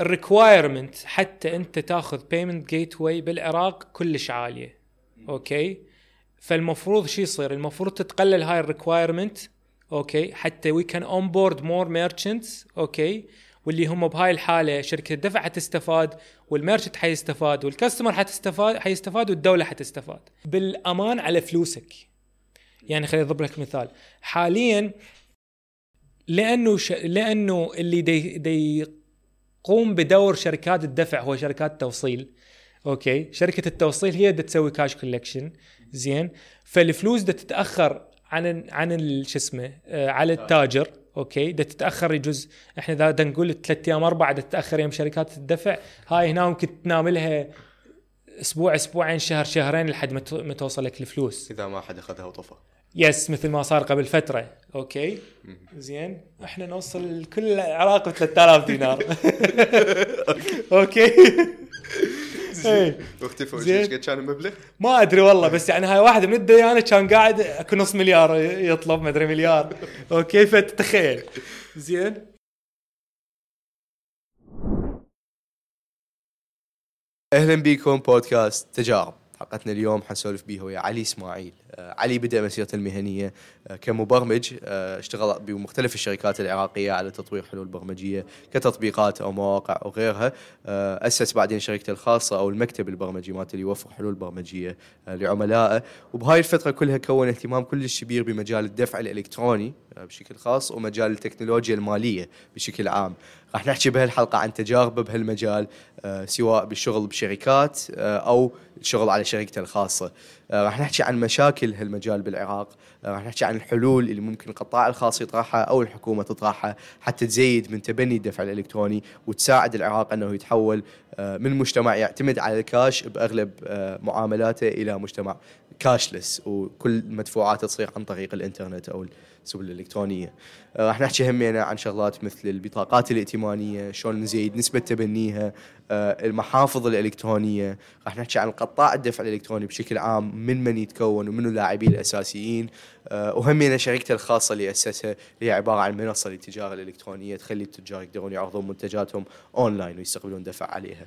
ال requirement حتى انت تاخذ payment gateway بالعراق كلش عالية. okay؟ فالمفروض شو يصير؟ المفروض تتقلل هاي ال requirement okay؟ حتى we can onboard more merchants okay؟ واللي هم بهاي الحالة شركة الدفع حتستفاد وال merchant حيستفاد وال customer حتستفاد حيستفاد والدولة حتستفاد. بالأمان على فلوسك. يعني خليني أضرب لك مثال. حاليا لأنه ش... لأنه اللي دي, دي يقوم بدور شركات الدفع هو شركات التوصيل. okay؟ شركة التوصيل هي بدها تسوي cash collection زين؟ فالفلوس بدها تتأخر عن عن شو اسمه آه على التاجر. okay؟ بدها تتأخر يجوز إحنا إذا نقول ثلاث أيام أربعة بدها تتأخر يوم شركات الدفع. هاي هنا ممكن تنام لها أسبوع أسبوعين شهر شهرين لحد ما توصل لك الفلوس. إذا ما حد أخذها وطفى. yes مثل ما صار قبل فترة. okay. زين. إحنا نوصل كل العراق ب 3000 دينار. okay. إيه. واختفوا. إيش قد كان المبلغ؟ ما أدري والله بس يعني هاي واحد من الديانه كان قاعد اكو نص مليار يطلب ما أدري مليار. okay فتتخيل. زين. أهلا بكم بودكاست تجارب. حلقتنا اليوم حنسولف بيها ويا علي إسماعيل. آه، علي بدأ مسيرته المهنية آه، كمبرمج آه، اشتغل بمختلف الشركات العراقية على تطوير حلول برمجية كتطبيقات أو مواقع أو غيرها. أسس بعدين شركته الخاصة أو المكتب البرمجي مالته اللي يوفر حلول برمجية لعملائه. وبهاي الفترة كلها كون اهتمام كلش كبير بمجال الدفع الإلكتروني بشكل خاص ومجال التكنولوجيا المالية بشكل عام. راح نحكي بهالحلقة عن تجاربه بهالمجال سواء بالشغل بشركات أو الشغل على شركته الخاصة. راح نحكي عن مشاكل كل هالمجال بالعراق آه، راح نحكي عن الحلول اللي ممكن القطاع الخاص يطرحها أو الحكومة تطرحها حتى تزيد من تبني الدفع الإلكتروني وتساعد العراق أنه يتحول آه، من مجتمع يعتمد على الكاش بأغلب آه، معاملاته إلى مجتمع كاشلس وكل مدفوعاته تصير عن طريق الإنترنت أو السبل الإلكترونية. راح نحكي همينه عن شغلات مثل البطاقات الائتمانية، شلون نزيد نسبة تبنيها، المحافظ الإلكترونية، راح نحكي عن قطاع الدفع الإلكتروني بشكل عام من من يتكون ومنو اللاعبين الأساسيين، وهمينه شركته الخاصة اللي أسسها اللي هي عبارة عن منصة للتجارة الإلكترونية تخلي التجار يقدرون يعرضون منتجاتهم أونلاين ويستقبلون دفع عليها.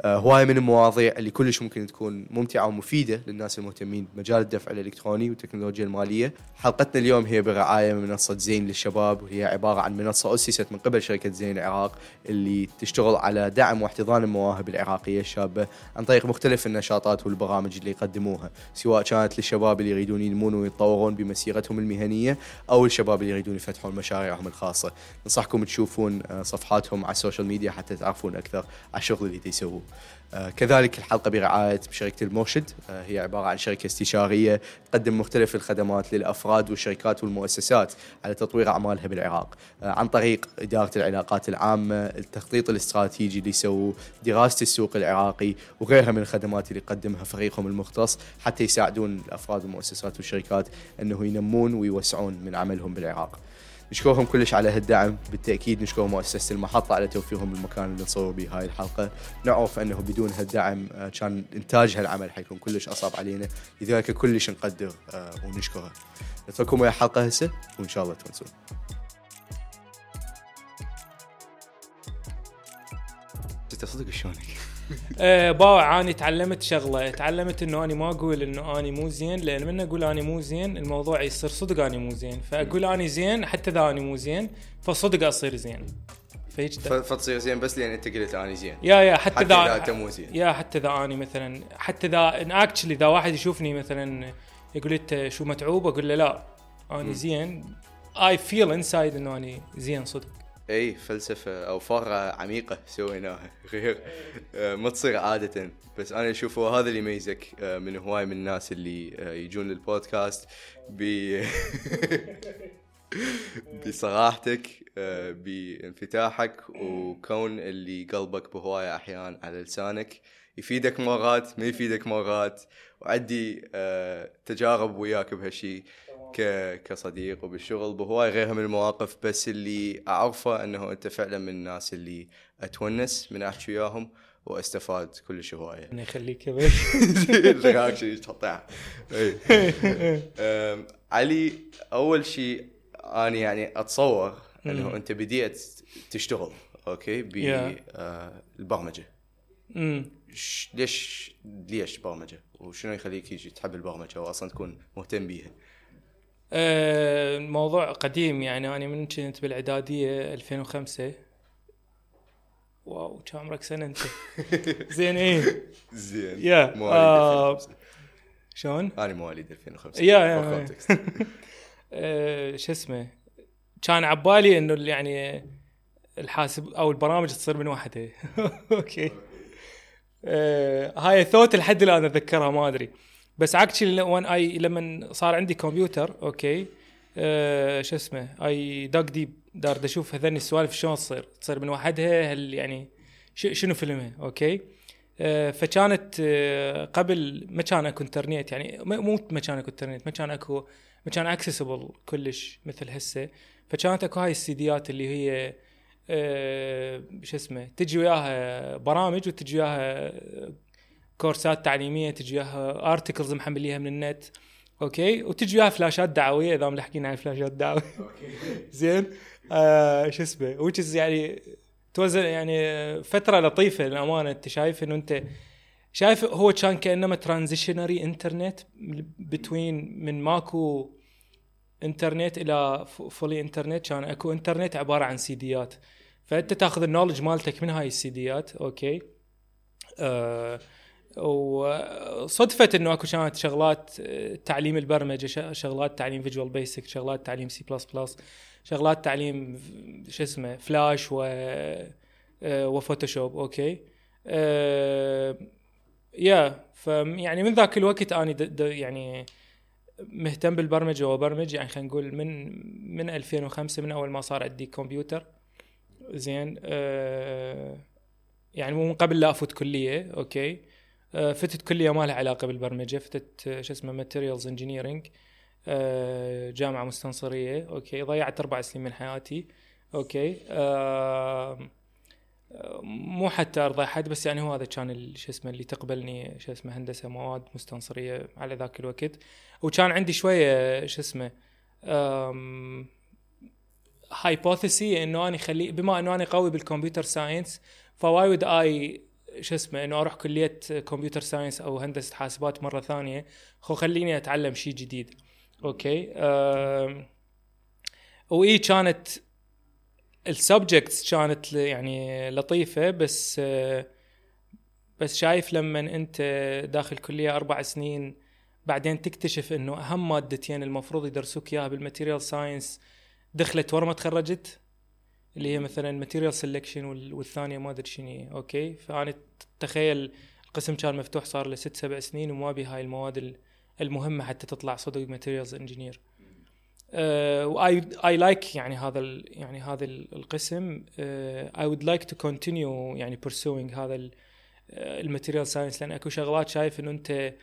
آه، هواية من المواضيع اللي كلش ممكن تكون ممتعة ومفيدة للناس المهتمين بمجال الدفع الإلكتروني والتكنولوجيا المالية. حلقتنا اليوم هي برعاية من منصة زين للشباب وهي عبارة عن منصة أسست من قبل شركة زين العراق اللي تشتغل على دعم واحتضان المواهب العراقية الشابة عن طريق مختلف النشاطات والبرامج اللي يقدموها سواء كانت للشباب اللي يريدون ينمون ويتطورون بمسيرتهم المهنية أو الشباب اللي يريدون يفتحون مشاريعهم الخاصة. ننصحكم تشوفون آه، صفحاتهم على ال social media حتى تعرفون أكثر على الشغل اللي يسووه كذلك الحلقة برعاية شركة المرشد. آه، هي عبارة عن شركة استشارية تقدم مختلف الخدمات للأفراد والشركات والمؤسسات على تطوير أعمالها بالعراق. آه، عن طريق إدارة العلاقات العامة التخطيط الاستراتيجي اللي يسووه دراسة السوق العراقي وغيرها من الخدمات اللي يقدمها فريقهم المختص حتى يساعدون الأفراد والمؤسسات والشركات أنه ينمون ويوسعون من عملهم بالعراق. نشكرهم كلش على هالدعم. بالتأكيد نشكر مؤسسة المحطة على توفيرهم المكان اللي نصور به هاي الحلقة. نعرف أنه بدون هالدعم آه، كان إنتاج هالعمل حيكون كلش أصعب علينا. لذلك كلش نقدر آه، ونشكره. نترككم ويا الحلقة هسه وإن شاء الله تونسون صدق شلونك؟ آه باع اني تعلمت شغلة. تعلمت إنه اني ما أقول إنه اني مو زين لأن من أقول اني مو زين الموضوع يصير صدق اني مو زين. فأقول اني زين حتى إذا اني مو زين فصدق أصير زين. فهيك فتصير زين بس لأن أنت قلت اني زين. يا يا حتى إذا أنت مو زين. يا حتى إذا اني مثلا حتى إذا actually إذا واحد يشوفني مثلا يقول أنت شو متعوب أقول له لا اني زين. I feel inside إنه اني زين صدق. اي فلسفة أو فقره عميقة سويناها غير آه، ما تصير عادة. بس أنا أشوف هذا اللي يميزك آه، من هواي من الناس اللي آه، يجون للبودكاست ب بصراحتك بانفتاحك وكون اللي قلبك بهواية أحيان على لسانك. يفيدك مرات ما يفيدك مرات. وعندي تجارب وياك بهالشيء ك... كصديق وبالشغل بهواي غيرها من المواقف بس اللي أعرفه إنه أنت فعلا من الناس اللي أتونس من أحكي وياهم وأستفاد كلش هواية. الله يخليك يا باشا. تقطع. علي أول شيء أنا يعني أتصور إنه أنت بديت تشتغل okay. بالبرمجه امم ش- ليش ليش برمجة وشنو يخليك يجي تحب البرمجة واصلا تكون مهتم بيها آه، الموضوع قديم يعني أنا من كنت بالإعدادية 2005 wow كم عمرك سنة أنت؟ زين إيه. زين. يا، مواليد آه، 2005 شلون؟ أنا مواليد 2005 يا- يا-. آه، شو اسمه؟ كان عبالي إنه يعني الحاسب أو البرامج تصير من وحده okay. آه، هاي ثوت لحد الآن أتذكرها ما أدري. بس actually when I لما صار عندي كمبيوتر okay آه، شو اسمه I dug deeper أشوف هذني السوالف شلون تصير تصير من وحدها هل يعني شنو فيلمها okay آه، فكانت آه، قبل ما كان أكو انترنت يعني مو ما كان أكو انترنت ما كان أكو ما كان accessible كلش مثل هسه. فكانت أكو هاي ال CDات اللي هي آه، شو اسمه تجي وياها برامج وتجي وياها كورسات تعليمية تجي وياها articles محمليها من النت. أوكي؟ وتجي وياها فلاشات دعوية إذا ملحقين على فلاشات دعوية. زين؟ آه شو اسمه؟ وتش يعني it was يعني فترة لطيفة للأمانة. أنت شايف إنه أنت شايف هو كان كأنما transitionary انترنت between من ماكو انترنت إلى fully انترنت كان أكو انترنت عبارة عن CDات فأنت تأخذ ال knowledge مالتك من هاي ال CDات أوكي؟ آه وصدفت إنه أكو كانت شغلات آه، تعليم البرمجة ش- شغلات تعليم Visual Basic شغلات تعليم سي بلس بلس شغلات تعليم شو اسمه فلاش و آه، و Photoshop أوكي؟ آه، yeah ف يعني من ذاك الوقت أني د- د- يعني مهتم بالبرمجة وبرمج يعني خلينا نقول من من 2005 من أول ما صار عندي كمبيوتر. زين آه يعني مو من قبل لا أفوت كلية أوكي؟ فتت كليه ما لها علاقة بالبرمجة فتت آه، شو اسمه materials engineering آه جامعة مستنصرية أوكي ضيعت أربع سنين من حياتي أوكي آه مو حتى ارضي احد بس يعني هو هذا كان شو اسمه اللي تقبلني شو اسمه هندسة مواد مستنصرية على ذاك الوقت. وكان عندي شوية شو اسمه hypothesis إنه أنا خلي بما إنه أنا قوي بال computer science ف why would I شو اسمه إنه أروح كلية computer science أو هندسة حاسبات مرة ثانية. خو خليني أتعلم شيء جديد. أوكي؟ أم، و yeah كانت ال subjects كانت يعني لطيفة بس آه، بس شايف لما أنت داخل كلية أربع سنين بعدين تكتشف إنه أهم مادتين المفروض يدرسوك إياها بال material science دخلت ورا ما تخرجت؟ اللي هي مثلا material وال- والثانية ما أدري شنو هي، أوكي؟ فأنا تخيل القسم كان مفتوح صار له ست سبع سنين وما بي هاي المواد ال- المهمة حتى تطلع صدق materials engineer و I like يعني هذا ال يعني هذا ال- القسم. I would like to continue يعني pursuing هذا ال material science لأن أكو شغلات شايف إنه أنت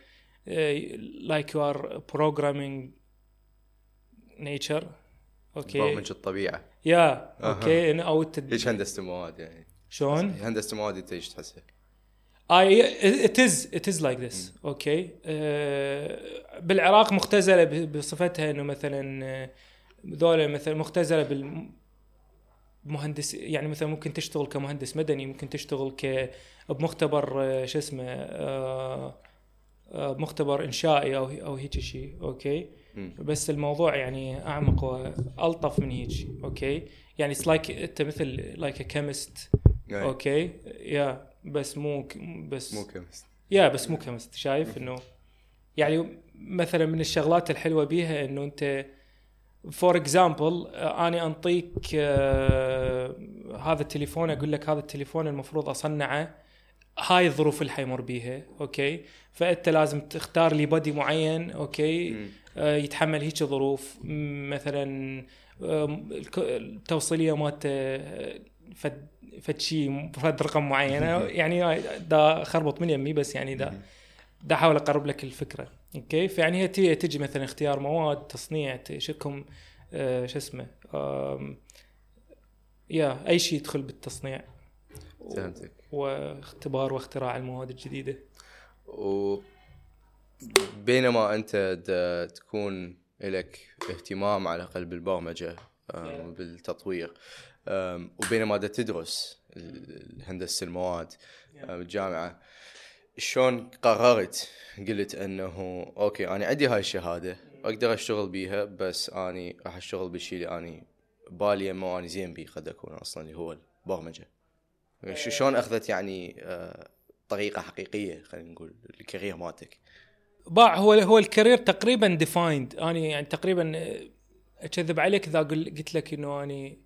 like you are programming nature أوكي؟ برمج الطبيعة. yeah. أوكي إن- أو انت ليش هندسة المواد يعني شلون؟ هندسة المواد أنت إيش تحسها؟ اي it is it is like this أوكي آه، بالعراق مختزلة بصفتها إنه مثلا آه، ذولا مثلا مختزلة بال مهندس يعني مثلا ممكن تشتغل كمهندس مدني ممكن تشتغل ك بمختبر آه، شو اسمه مختبر إنشائي أو أو هيك شيء أوكي. بس الموضوع يعني أعمق وألطف من هيك أوكي؟ يعني it's like أنت مثل like a chemist أوكي؟ yeah بس مو ك- بس مو chemist yeah بس مو chemist شايف إنه يعني مثلا من الشغلات الحلوة بيها إنه أنت for example أنا أنطيك آه، هذا التليفون أقول لك هذا التليفون المفروض أصنعه هاي الظروف اللي حيمر بيها أوكي؟ فأنت لازم تختار لي body معين أوكي؟ مم. آه، يتحمل هيك ظروف. مثلا الك- التوصيلية مالته آه، فد فد شيء فد رقم معين يعني دا خربط من يمي بس يعني دا. دا احاول أقرب لك الفكرة. أوكي؟ فيعني هي تجي مثلا اختيار مواد تصنيع شكم آه، شو اسمه يا أي شيء يدخل بالتصنيع. فهمتك. واختبار واختراع المواد الجديدة. و بينما أنت تكون لك اهتمام على الاقل بالبرمجه بالتطوير. وبينما دا تدرس هندسه المواد بالجامعة شلون قررت؟ قلت إنه أوكي أنا عندي هاي الشهادة أقدر أشتغل بيها بس أني راح أشتغل بالشيء اللي أني بالي ما أني زين بيه قد أكون أصلا اللي هو البرمجة. شلون أخذت يعني آه، طريقة حقيقية خلينا نقول ال career مالتك؟ باع هو هو ال career تقريبا defined أنا يعني تقريبا آه، أكذب عليك إذا قل- قلت لك إنه أني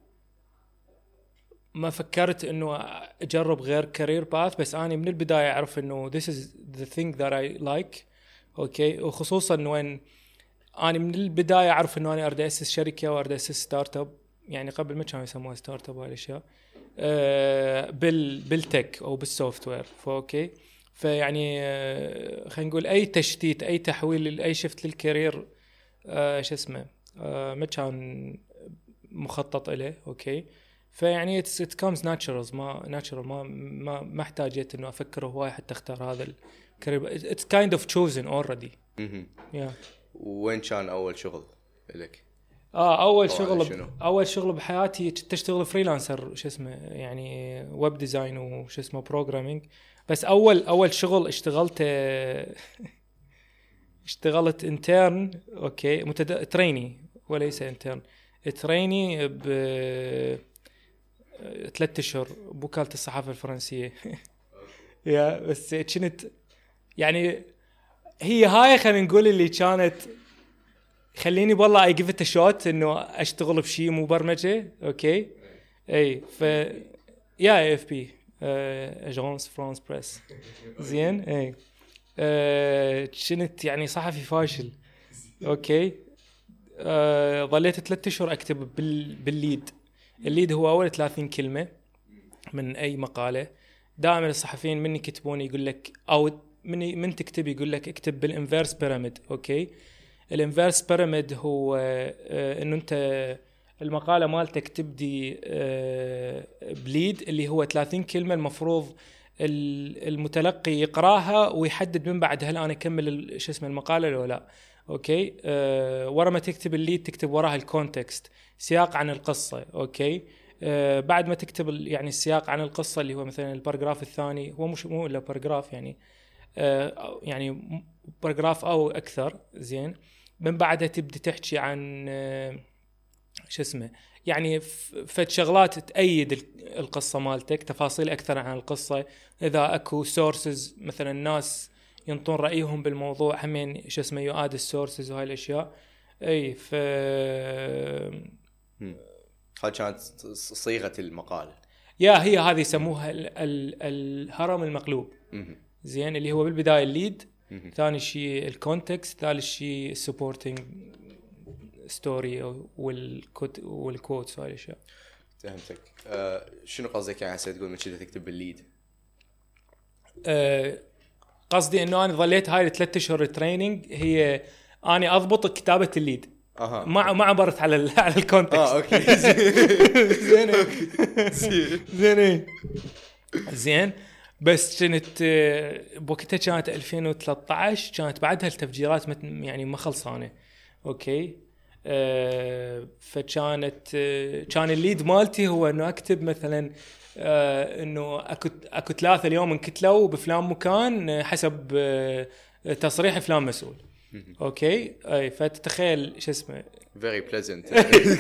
ما فكرت إنه أجرب غير career path بس أنا من البداية أعرف إنه this is the thing that I like. أوكي؟ وخصوصا وين أنا من البداية أعرف إنه أنا أريد أسس شركة وأريد أسس startup يعني قبل ما كانوا يسموها startup وهاي الأشياء. آه، بال بال tech أو بال software فأوكي؟ فيعني آه، خلينا نقول أي تشتيت أي تحويل أي shift لل career آه، شو اسمه آه، ما كان مخطط له أوكي. فيعني it comes naturals ما natural ما ما ما احتاجيت إنه أفكر هواي حتى أختار هذا ال career it's kind of chosen already وين كان أول شغل لك؟ آه أول شغل؟ أول شغل بحياتي كنت أشتغل freelancer شو اسمه يعني web design وش اسمه programming بس اول أول شغل اشتغلت اشتغلت intern أوكي متد... trainee وليس intern trainee ب ثلاثة أشهر بوكالة الصحافة الفرنسية. yeah بس كنت يعني هي هاي خلينا نقول اللي كانت خليني والله I give it a shot إنه أشتغل بشيء مو برمجه أوكي؟ إي ف yeah AFP Agence France-Presse. زين؟ اي آه، كنت يعني صحفي فاشل. أوكي. آه، ظليت ثلاثة أشهر أكتب بال بال lead. ال lead هو أول 30 كلمة من أي مقالة. دائما الصحفيين من يكتبون يقول لك أو من من تكتب يقول لك اكتب بال inverse pyramid. okay. ال inverse pyramid هو آه، إنه أنت المقالة مالتك تبدي آه، ب lead اللي هو 30 كلمة المفروض ال- المتلقي يقراها ويحدد من بعد هل أنا أكمل شو اسمه المقالة ولا لا. okay؟ أه ورا ما تكتب ال lead تكتب وراها ال context سياق عن القصة. okay؟ أه بعد ما تكتب يعني السياق عن القصة اللي هو مثلا ال paragraph الثاني هو مش مو إلا paragraph يعني أه يعني paragraph أو أكثر زين. من بعدها تبدي تحكي عن أه شو اسمه يعني فد شغلات تأيد ال- القصة مالتك تفاصيل أكثر عن القصة. إذا أكو sources مثلا ناس ينطون رأيهم بالموضوع همين شو اسمه يؤاد ال sources وهاي الأشياء. أي ف هاي كانت صيغة المقاله يا هي هذه يسموها ال... ال... الهرم المقلوب. زين اللي هو بالبداية ال lead. ثاني شيء ال context ثالث شيء ال supporting story وال quote وال quotes وهاي الأشياء. فهمتك. آه شنو قصدك يعني هسه تقول من كذا تكتب بال lead آه، قصدي إنه أنا ظليت هاي الثلاث أشهر training هي اني أضبط كتابة ال lead. أها. ما ما عبرت على ال على ال context آه okay. زين. زين. زين. بس كنت آه، بوقتها كانت 2013 كانت بعدها التفجيرات يعني ما خلصانة. okay. فكانت آه، كان ال lead مالتي هو إنه أكتب مثلا آه، إنه أكو أكو ثلاثة اليوم انقتلوا بفلان مكان آه، حسب آه، تصريح فلان مسؤول. okay؟ أي فتتخيل شو اسمه. very pleasant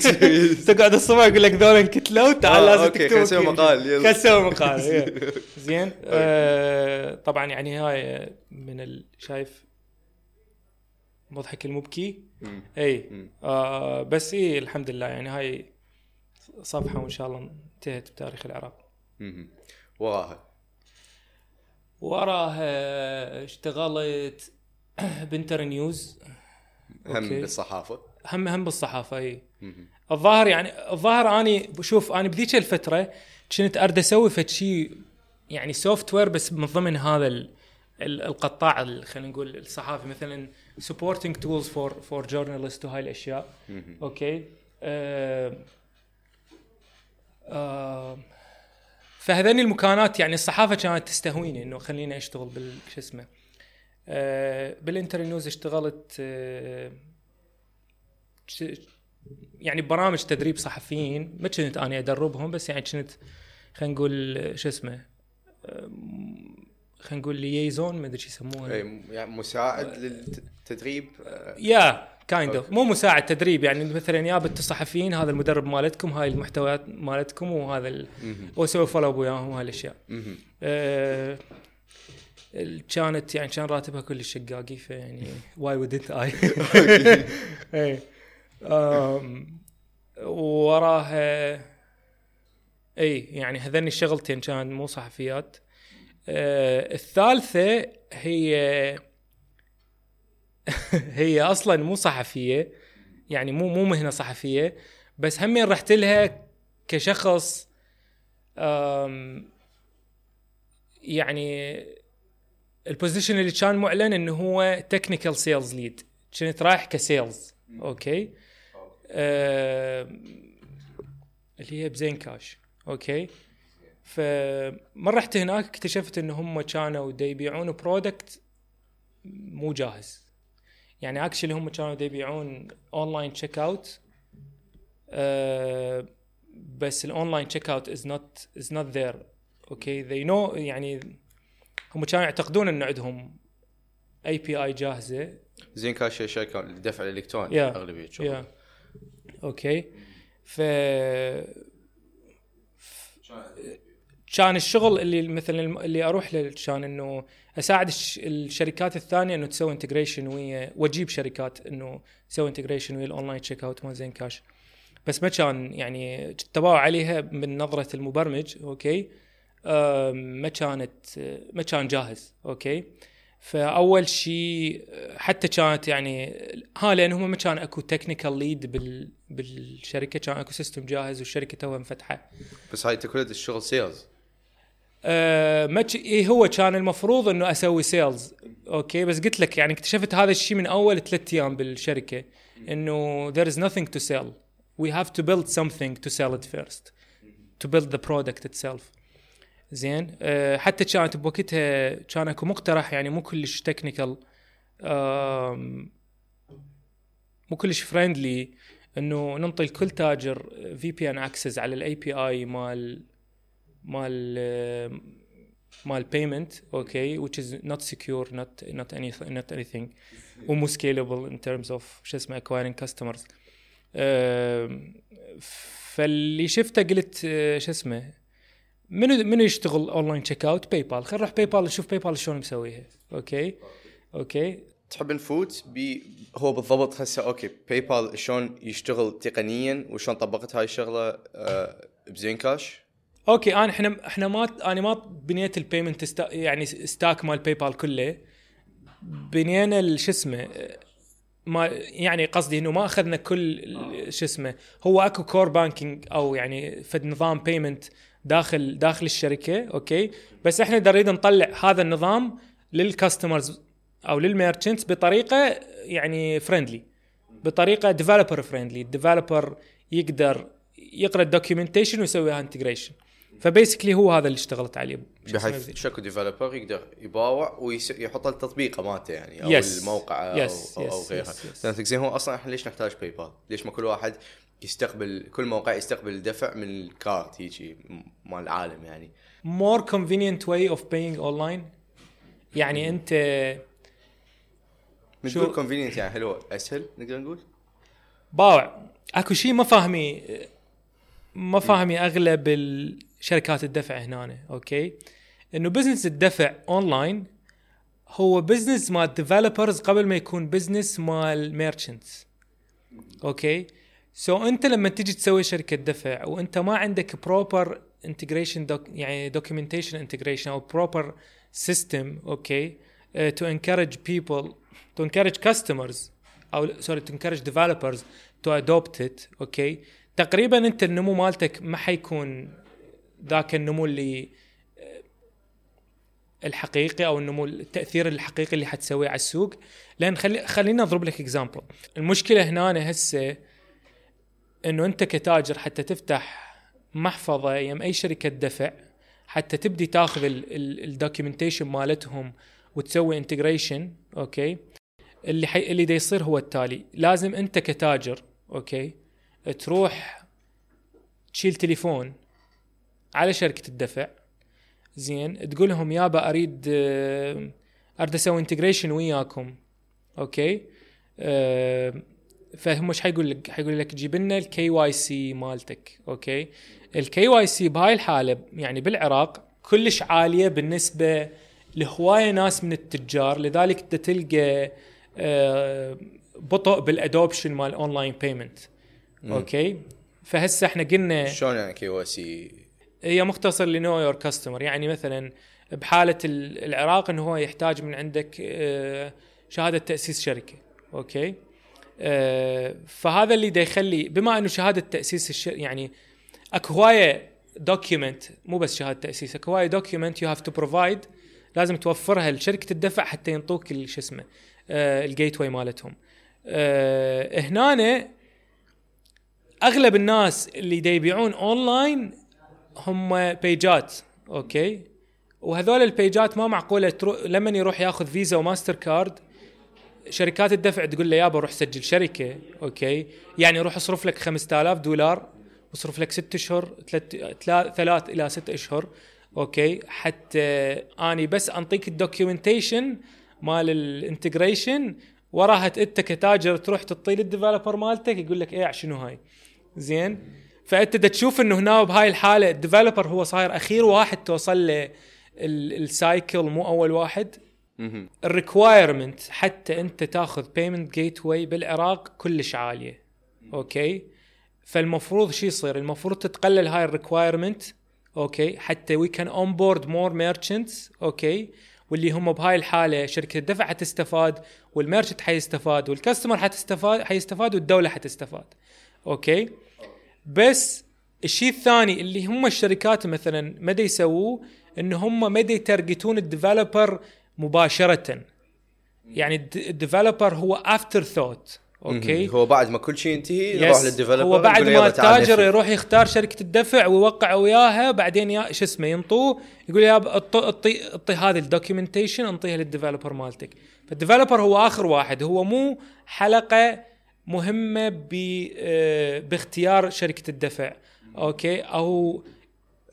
تقعد الصبح يقول لك ذول انقتلوا تعال آه، لازم تكتب خلينا نسوي مقال،. خلينا نسوي مقال. زين. آه طبعا يعني هاي من. شايف مضحك المبكي. اي آه بس اي الحمد لله يعني هاي صفحة وإن شاء الله انتهت بتاريخ العراق. وراها؟ وراها اشتغلت بنتر نيوز. هم okay. بالصحافة؟ هم هم بالصحافة اي الظاهر يعني الظاهر أني بشوف أنا بذيك الفترة كنت أرد أسوي فد شيء يعني software بس من ضمن هذا ال ال- القطاع ال- خلينا نقول الصحافي مثلا supporting tools for for journalists وهاي الاشياء okay آه آه فهذني المكانات يعني الصحافة كانت تستهويني إنه خليني أشتغل بال شو اسمه آه بالانتر نيوز اشتغلت آه ش- يعني برامج تدريب صحفيين ما كنت أنا أدربهم بس يعني كنت خلينا نقول شو اسمه أم، خلينا نقول liaison ما أدري شو يسموها إيه، يعني مساعد للتدريب آه، يا kind of. مو مساعد تدريب يعني مثلا أجيب الصحفيين هذا المدرب مالتكم هاي المحتويات مالتكم وهذا ال... واسوي follow up وياهم وهاي الأشياء. آه، كانت يعني كان راتبها كلش شقاقي فيعني why wouldn't I وراها اي يعني هذني الشغلتين كان مو صحفيات. آه، الثالثة هي هي أصلا مو صحفية يعني مو مو مهنة صحفية بس همين رحت لها كشخص يعني ال position اللي كان معلن إنه هو technical sales lead كنت رايح ك sales okay؟ آم، اللي هي بزين كاش okay؟ فمره رحت هناك اكتشفت ان هم كانوا يبيعون product مو جاهز. يعني actually هم كانوا يبيعون online checkout بس ال online checkout is not is not there okay they know يعني هم كانوا يعتقدون ان عندهم API جاهزة. زين كاش هي شركه للدفع الالكتروني يا. أغلبية شغل يا okay ف كان الشغل اللي مثلا اللي أروح له كان إنه أساعد الش- الشركات الثانية إنه تسوي integration ويا وأجيب شركات إنه تسوي integration ويا ال online checkout مال زين كاش بس ما كان يعني تباوع عليها من نظرة المبرمج okay؟ ما كانت ما كان جاهز okay؟ فأول شيء حتى كانت يعني ها لأن هم ما كان أكو technical lead بال بالشركة كان أكو system جاهز والشركة توها مفتحة. بس هاي كلها الشغل سيلز ما ك- إيه هو كان المفروض إنه أسوي sales okay بس قلت لك يعني اكتشفت هذا الشيء من أول ثلاث أيام بالشركة إنه there is nothing to sell. We have to build something to sell it first. To build the product itself. زين؟ آه، حتى كانت بوقتها كان أكو مقترح يعني مو كلش technical مو كلش friendly إنه ننطي لكل تاجر VPN access على ال API مال مال مال payment okay which is not secure not not any not anything ومو scalable in terms of شو اسمه acquiring آم، فاللي شفته قلت آه، شو اسمه منو منو يشتغل online checkout PayPal خلينا نروح PayPal نشوف PayPal شلون مسويها. okay okay تحب نفوت ب هو بالضبط هسه okay PayPal شلون يشتغل تقنيا وشلون طبقت هاي الشغلة آه، ب Zain Cash؟ okay انا إحنا إحنا ما أنا ما بنيت ال payment sta- يعني stack مال PayPal كله. بنينا شو اسمه ما يعني قصدي إنه ما أخذنا كل شو اسمه هو أكو core banking أو يعني فد نظام payment داخل داخل الشركة okay. بس إحنا نريد نطلع هذا النظام لل customers أو لل merchants بطريقة يعني friendly بطريقة developer friendly ال developer يقدر يقرأ ال documentation ويسويها integration ف basically هو هذا اللي اشتغلت عليه بحيث شكو developer يقدر يباوع ويحط التطبيقه مالته يعني أو Yes. الموقع Yes, أو, أو, أو yes, غيرها yes, yes. لأن زين هو أصلا إحنا ليش نحتاج PayPal؟ ليش ما كل واحد يستقبل كل موقع يستقبل الدفع من الكارت هيجي مال العالم يعني؟ More convenient way of paying online يعني أنت من شو- convenient يعني حلو أسهل نقدر نقول؟ باوع. أكو شيء ما فاهمي ما فاهمي أغلب الشركات الدفع هنا okay؟ إنه business الدفع اونلاين هو business مال developers قبل ما يكون business مال merchants okay؟ so so أنت لما تيجي تسوي شركة دفع وأنت ما عندك proper integration يعني documentation integration أو proper system okay؟ to encourage people to encourage customers أو sorry to encourage developers to adopt it okay؟ تقريبا أنت النمو مالتك ما حيكون ذاك النمو اللي آه، الحقيقي أو النمو التأثير الحقيقي اللي حتسويه على السوق. لأن خلي خلينا أضرب لك example المشكلة هنا هسه إنه أنت كتاجر حتى تفتح محفظة يم أي شركة دفع حتى تبدي تاخذ ال documentation مالتهم وتسوي integration okay؟ اللي حي... اللي دا يصير هو التالي. لازم أنت كتاجر okay تروح تشيل تليفون على شركة الدفع. زين تقول لهم يابا أريد آه، أريد أسوي integration وياكم. okay؟ أه فهم إيش حيقول لك؟ حيقول لك جيب لنا ال KYC مالتك. okay؟ ال KYC بهاي الحالة يعني بالعراق كلش عالية بالنسبة لهواية ناس من التجار. لذلك انت تلقى آه، بطء بال adoption مال online payment okay؟ فهسه إحنا قلنا شلون يعني KYC هي مختصر ل know your customer. يعني مثلا بحالة ال- العراق إنه هو يحتاج من عندك آه، شهادة تأسيس شركة. okay؟ آه، فهذا اللي دا يخلي بما إنه شهادة تأسيس. يعني اكو هواية document مو بس شهادة تأسيس اكو هواية document you have to provide لازم توفرها لشركة الدفع حتى ينطوك شو اسمه آه، ال gateway مالتهم. هنا أغلب الناس اللي دا يبيعون اونلاين هم بيجات okay وهذول البيجات ما معقولة ترو... لما يروح ياخذ Visa و Mastercard؟ شركات الدفع تقول له يابا روح سجل شركة okay يعني روح اصرف لك 5000 دولار واصرف لك ست أشهر ثلاث ثلاث- ثلاث إلى ست أشهر okay حتى أني بس أنطيك ال documentation مال ال integration وراها أنت كتاجر تروح تعطي لل developer مالتك يقول لك إيه شنو هاي؟ زين؟ فأنت تشوف إنه هنا بهاي الحالة ال developer هو صاير أخير واحد توصل له ال- ال cycle مو أول واحد. ال requirement حتى أنت تأخذ payment gateway بالعراق كلش عالية. okay؟ فالمفروض شو يصير؟ المفروض تتقلل هاي ال requirement okay؟ حتى we can onboard more merchants okay؟ واللي هم بهاي الحالة شركة الدفع حتستفاد وال merchant حيستفاد وال customer حتستفاد حيستفاد والدولة حتستفاد. okay؟ بس الشيء الثاني اللي هم الشركات مثلا مدى يسووه إن هم مدى يترجتون ال developer مباشره يعني ال developer هو afterthought okay. هو بعد ما كل شيء ينتهي. يروح لل developer هو بعد ما التاجر. يروح يختار شركة الدفع ويوقع وياها بعدين شو اسمه ينطوه يقول يا اعطي اعطي هذه ال documentation انطيها لل developer مالتك فال developer هو آخر واحد هو مو حلقة مهمة ب آه، باختيار شركة الدفع. okay؟ أو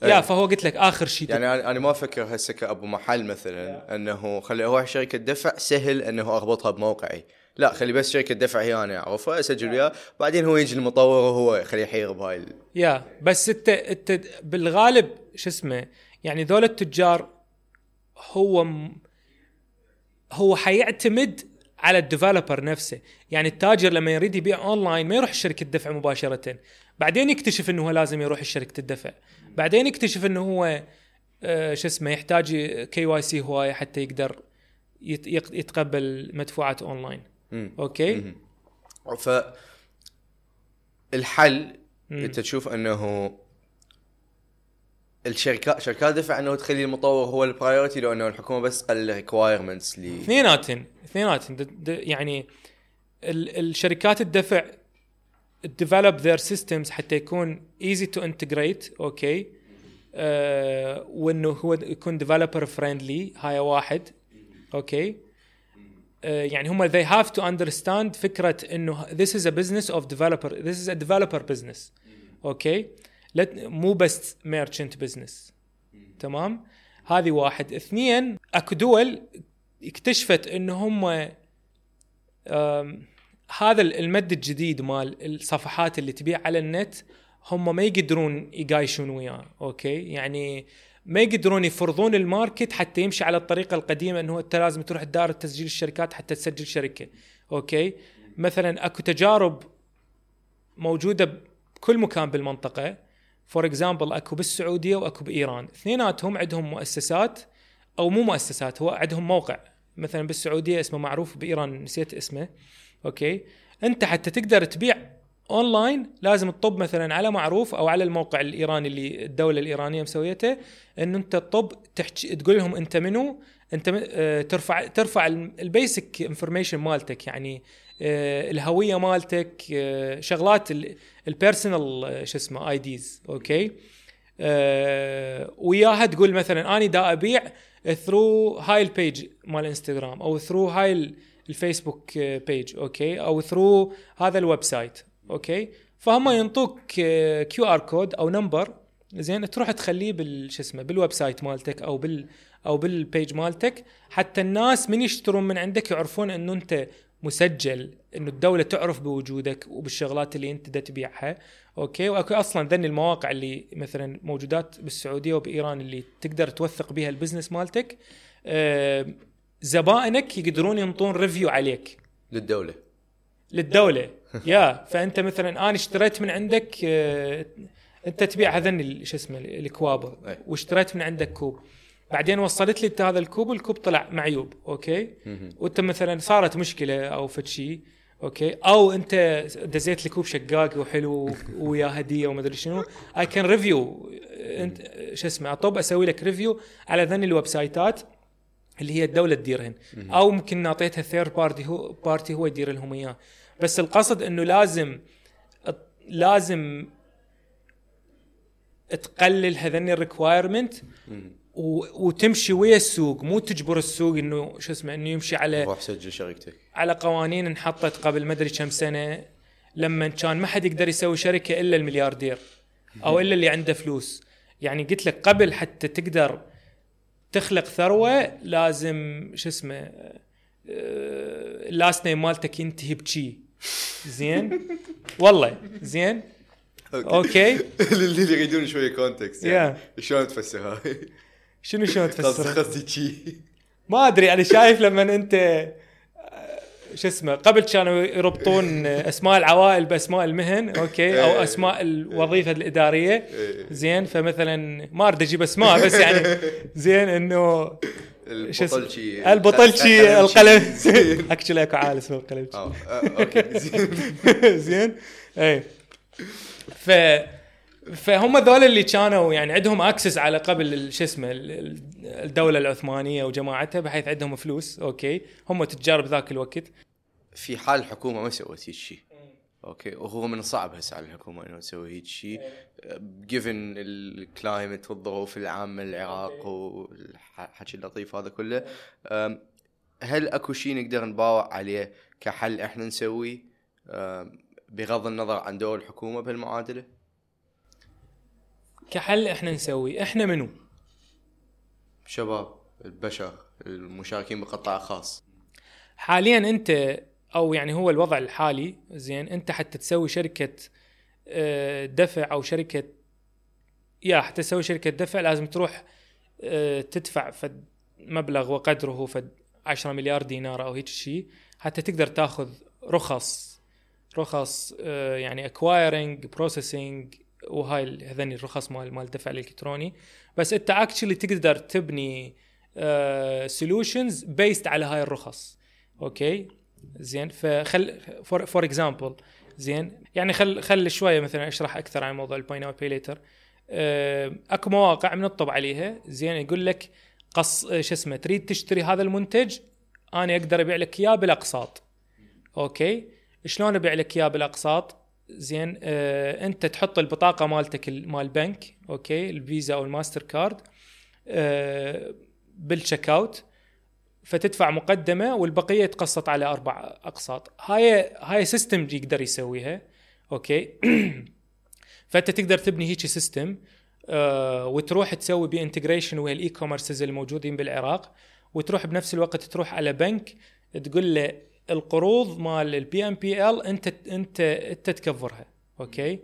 يا إيه. فهو قلت لك آخر شيء. يعني أنا أنا ما أفكر هسه كأبو محل مثلا أنه خلي أروح شركة دفع سهل أنه أربطها بموقعي. لا خلي بس شركة دفع هي أنا أعرفها أسجل وياه. بعدين هو يجي المطور وهو خليه يحير بهاي ال- يا بس أنت أنت بالغالب شو اسمه يعني ذول التجار هو م... هو حيعتمد على ال developer نفسه يعني التاجر لما يريد يبيع اونلاين ما يروح شركه دفع مباشرة بعدين يكتشف إنه هو لازم يروح شركه الدفع بعدين يكتشف إنه هو آه شو اسمه يحتاج KYC هواية حتى يقدر يت... يق- يتقبل مدفوعات اونلاين مم. okay. ف الحل. أنت تشوف إنه الشركات شركات دفع إنه تخلي المطور هو ال priority لو إنه الحكومة بس تقلل ال requirements ل اثنيناتن اثنيناتن. يعني ال- الشركات الدفع develop their systems حتى يكون easy to integrate okay وإنه هو يكون developer friendly هاي واحد okay آه يعني هم they have to understand فكرة إنه this is a business of developer this is a developer business okay Let, مو بس merchant business. تمام؟ هذه واحد. اثنين اكو دول اكتشفت إن هم هذا المد الجديد مال الصفحات اللي تبيع على النت هم ما يقدرون يقايشون وياه okay؟ يعني ما يقدرون يفرضون ال market حتى يمشي على الطريقة القديمة انه أنت لازم تروح لدار تسجيل الشركات حتى تسجل شركة okay؟ مثلا اكو تجارب موجودة بكل مكان بالمنطقة. for example أكو بالسعودية وأكو بإيران. اثنيناتهم عندهم مؤسسات أو مو مؤسسات هو عندهم موقع. مثلا بالسعودية اسمه معروف بإيران نسيت اسمه. okay؟ أنت حتى تقدر تبيع أونلاين لازم تطب مثلا على معروف أو على الموقع الإيراني اللي الدولة الإيرانية مسويته انه أنت تطب تحكي تقول لهم أنت منو؟ أنت آه، ترفع ترفع ال basic information مالتك. يعني الهوية مالتك آه، شغلات ال personal شو اسمه IDs okay آه، وياها تقول مثلا اني دا أبيع through هاي ال page مال انستغرام أو through هاي ال- ال Facebook page okay أو through هذا ال website okay فهم ينطوك QR code أو number زين تروح تخليه بال شو اسمه بال website مالتك أو بال أو بال page مالتك حتى الناس من يشترون من عندك يعرفون إنه أنت مسجل إنه الدولة تعرف بوجودك وبالشغلات اللي أنت دا تبيعها okay؟ وأكو أصلا ذني المواقع اللي مثلا موجودات بالسعودية وبإيران اللي تقدر توثق بها ال business مالتك آه زبائنك يقدرون ينطون review عليك. للدولة. للدولة. يا فأنت مثلا أنا اشتريت من عندك آه، أنت تبيع هذني شو اسمه الكوابة. واشتريت من عندك كوب. بعدين وصلت لي انت هذا الكوب الكوب طلع معيوب okay؟ وأنت مثلا صارت مشكلة أو فد شيء okay؟ أو أنت دزيت لي كوب شقاق وحلو ويا هدية وما أدري شنو. اي كان review أنت شو اسمه أطب أسوي لك review على ذني ال website ات اللي هي الدولة تديرهن أو ممكن ناطيتها third party هو party هو يدير لهم إياه. بس القصد إنه لازم لازم تقلل هذني ال requirement وتمشي ويا السوق مو تجبر السوق إنه شو اسمه إنه يمشي على روح سجل شركتك. على قوانين انحطت قبل ما أدري كم سنة لما كان ما حد يقدر يسوي شركة إلا الملياردير أو إلا اللي عنده فلوس. يعني قلت لك قبل حتى تقدر تخلق ثروة لازم شو اسمه آه، ال last name مالتك ينتهي بشي. زين؟ والله. زين؟ okay. اللي يريدون شوية context يعني شلون تفسر هاي؟ شنو شلون تفسر؟ قصدي شي ما أدري أنا شايف لما أنت شو اسمه قبل كانوا يربطون أسماء العوائل بأسماء المهن okay أو إيه. أسماء الوظيفة الإدارية إيه. زين فمثلا ما أريد أجيب أسماء بس يعني زين إنه؟ البطلشي البطلشي القلم أكشلي أكو عائله اسمه القلم آه، آه، okay زين زين اي ف فهم ذول اللي كانوا يعني عندهم access على قبل شو اسمه ال- ال- الدولة العثمانية وجماعتها بحيث عندهم فلوس okay. هم تجار بذاك الوقت. في حال الحكومة ما سوت هيك شيء okay. وهو من الصعب هسه على الحكومة إنه تسوي هيك شيء جيفن الكلايمت والظروف العامة للعراق والحكي اللطيف هذا كله هل أكو شيء نقدر نباوع عليه كحل إحنا نسويه بغض النظر عن دور الحكومة بهالمعادلة؟ كحل إحنا نسوي. إحنا منو؟ شباب البشر المشاركين بقطاع خاص. حاليا أنت أو يعني هو الوضع الحالي زين أنت حتى تسوي شركة آه، دفع أو شركة يا حتى تسوي شركة دفع لازم تروح آه، تدفع فد مبلغ وقدره فد 10 مليار دينار أو هيك شيء حتى تقدر تاخذ رخص رخص آه، يعني acquiring processing وهاي هذني الرخص مال مال الدفع الإلكتروني. بس أنت actually تقدر تبني solutions based على هاي الرخص. okay؟ زين. فخل for example زين. يعني خل خل شوية مثلا أشرح أكثر عن موضوع ال buy now pay later أكو مواقع بنطب عليها. زين. يقول لك قص شو اسمه تريد تشتري هذا المنتج أنا أقدر أبيع لك إياه بالأقساط. okay؟ شلون أبيع لك إياه بالأقساط؟ زين آه انت تحط البطاقة مالتك ال- مال البنك okay الفيزا أو الماستر كارد آه بال checkout فتدفع مقدمة والبقية يتقسط على أربع أقساط. هاي هاي system يقدر يسويها okay? فأنت تقدر تبني هيك system آه وتروح تسوي بيه integration ويا ال e-commerces الموجودين بالعراق وتروح بنفس الوقت تروح على بنك تقول له القروض مال ال BNPL انت انت انت تكفرها okay?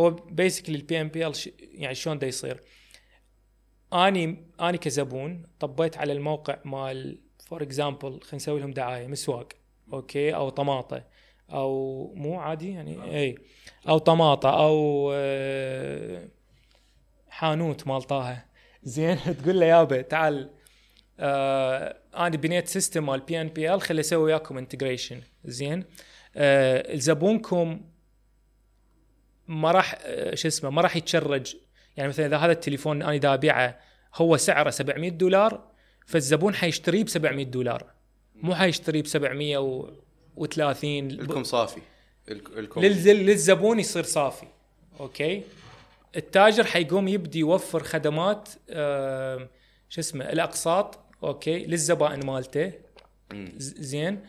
هو basically ال BNPL يعني شلون دا يصير؟ آني آني كزبون طبيت على الموقع مال for example خلينا نسوي لهم دعاية مسواق okay? أو طماطة أو مو عادي يعني؟ إي. أو طماطة أو آه، حانوت مال طه زين تقول له يابا تعال آه أنا بنيت system مال BNPL خلي أسوي وياكم integration زين؟ آه زبونكم ما راح آه شو اسمه ما راح يت charge. يعني مثلا إذا هذا التليفون أنا دا أبيعه هو سعره 700 دولار فالزبون حيشتريه ب 700 دولار. مو حيشتريه ب 730 لكم صافي. الك- لكم للز- للزبون يصير صافي. okay? التاجر حيقوم يبدي يوفر خدمات آه شو اسمه الأقساط okay للزبائن مالته. زين.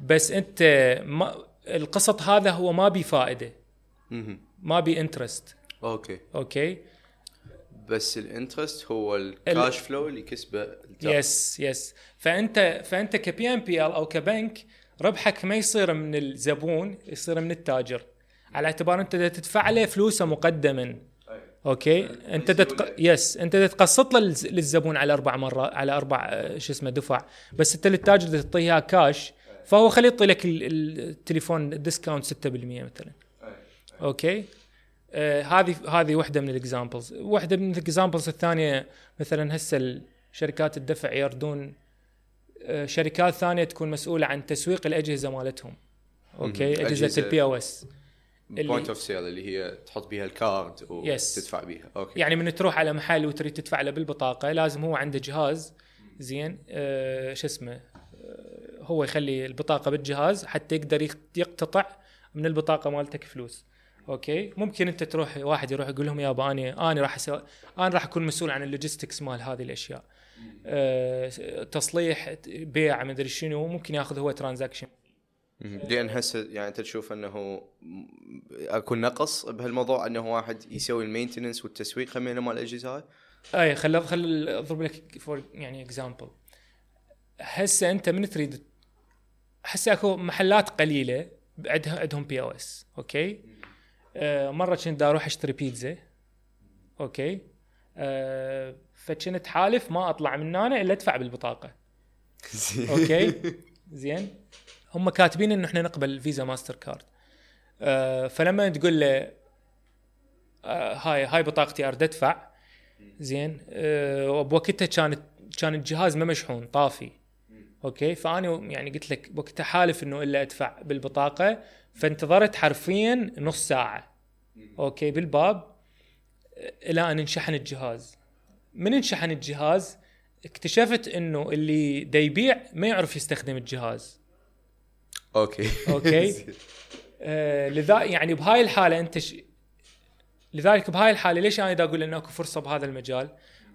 بس انت ما القسط هذا هو ما بي فائدة. ما بي interest okay. okay? بس ال interest هو ال cash flow اللي كسبه. yes yes فانت فأنت ك BNPL أو كبنك ربحك ما يصير من الزبون يصير من التاجر. على اعتبار أنت تدفع له فلوسه مقدما. okay. أنت تتق... yes أنت دا تقسط له للز- للزبون على أربع مرات على أربع آه، شو اسمه دفع. بس أنت للتاجر دا تعطيه إياه كاش فهو خليه يعطي لك ال- ال- التليفون discount 6% مثلا. okay. آه، هذه هذه واحدة من ال examples واحدة من ال examples الثانية مثلا هسه الشركات الدفع يردون آه، شركات ثانية تكون مسؤولة عن تسويق الأجهزة مالتهم. okay. أجهزة ال POS point of sale اللي هي تحط بيها ال card Yes. وتدفع بيها. okay يعني من تروح على محل وتريد تدفع له بالبطاقة لازم هو عنده جهاز. زين. آه شو اسمه؟ آه هو يخلي البطاقة بالجهاز حتى يقدر يق- يقتطع من البطاقة مالتك فلوس. okay ممكن انت تروح واحد يروح يقول لهم يابا أنا أنا راح أسوي أنا راح أكون مسؤول عن ال logistics مال هذه الأشياء. آه تصليح بيع مدري شنو ممكن ياخذ هو transaction. لأن هسه يعني أنت تشوف أنه أكو نقص بهالموضوع أنه واحد يسوي ال maintenance والتسويق همينه مال الأجهزة هاي؟ أي خل خل أضرب لك for يعني example هسه أنت من تريد هسه أكو محلات قليلة عندها عندهم POS okay? آه مرة كنت أروح أشتري بيتزا okay? آه فكنت حالف ما أطلع من هنا إلا أدفع بالبطاقة. okay? زين؟ هم كاتبين انه إحنا نقبل Visa Mastercard آه فلما تقول له آه هاي هاي بطاقتي أريد أدفع. زين. أه وبوقتها كانت كان الجهاز ما مشحون طافي. okay? فأنا يعني قلت لك وقتها حالف إنه إلا أدفع بالبطاقة. فانتظرت حرفيا نص ساعة. okay? بالباب. إلى أن انشحن الجهاز. من انشحن الجهاز؟ اكتشفت إنه اللي دا يبيع ما يعرف يستخدم الجهاز. okay. okay. آه لذا يعني بهاي الحالة أنت ش... لذلك بهاي الحالة ليش أنا دا أقول إنه أكو فرصة بهذا المجال؟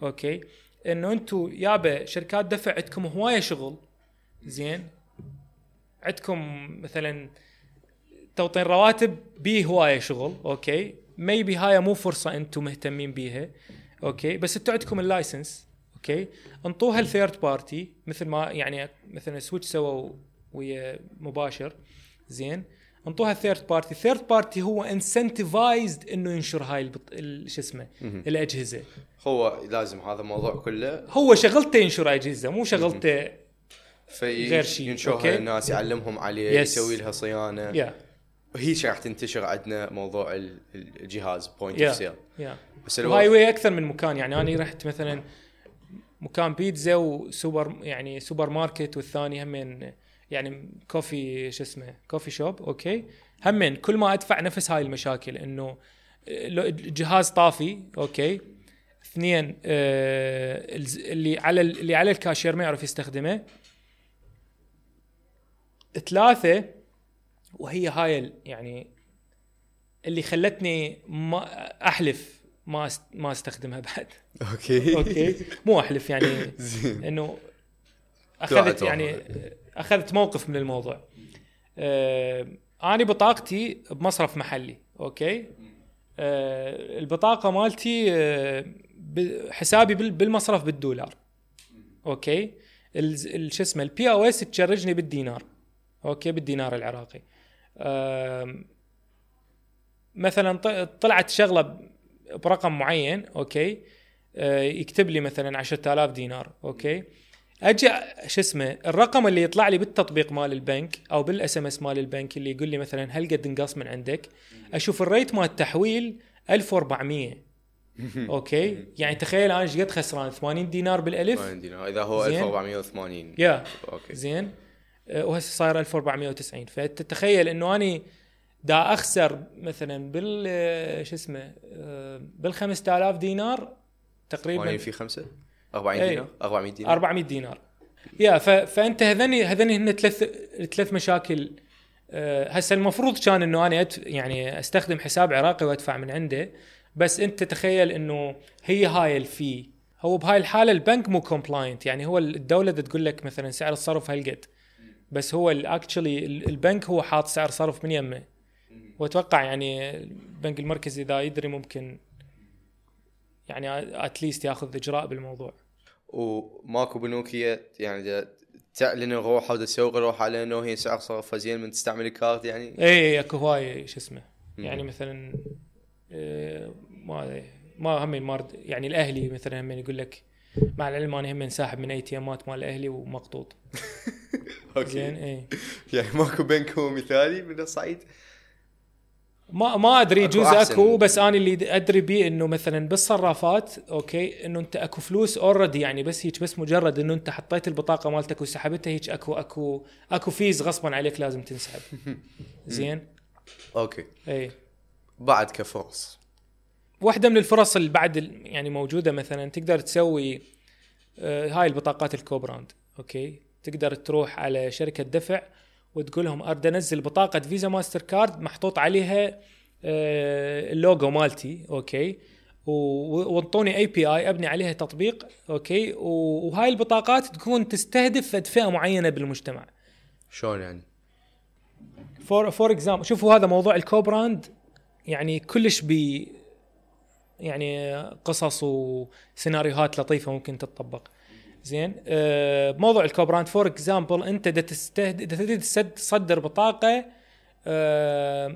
okay. إنه أنتم يابا شركات دفع عندكم هواية شغل. زين. عندكم مثلا توطين رواتب بيه هوايه شغل. okay. maybe هاي مو فرصة أنتم مهتمين بيها. okay. بس أنتم عندكم ال license. okay. أنطوها ال third party. مثل ما يعني مثلا Switch سووا ويا مباشر. زين. انطوها ال third party ال third party هو incentivized إنه ينشر هاي شو اسمه الأجهزة. هو لازم هذا الموضوع كله. هو شغلته ينشر أجهزة مو شغلته في غير شيء، ينشرها؟ للناس يعلمهم عليه Yes. يسوي لها صيانة. يا هي راح تنتشر عندنا موضوع ال- الجهاز point of sale بس وهاي ألو... وي أكثر من مكان. يعني أنا رحت مثلا مكان بيتزا وسوبر يعني سوبر ماركت والثاني همين يعني coffee شو اسمه coffee shop okay. همين كل ما أدفع نفس هاي المشاكل إنه الجهاز طافي okay. اثنين آه اللي على ال- اللي على الكاشير ما يعرف يستخدمه. ثلاثة وهي هاي يعني اللي خلتني ما أحلف ما ما أستخدمها بعد. okay. okay. مو أحلف يعني إنه أخذت يعني أخذت موقف من الموضوع. آه أنا بطاقتي بمصرف محلي okay? آه البطاقة مالتي آه حسابي بال- بالمصرف بالدولار okay? شو اسمه ال POS تشرجني بالدينار okay? بالدينار العراقي. آم، مثلا طلعت شغلة برقم معين okay؟ آه، يكتب لي مثلا 10000 دينار okay؟ أجي شو اسمه الرقم اللي يطلع لي بالتطبيق مال البنك أو بال SMS مال البنك اللي يقول لي مثلا هل قد انقص من عندك؟ أشوف ال rate مال التحويل 1400 okay؟ يعني تخيل أنا إيش قد خسران؟ 80 دينار بالألف؟ ما عندنا إذا هو زين. 1480 يا. Okay. زين. آه، وهسه صاير 1490 فانت تخيل إنه أني دا أخسر مثلا بال شو اسمه آه، بال 5000 دينار تقريبا. 80 في 5 40 إيه. دينار؟ 400 دينار. 400 دينار. يا ف... فأنت هذني هذني هن ثلاث ثلاث مشاكل. آه، هسه المفروض كان إنه أنا أدف... يعني أستخدم حساب عراقي وأدفع من عنده بس أنت تخيل إنه هي هاي ال fee. هو بهاي الحالة البنك مو compliant يعني هو الدولة تقول لك مثلا سعر الصرف هالقد بس هو actually البنك هو حاط سعر صرف من يمه. وأتوقع يعني البنك المركزي إذا يدري ممكن يعني at least ياخذ إجراء بالموضوع. وماكو بنوك هي يعني تعلن روحها وتسوق روحها على إنه هي سعر صرفها زين من تستعمل الكارت يعني. اي اكو هواي شو اسمه. يعني مثلا ما ما هم ما رد- يعني الأهلي مثلا هم يقول لك مع العلم أنا هم ساحب من ATM ات مال الأهلي ومقطوط. زين اي يعني ماكو بنك هو مثالي من الصايد؟ ما ما أدري أكو يجوز. أكو بس أنا اللي أدري بيه إنه مثلا بالصرافات okay إنه أنت أكو فلوس already يعني بس هيك بس مجرد إنه أنت حطيت البطاقة مالتك وسحبتها هيك أكو أكو أكو fees غصبا عليك لازم تنسحب. زين؟ Okay. اي بعد كفرص. واحدة من الفرص اللي بعد يعني موجودة مثلا تقدر تسوي آه، هاي البطاقات ال co-brand okay؟ تقدر تروح على شركة دفع وتقول لهم أريد أنزل بطاقة فيزا ماستر كارد محطوط عليها آه، اللوجو مالتي okay؟ وانطوني API أبني عليها تطبيق okay؟ وهاي البطاقات تكون تستهدف فد فئة معينة بالمجتمع. شلون يعني؟ for for example شوفوا هذا موضوع ال co-brand يعني كلش بي يعني قصص وسيناريوهات لطيفة ممكن تتطبق. زين. آه موضوع ال co-brand for example انت دا تستهد دا تصدر بطاقة آه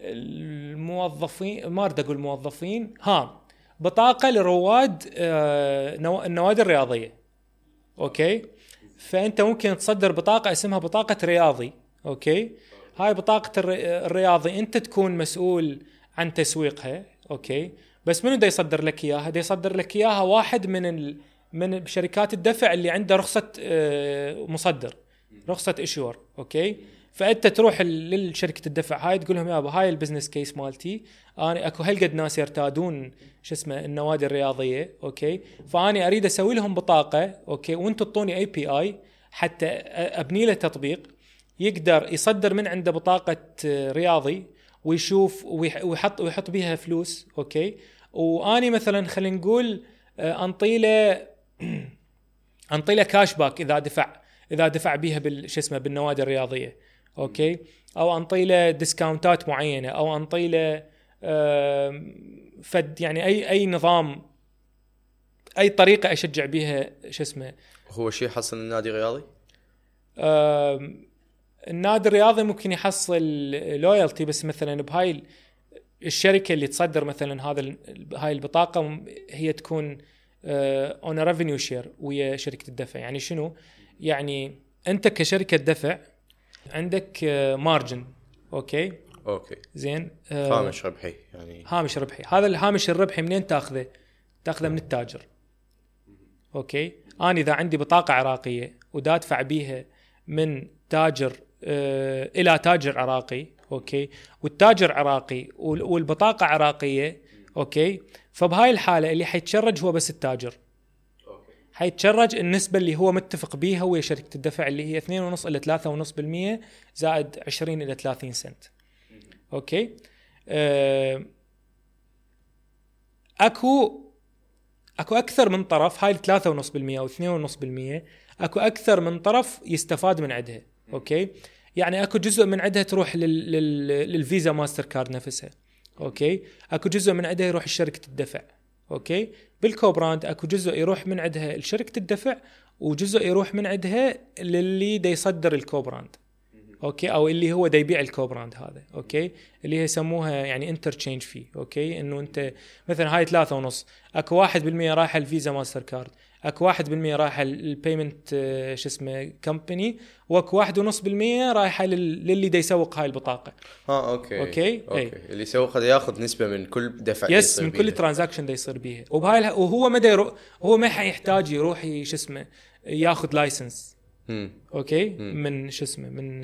الموظفين ما أريد أقول موظفين ها بطاقة لرواد آه نوا- النوادي الرياضية. okay؟ فأنت ممكن تصدر بطاقة اسمها بطاقة رياضي. okay؟ هاي بطاقة الر- الرياضي أنت تكون مسؤول عن تسويقها. okay؟ بس منو دا يصدر لك إياها؟ دا يصدر لك إياها واحد من ال... من شركات الدفع اللي عنده رخصة آه، مصدر رخصة issuer okay؟ فأنت تروح للشركه الدفع هاي تقول لهم يابا هاي ال business case مالتي أنا أكو هالقد ناس يرتادون شو اسمه النوادي الرياضية okay؟ فاني أريد أسوي لهم بطاقة okay؟ وأنتم تعطوني API حتى أبني له تطبيق يقدر يصدر من عنده بطاقة آه، رياضي ويشوف ويح- ويحط ويحط بيها فلوس okay؟ واني مثلا خلينا نقول آه، أنطي له انطي له cash back إذا دفع إذا دفع بيها بال شو اسمه بالنوادي الرياضية. okay؟ أو أنطي له discount ات معينة أو أنطي له فد يعني أي أي نظام أي طريقة أشجع بيها شو اسمه. هو شيء حصل النادي الرياضي؟ النادي الرياضي ممكن يحصل loyalty بس مثلا بهاي ال- الشركة اللي تصدر مثلا هذا هاي البطاقة هي تكون on revenue share ويا شركة الدفع. يعني شنو؟ يعني أنت كشركة دفع عندك margin okay؟ okay. زين. آه، هامش ربحي يعني. هامش ربحي. هذا الهامش الربحي منين تأخذه؟ تأخذه من التاجر. okay؟ أنا إذا عندي بطاقة عراقية ودا أدفع بيها من تاجر آه إلى تاجر عراقي okay؟ والتاجر عراقي وال- والبطاقة عراقية okay؟ فبهاي الحالة اللي حيتشرج هو بس التاجر. حيتشرج النسبة اللي هو متفق بيها ويا شركة الدفع اللي هي 2.5 إلى 3.5% زائد 20 إلى 30 سنت. okay؟ آه، أكو أكو أكثر من طرف هاي ال 3.5% أو 2.5% أكو أكثر من طرف يستفاد من عندها okay؟ يعني أكو جزء من عندها تروح لل... لل... للفيزا ماستر كارد نفسها. okay؟ أكو جزء من عندها يروح لشركة الدفع okay؟ بال co-brand أكو جزء يروح من عندها لشركة الدفع وجزء يروح من عندها للي دا يصدر ال co-brand. okay؟ أو اللي هو دا يبيع ال co-brand هذا okay؟ اللي هي يسموها يعني interchange fee okay؟ إنه أنت مثلا هاي ثلاثة ونص أكو 1% رايحه الفيزا ماستر كارد أكو 1% رايحه ال payment شو اسمه company وأكو 1.5% رايحه لل- للي دا يسوق هاي البطاقة. آه okay. okay, okay. أي. اللي يسوق ياخذ نسبة من كل دفع yes من كل. transaction دا يصير بيها وبهاي وهو ما دا يرو... هو ما حيحتاج يروح شو اسمه ياخذ license مم. okay؟ من شو اسمه من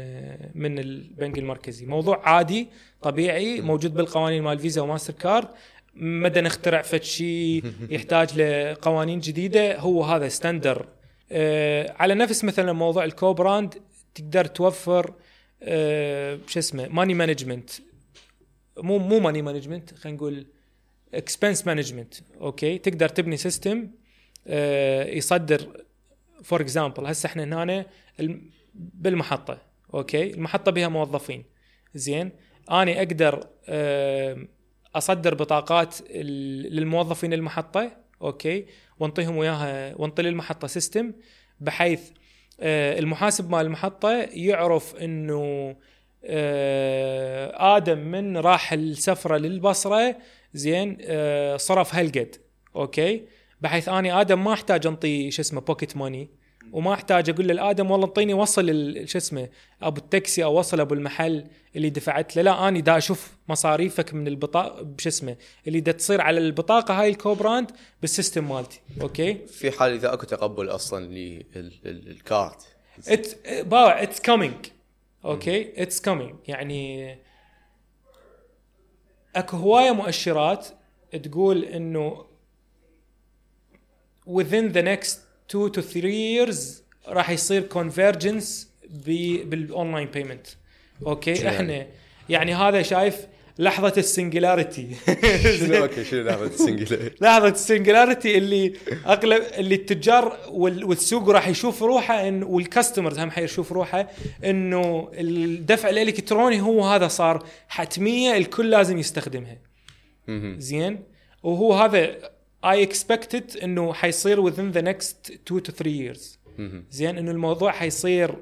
من البنك المركزي. موضوع عادي طبيعي موجود بالقوانين مال فيزا وماستر كارد. مدى نخترع فد شيء يحتاج لقوانين جديدة هو هذا standard آه على نفس مثلا موضوع ال co-brand تقدر توفر آه شو اسمه money management مو مو money management خلينا نقول expense management okay؟ تقدر تبني system آه يصدر for example هسه إحنا هنا الم- بالمحطة okay؟ المحطة بها موظفين. زين؟ اني أقدر أصدر بطاقات للموظفين المحطة okay؟ وأنطيهم وياها وأنطي للمحطة system بحيث آه، المحاسب مال المحطة يعرف إنه آه، آدم من راح السفرة للبصرة زين؟ آه، صرف هالقد okay؟ بحيث آني آدم ما أحتاج أنطي شو اسمه pocket money وما أحتاج أقول للآدم والله أنطيني وصل شو اسمه أبو التاكسي أو وصل أبو المحل اللي دفعت له. لا آني دا أشوف مصاريفك من البطاقه شو اسمه اللي دا تصير على البطاقة هاي ال co-brand بال system مالتي. okay؟ في حال إذا أكو تقبل أصلا لل card at باوع it's coming okay؟ it's coming يعني أكو هواية مؤشرات تقول إنه within the next 2 to 3 years راح يصير convergence ب- بال online payment okay؟ إحنا يعني هذا شايف لحظة ال singularity شنو؟ okay شنو لحظة ال singul- لحظة ال singularity اللي اغلب اللي التجار وال- والسوق راح يشوف روحه إن وال customers هم حيشوف روحه إنه الدفع الإلكتروني هو هذا صار حتمية الكل لازم يستخدمها. زين؟ وهو هذا I expected إنه حيصير within the next 2 to 3 years. زين إنه الموضوع حيصير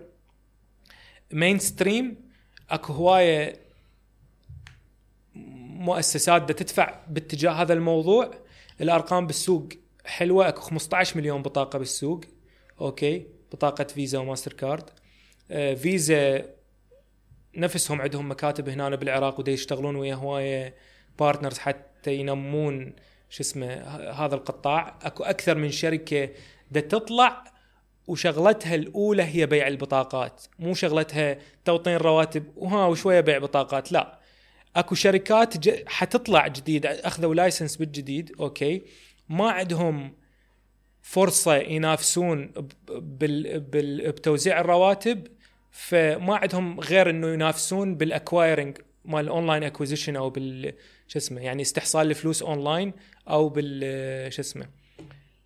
mainstream أكو هواية مؤسسات بدها تدفع باتجاه هذا الموضوع. الأرقام بالسوق حلوة. أكو 15 مليون بطاقة بالسوق. okay. بطاقة فيزا وماستر كارد. آه فيزا نفسهم عندهم مكاتب هنا بالعراق ودي يشتغلون ويا هواية partners حتى ينمون شو اسمه هذا القطاع. أكو أكثر من شركة دا تطلع وشغلتها الأولى هي بيع البطاقات. مو شغلتها توطين رواتب وها وشوية بيع بطاقات لا. أكو شركات ج... حتطلع جديد أخذوا license بالجديد okay. ما عندهم فرصة ينافسون بال... بال... بتوزيع الرواتب فما عندهم غير إنه ينافسون بال acquiring مال ال online acquisition أو بال شو اسمه يعني استحصال الفلوس اونلاين أو بال شو اسمه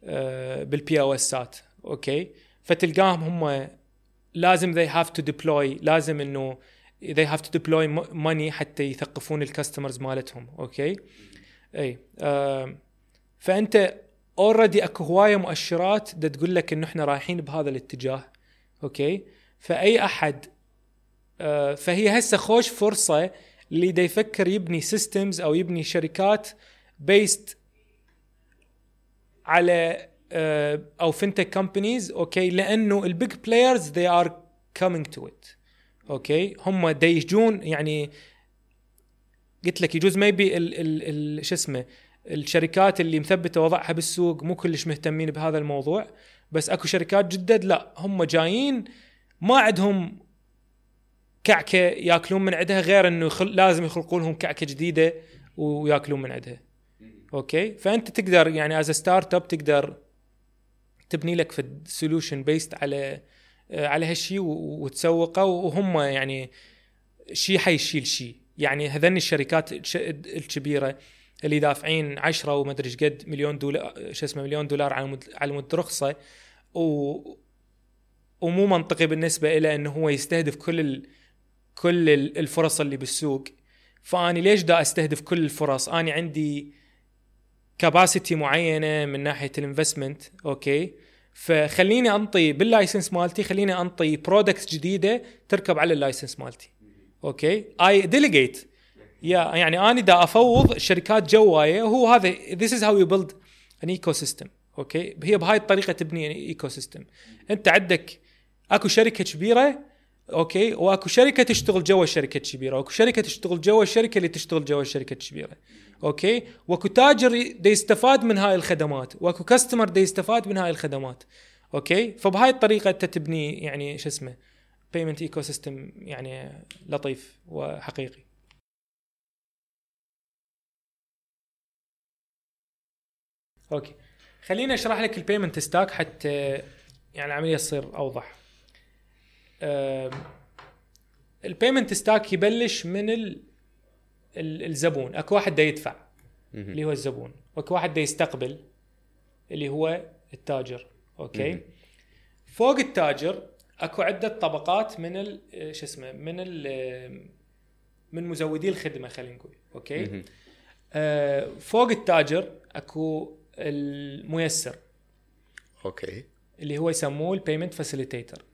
آه، بال POSات okay؟ فتلقاهم هم لازم they have to deploy لازم إنه they have to deploy money حتى يثقفون ال customers مالتهم. okay؟ إي فأنت already أكو هواية مؤشرات دا تقول لك إنه إحنا رايحين بهذا الاتجاه. okay؟ فأي أحد آه فهي هسه خوش فرصة اللي يفكر يبني systems أو يبني شركات based على آه، أو fintech companies okay؟ لأنه ال big players they are coming to it okay؟ هم دا يجون يعني قلت لك يجوز ال ال شو اسمه الشركات اللي مثبتة وضعها بالسوق مو كلش مهتمين بهذا الموضوع بس أكو شركات جدد لا هم جايين ما عندهم كعكة يأكلون من عندها غير إنه لازم يخلقون لهم كعكة جديدة ويأكلون من عندها. okay؟ فأنت تقدر يعني as startup تقدر تبني لك solution based على آه، على هالشيء وتسوقه وهم يعني شيء حيشيل شيء يعني هذني الشركات الش- الكبيرة اللي دافعين 10 وما أدري إيش قد مليون دولار شو اسمه مليون دولار على على مد رخصة. و ومو منطقي بالنسبة له إنه هو يستهدف كل ال... كل ال- الفرص اللي بالسوق. فأني ليش دا أستهدف كل الفرص؟ أني عندي capacity معينة من ناحية ال investment okay فخليني أنطي بال license مالتي خليني أنطي products جديدة تركب على ال license مالتي okay I delegate يا يعني أنا دا أفوض الشركات جواية وهو هذا this is how you build an ecosystem okay هي بهاي الطريقة تبني ecosystem أنت عندك أكو شركة كبيرة okay وأكو شركة تشتغل جوا الشركة الكبيرة وأكو شركة تشتغل جوا الشركة اللي تشتغل جوا الشركة الكبيرة. okay واكو تاجر يستفاد من هاي الخدمات واكو customer يستفاد من هاي الخدمات okay فبهاي الطريقة انت تبني يعني شو اسمه payment ecosystem يعني لطيف وحقيقي okay خليني أشرح لك ال payment stack حتى يعني العملية تصير أوضح. ال payment stack يبلش من الزبون. أكو واحد دا يدفع اللي هو الزبون. وأكو واحد دا يستقبل اللي هو التاجر. okay. فوق التاجر أكو عدة طبقات من ال شو اسمه من ال من مزودي الخدمة خلينا نقول. okay. آه فوق التاجر أكو الميسر. okay. اللي هو يسموه ال payment facilitator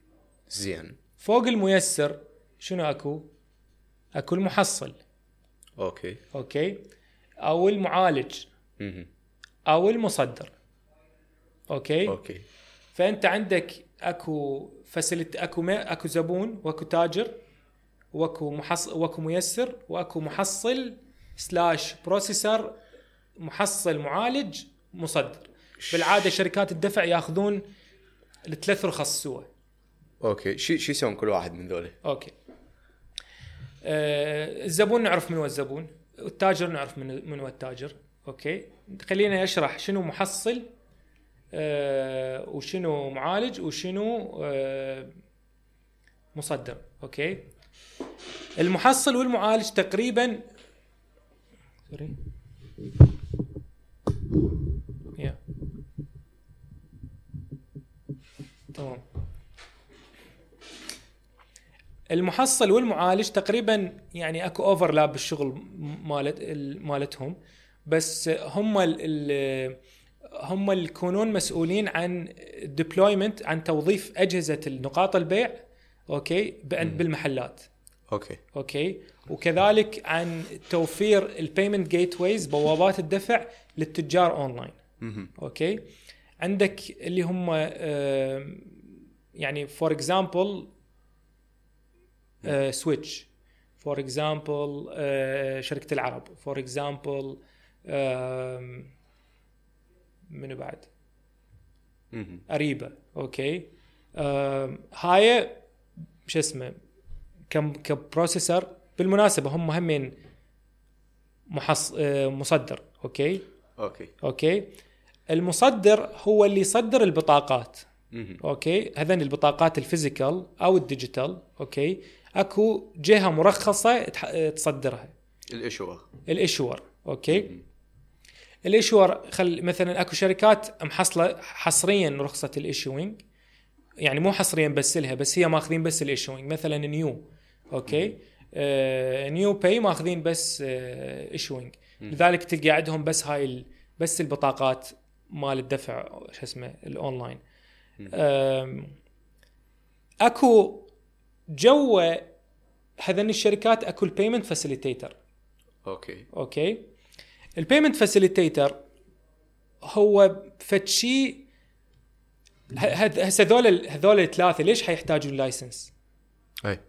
زين. فوق الميسر شنو أكو؟ أكو المحصل. okay. okay. أو المعالج. مهم. أو المصدر. okay. okay. فأنت عندك أكو facilit- أكو ما أكو زبون وأكو تاجر وأكو محصل وأكو ميسر وأكو محصل slash processor محصل معالج مصدر. بالعادة شركات الدفع يأخذون الثلاث رخص سوا. okay. شو شو يسوون كل واحد من ذولا okay. الزبون نعرف من هو الزبون والتاجر نعرف من من هو التاجر okay؟ خلينا اشرح شنو محصل آه وشنو معالج وشنو آه مصدر okay؟ المحصل والمعالج تقريبا sorry. تمام. المحصل والمعالج تقريبا يعني أكو overlap بالشغل مالت مالتهم بس هم ال هم اللي يكونون مسؤولين عن deployment عن توظيف أجهزة النقاط البيع okay؟ بالمحلات. okay. okay؟ وكذلك عن توفير ال payment gateways بوابات الدفع للتجار online. okay؟ عندك اللي هم يعني for example سويتش for example شركة العرب. for example منو بعد. أريبا. okay. هاي شو اسمه كم ك processor بالمناسبة هم همين محص آه، مصدر. okay. okay. okay. المصدر هو اللي يصدر البطاقات. okay. هذين البطاقات ال physical أو ال digital. okay. اكو جهة مرخصة تصدرها. ال issuer ال issuer okay؟ ال issuer خل مثلا اكو شركات محصلة حصريا رخصة ال issuing يعني مو حصريا بس لها بس هي ماخذين بس ال issuing مثلا نيو okay؟ آه نيو باي ماخذين بس آه issuing لذلك تلقى عندهم بس هاي ال- بس البطاقات مال الدفع شو اسمه الأونلاين. اكو جوا هذين الشركات أكو ال payment facilitator okay. okay. ال payment facilitator هو فد شيء هسه هذول هذول الثلاثة ليش حيحتاجوا ال license؟ أي.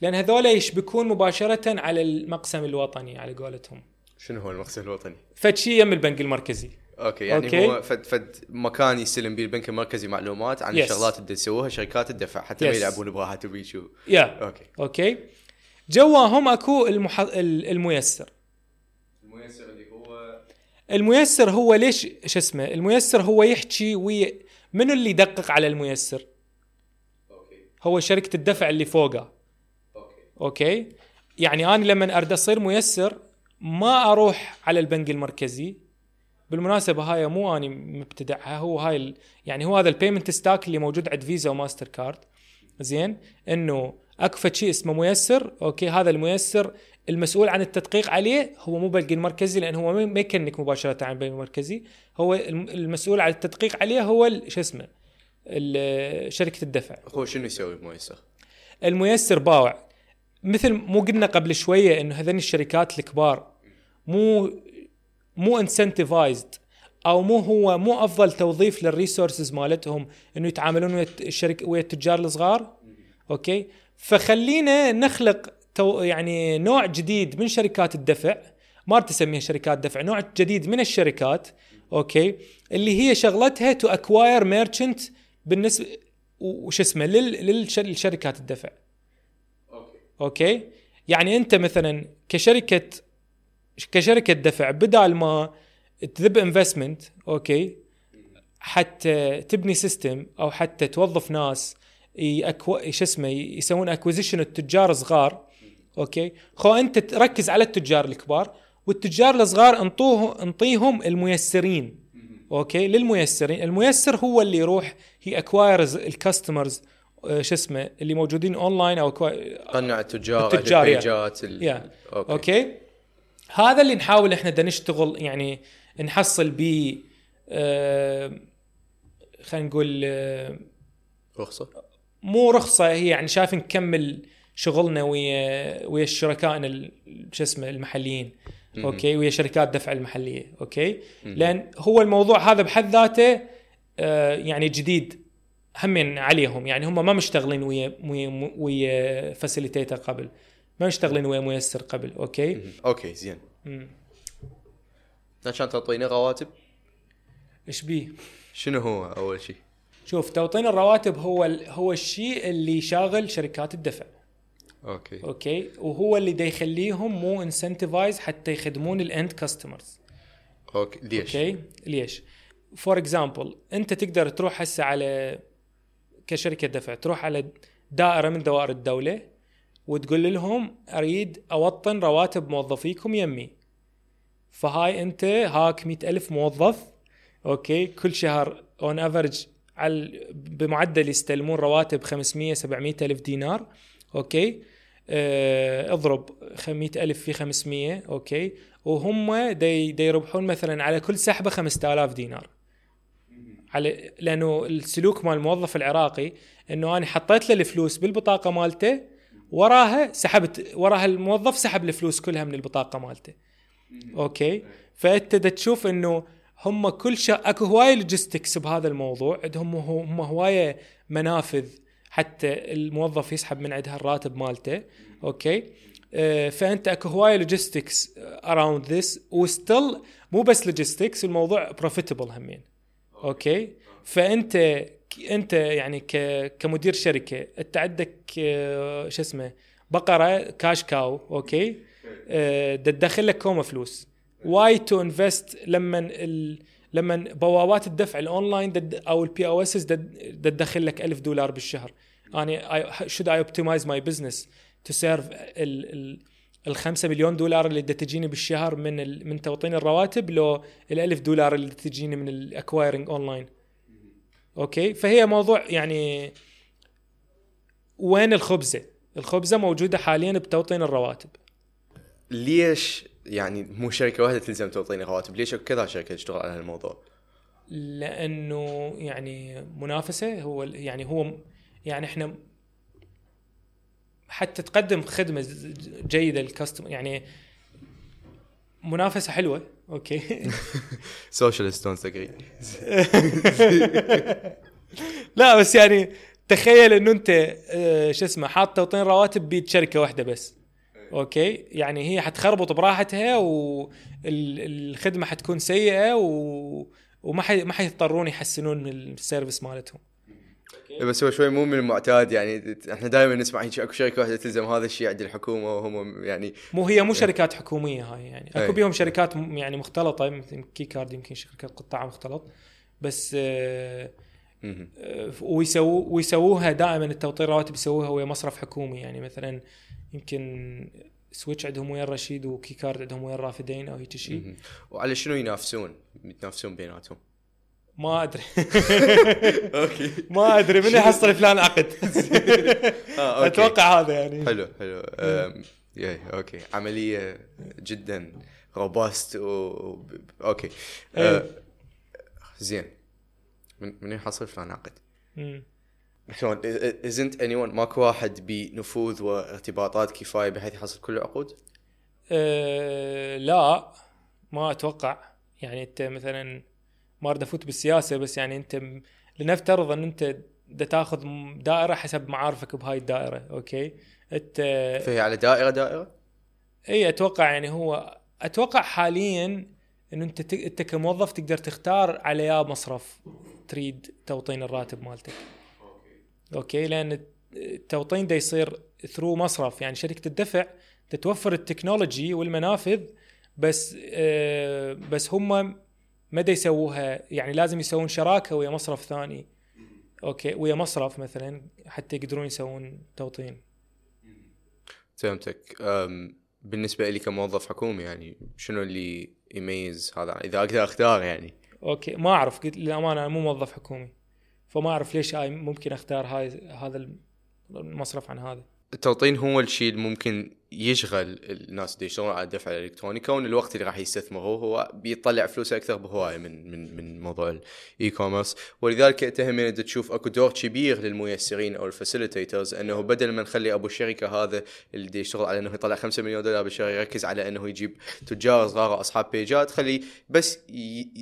لأن هذول يشبكون مباشرة على المقسم الوطني على قولتهم. شنو هو المقسم الوطني؟ فد شيء يم البنك المركزي. okay يعني okay. هو فد فد مكان يستلم به البنك المركزي معلومات عن Yes. الشغلات اللي تسووها شركات الدفع حتى ما Yes. يلعبون براحه وبيشو يا okay. okay. جواهم أكو المح... ال- الميسر. الميسر اللي هو الميسر هو ليش شو اسمه الميسر هو يحكي ويا منو اللي يدقق على الميسر؟ okay. هو شركة الدفع اللي فوقه. okay. okay. يعني أنا لما اريد أصير ميسر ما أروح على البنك المركزي. بالمناسبة هاي مو أني مبتدعها هو هاي. يعني هو هذا ال payment stack اللي موجود عند فيزا وماستر كارد زين؟ إنه اكو شيء اسمه ميسر okay؟ هذا الميسر المسؤول عن التدقيق عليه هو مو البنك المركزي لأن هو ما- ي connect مباشرة عن البنك المركزي هو الم- المسؤول عن التدقيق عليه هو شو اسمه؟ شركة الدفع. هو شنو يسوي الميسر؟ الميسر باوع. مثل مو قلنا قبل شوية إنه هذين الشركات الكبار مو مو incentivized أو مو هو مو أفضل توظيف لل resources مالتهم إنه يتعاملون ويا الشركة ويا التجار الصغار. okay؟ فخلينا نخلق to يعني نوع جديد من شركات الدفع. ما تسميها شركات دفع نوع جديد من الشركات. okay؟ اللي هي شغلتها to acquire merchant بالنسبة وش اسمه؟ لل- للش- للشركات الدفع. okay. okay؟ يعني أنت مثلا كشركة كشركة دفع بدال ما تذب investment okay حتى تبني system أو حتى توظف ناس يأكو... شو اسمه يسوون acquisition التجار صغار okay خو أنت تركز على التجار الكبار والتجار الصغار انطوه انطيهم الميسرين okay للميسرين الميسر هو اللي يروح هي acquires ال customers شو اسمه اللي موجودين اونلاين أو كوا- قنع التجار التجار،. البيجات ال... يا. أوكي, أوكي هذا اللي نحاول إحنا بدنا نشتغل يعني نحصل بيه آه خلينا نقول آه رخصة. مو رخصة هي يعني شايف نكمل شغلنا ويا ويا شركائنا ال- شو اسمه المحليين. أوكي؟ ويا شركات دفع المحلية. أوكي؟ لأن هو الموضوع هذا بحد ذاته آه يعني جديد همين عليهم. يعني هم ما مشتغلين ويا ويا ويا facilitator قبل. ما مشتغلين ويا ميسر قبل أوكي. أوكي زين. عشان توطين الرواتب إيش بيه؟ شنو هو أول شيء؟ شوف توطين الرواتب هو ال- هو الشيء اللي شاغل شركات الدفع okay okay وهو اللي دا يخليهم مو incentivized حتى يخدمون ال end customers أوكي ليش؟ أوكي ليش فور اكزامبل أنت تقدر تروح هسه على كشركة دفع تروح على دائرة من دوائر الدولة وتقول لهم أريد أوطن رواتب موظفيكم يمي. فهاي أنت هاك مئة ألف موظف okay كل شهر on average على بمعدل يستلمون رواتب 500 700 ألف دينار okay آه اضرب 100 ألف في 500 okay وهم دي, دي يربحون مثلا على كل سحبة 5000 دينار. على لأنه السلوك مال الموظف العراقي إنه أنا حطيت له الفلوس بالبطاقة مالته وراها سحبت وراها الموظف سحب الفلوس كلها من البطاقة مالته. okay? فأنت دا تشوف إنه هم كل شيء أكو هوايه logistics بهذا الموضوع عندهم هم هواية منافذ حتى الموظف يسحب من عندها الراتب مالته. okay? آه، فأنت أكو هواية logistics around this و still مو بس logistics الموضوع profitable همين. okay? فأنت أنت يعني ك كمدير شركة أنت عندك آه، شو اسمه بقرة cash cow okay? آه، دا تدخل لك كومة فلوس. why to invest لما ال... لما بوابات الدفع الأونلاين دد أو ال POS تدخل لك 1000 دولار بالشهر. أنا should I optimize my business to serve ال ال ال 5 مليون دولار اللي تجيني بالشهر من ال من توطين الرواتب لو ال 1000 دولار اللي تجيني من ال acquiring online okay فهي موضوع يعني وين الخبزة؟ الخبزة موجودة حاليا بتوطين الرواتب ليش يعني مو شركة واحدة تلزم توطين رواتب؟ ليش كذا شركة تشتغل على هالموضوع؟ لأنه يعني منافسة هو يعني هو يعني إحنا حتى تقدم خدمة جيدة لل customer يعني منافسة حلوة أوكي سوشيالست دونت اجري لا بس يعني تخيل إنه أنت آه، شو اسمه حاط توطين رواتب بيد شركة واحدة بس. okay يعني هي حتخربط براحتها والخدمة حتكون سيئة و... وما حي... ما حيضطرون يحسنون ال service مالتهم. بس هو شوي مو من المعتاد يعني إحنا دائما نسمع هيك أكو شركة واحدة تلزم هذا الشيء عند الحكومة وهم يعني مو هي مو شركات حكومية هاي يعني. أكو بيهم شركات يعني مختلطة مثل كي كارد يمكن شركة قطاع مختلط بس آه، ويسووا ويسووها دائما التوطين رواتب يسووها ويا مصرف حكومي يعني مثلا يمكن سويتش عندهم ويا الرشيد وكي كارد عندهم ويا الرافدين أو هيك شيء. وعلى شنو ينافسون؟ يتنافسون بيناتهم ما أدري. Okay. ما أدري من يحصل فلان عقد. Okay. أتوقع هذا يعني. حلو حلو. Okay. عملية جدا robust و... Okay. إيه. أه، زين. من يحصل فلان عقد. شلون isn't any ماكو واحد بنفوذ وارتباطات كفاية بحيث يحصل كل العقود؟ أه لا. ما أتوقع. يعني أنت مثلا ما أريد أفوت بالسياسة بس يعني أنت لنفترض إن أنت دا تاخذ دائرة حسب معارفك بهاي الدائرة okay? أنت فهي على دائرة دائرة؟ إي أتوقع يعني هو أتوقع حاليا انه أنت ت- أنت كموظف تقدر تختار على يا مصرف تريد توطين الراتب مالتك. okay? لأن التوطين ده يصير through مصرف يعني شركة الدفع تتوفر ال technology والمنافذ بس آه بس هم ما دا يسووها؟ يعني لازم يسوون شراكة ويا مصرف ثاني. okay ويا مصرف مثلا حتى يقدرون يسوون توطين. فهمتك. بالنسبة لي كموظف حكومي يعني شنو اللي يميز هذا؟ إذا أقدر أختار يعني. Okay ما أعرف قلت للأمانة أنا مو موظف حكومي فما أعرف ليش هاي ممكن أختار هاي هذا المصرف عن هذا. التوطين هو الشيء اللي ممكن يشغل الناس اللي يشتغلون على الدفع الالكتروني كون الوقت اللي راح يستثمره هو بيطلع فلوسه أكثر بهواية من من من موضوع ال e-commerce ولذلك اتهم ان تشوف أكو دور كبير للميسرين أو ال facilitators إنه بدل ما نخلي أبو الشركة هذا اللي يشتغل على إنه يطلع 5 مليون دولار بالشهر يركز على إنه يجيب تجار صغار أصحاب بيجات خلي بس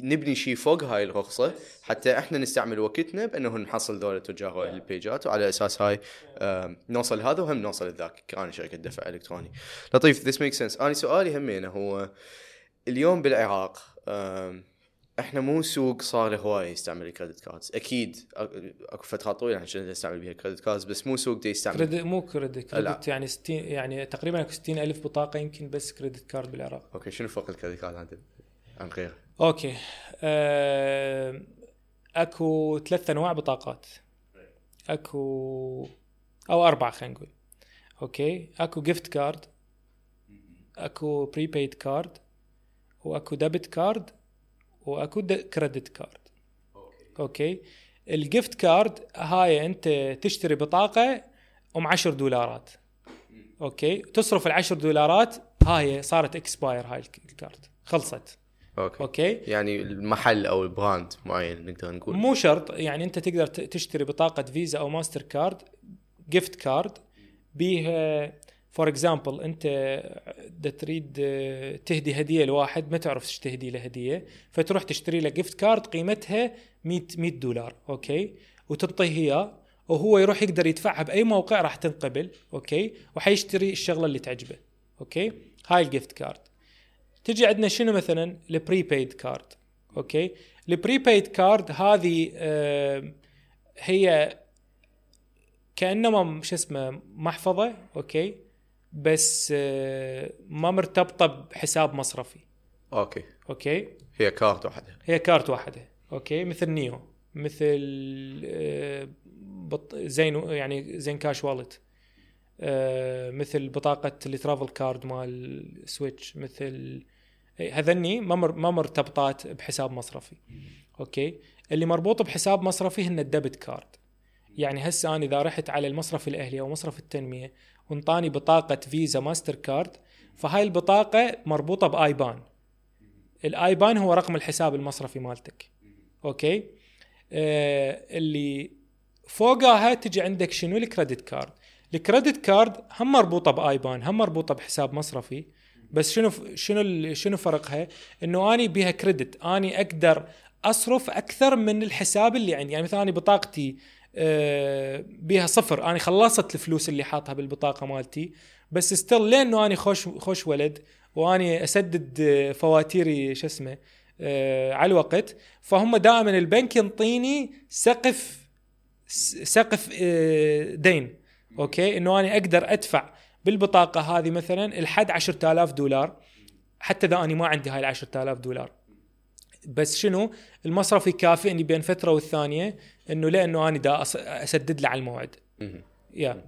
نبني شيء فوق هاي الرخصة. حتى إحنا نستعمل وقتنا بإنه نحصل ذول التجار البيجات وعلى أساس هاي نوصل هذا وهم نوصل لذاك كان شركة دفع الكتروني لطيف this make sense أنا سؤالي همينه هو اليوم بالعراق إحنا مو سوق صار له هوايه يستعمل ال credit cards أكيد أكو فترات طويلة عشان نستعمل بيها credit cards بس مو سوق دي يستعمل. credit مو credit credit يعني 60 يعني تقريبا أكو 60 ألف بطاقة يمكن بس credit card بالعراق. okay شنو فرق ال credit card عن عن غيره؟ okay. أه أكو ثلاث أنواع بطاقات. أكو أو أربعة خلينا نقول. okay؟ أكو gift card أكو prepaid card وأكو debit card وأكو credit card okay؟ ال gift card هاي أنت تشتري بطاقة أم 10 دولارات. okay؟ تصرف ال 10 دولارات هاي صارت expire هاي الكارت خلصت. okay. okay؟ يعني المحل أو ال brand معين نقدر نقول. مو شرط يعني أنت تقدر تشتري بطاقة فيزا أو ماستر كارد gift card بيها for example انت دا تريد آه، تهدي هدية لواحد ما تعرف إيش تهدي له هدية فتروح تشتري له gift card قيمتها 100 100 دولار okay؟ وتنطيه إياه وهو يروح يقدر يدفعها بأي موقع راح تنقبل okay؟ وحيشتري الشغلة اللي تعجبه okay؟ هاي ال gift card تجي عندنا شنو مثلا؟ ال prepaid card okay؟ ال prepaid card هذه آه هي كانما شو اسمه محفظة okay؟ بس آه ما مرتبطة بحساب مصرفي. okay. okay؟ هي كارت واحدة. هي كارت واحدة. okay؟ مثل نيو. مثل آه زين يعني زين كاش wallet. آه مثل بطاقة ال travel card مال سويتش. مثل هذني ما ما مرتبطات بحساب مصرفي. okay؟ اللي مربوط بحساب مصرفي هن ال debit card. يعني هسه أنا إذا رحت على المصرف الأهلي أو مصرف التنمية وانطاني بطاقة فيزا ماستر كارد فهاي البطاقة مربوطة ب IBAN ال IBAN هو رقم الحساب المصرفي مالتك. okay؟ آه اللي فوقها تجي عندك شنو؟ ال credit card. ال credit card هم مربوطة ب IBAN هم مربوطة بحساب مصرفي. بس شنو شنو شنو فرقها؟ إنه أني بيها credit. أني أقدر أصرف أكثر من الحساب اللي عندي. يعني مثلا أني بطاقتي بيها صفر. اني خلصت الفلوس اللي حاطها بالبطاقة مالتي بس still لأنه اني خوش خوش ولد واني أسدد فواتيري شو اسمه آه، على الوقت فهم دائما البنك ينطيني سقف سقف آه، دين. okay؟ إنه أنا أقدر أدفع بالبطاقة هذه مثلا الحد 10000 دولار حتى إذا أنا ما عندي هاي ال 10000 دولار. بس شنو؟ المصرف يكافئني بين فترة والثانية إنه لأنه أنا دا أسدد له على الموعد. yeah.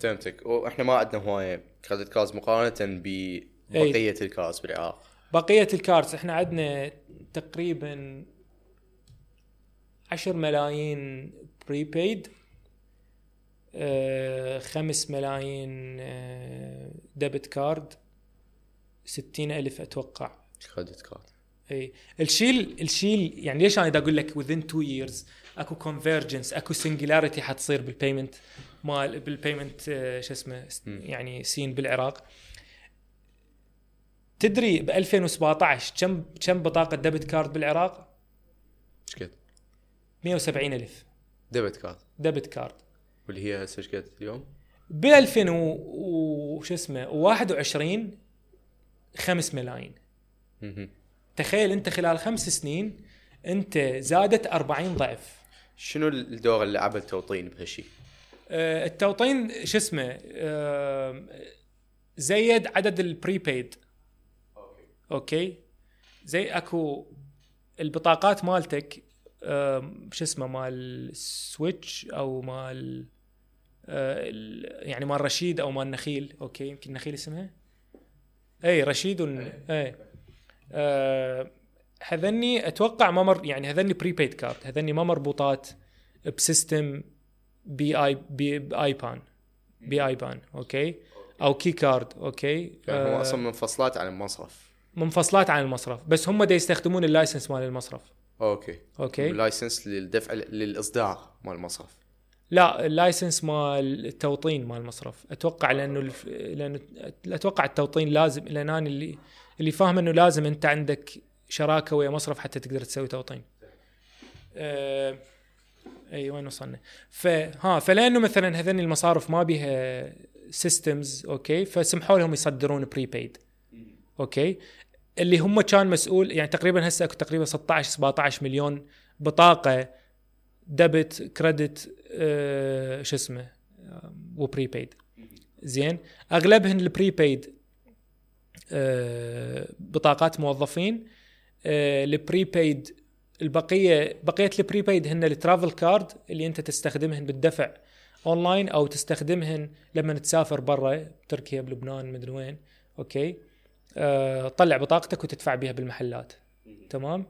فهمتك. وإحنا ما عندنا هواية. credit cards مقارنة ببقيه ال cards بالعراق. بقية ال cards إحنا عندنا تقريبا 10 ملايين prepaid آه، خمس ملايين debit card ستين ألف أتوقع. credit card اي الشيء الشيء يعني ليش أنا أقول لك within two years أكو convergence أكو singularity حتصير بال payment مال بال payment شو اسمه يعني scene بالعراق. تدري ب 2017 كم كم بطاقة debit card بالعراق؟ إيش قد؟ 170 ألف. debit card debit card واللي هي هسه إيش قد اليوم؟ ب 2000 وش اسمه 21 5 ملايين. تخيل انت خلال خمس سنين انت زادت 40 ضعف. شنو الدور اللي لعبه التوطين بهالشيء؟ آه التوطين شو اسمه؟ آه زيد عدد ال prepaid okay. okay. زي أكو البطاقات مالتك آه شو اسمه مال سويتش أو مال آه، يعني مال رشيد أو مال نخيل. okay يمكن نخيل اسمها. اي رشيد ون... اي آه هذني أتوقع ما مر يعني هذني بريبيد كارد هذني ما مربوطات بسيستم بي اي بي باي بان بي اي بان أوكي؟ أو كي كارد أوكي؟ يعني هم آه، أصلا منفصلات عن المصرف. منفصلات عن المصرف بس هم دا يستخدمون اللايسنس مال المصرف. أوكي. أوكي؟ لايسنس للدفع للإصدار مال المصرف. لا اللايسنس مال التوطين مال المصرف. أتوقع لأنه الف... لأنه أتوقع التوطين لازم لأن أنا اللي اللي فاهم إنه لازم أنت عندك شراكة ويا مصرف حتى تقدر تسوي توطين. أه... أي وين وصلنا؟ فها فلأنه مثلا هذين المصارف ما بيها systems okay؟ فسمحوا لهم يصدرون prepaid okay؟ اللي هم كان مسؤول يعني تقريبا هسه أكو تقريبا 16 17 مليون بطاقة debit credit آه شو اسمه؟ آه، و prepaid زين؟ أغلبهن ال prepaid آه بطاقات موظفين. آه ال prepaid البقية بقية ال prepaid هن ال travel card اللي أنت تستخدمهن بالدفع اونلاين أو تستخدمهن لما تسافر برا تركيا بلبنان مدري وين. okay؟ آه طلع بطاقتك وتدفع بها بالمحلات. تمام؟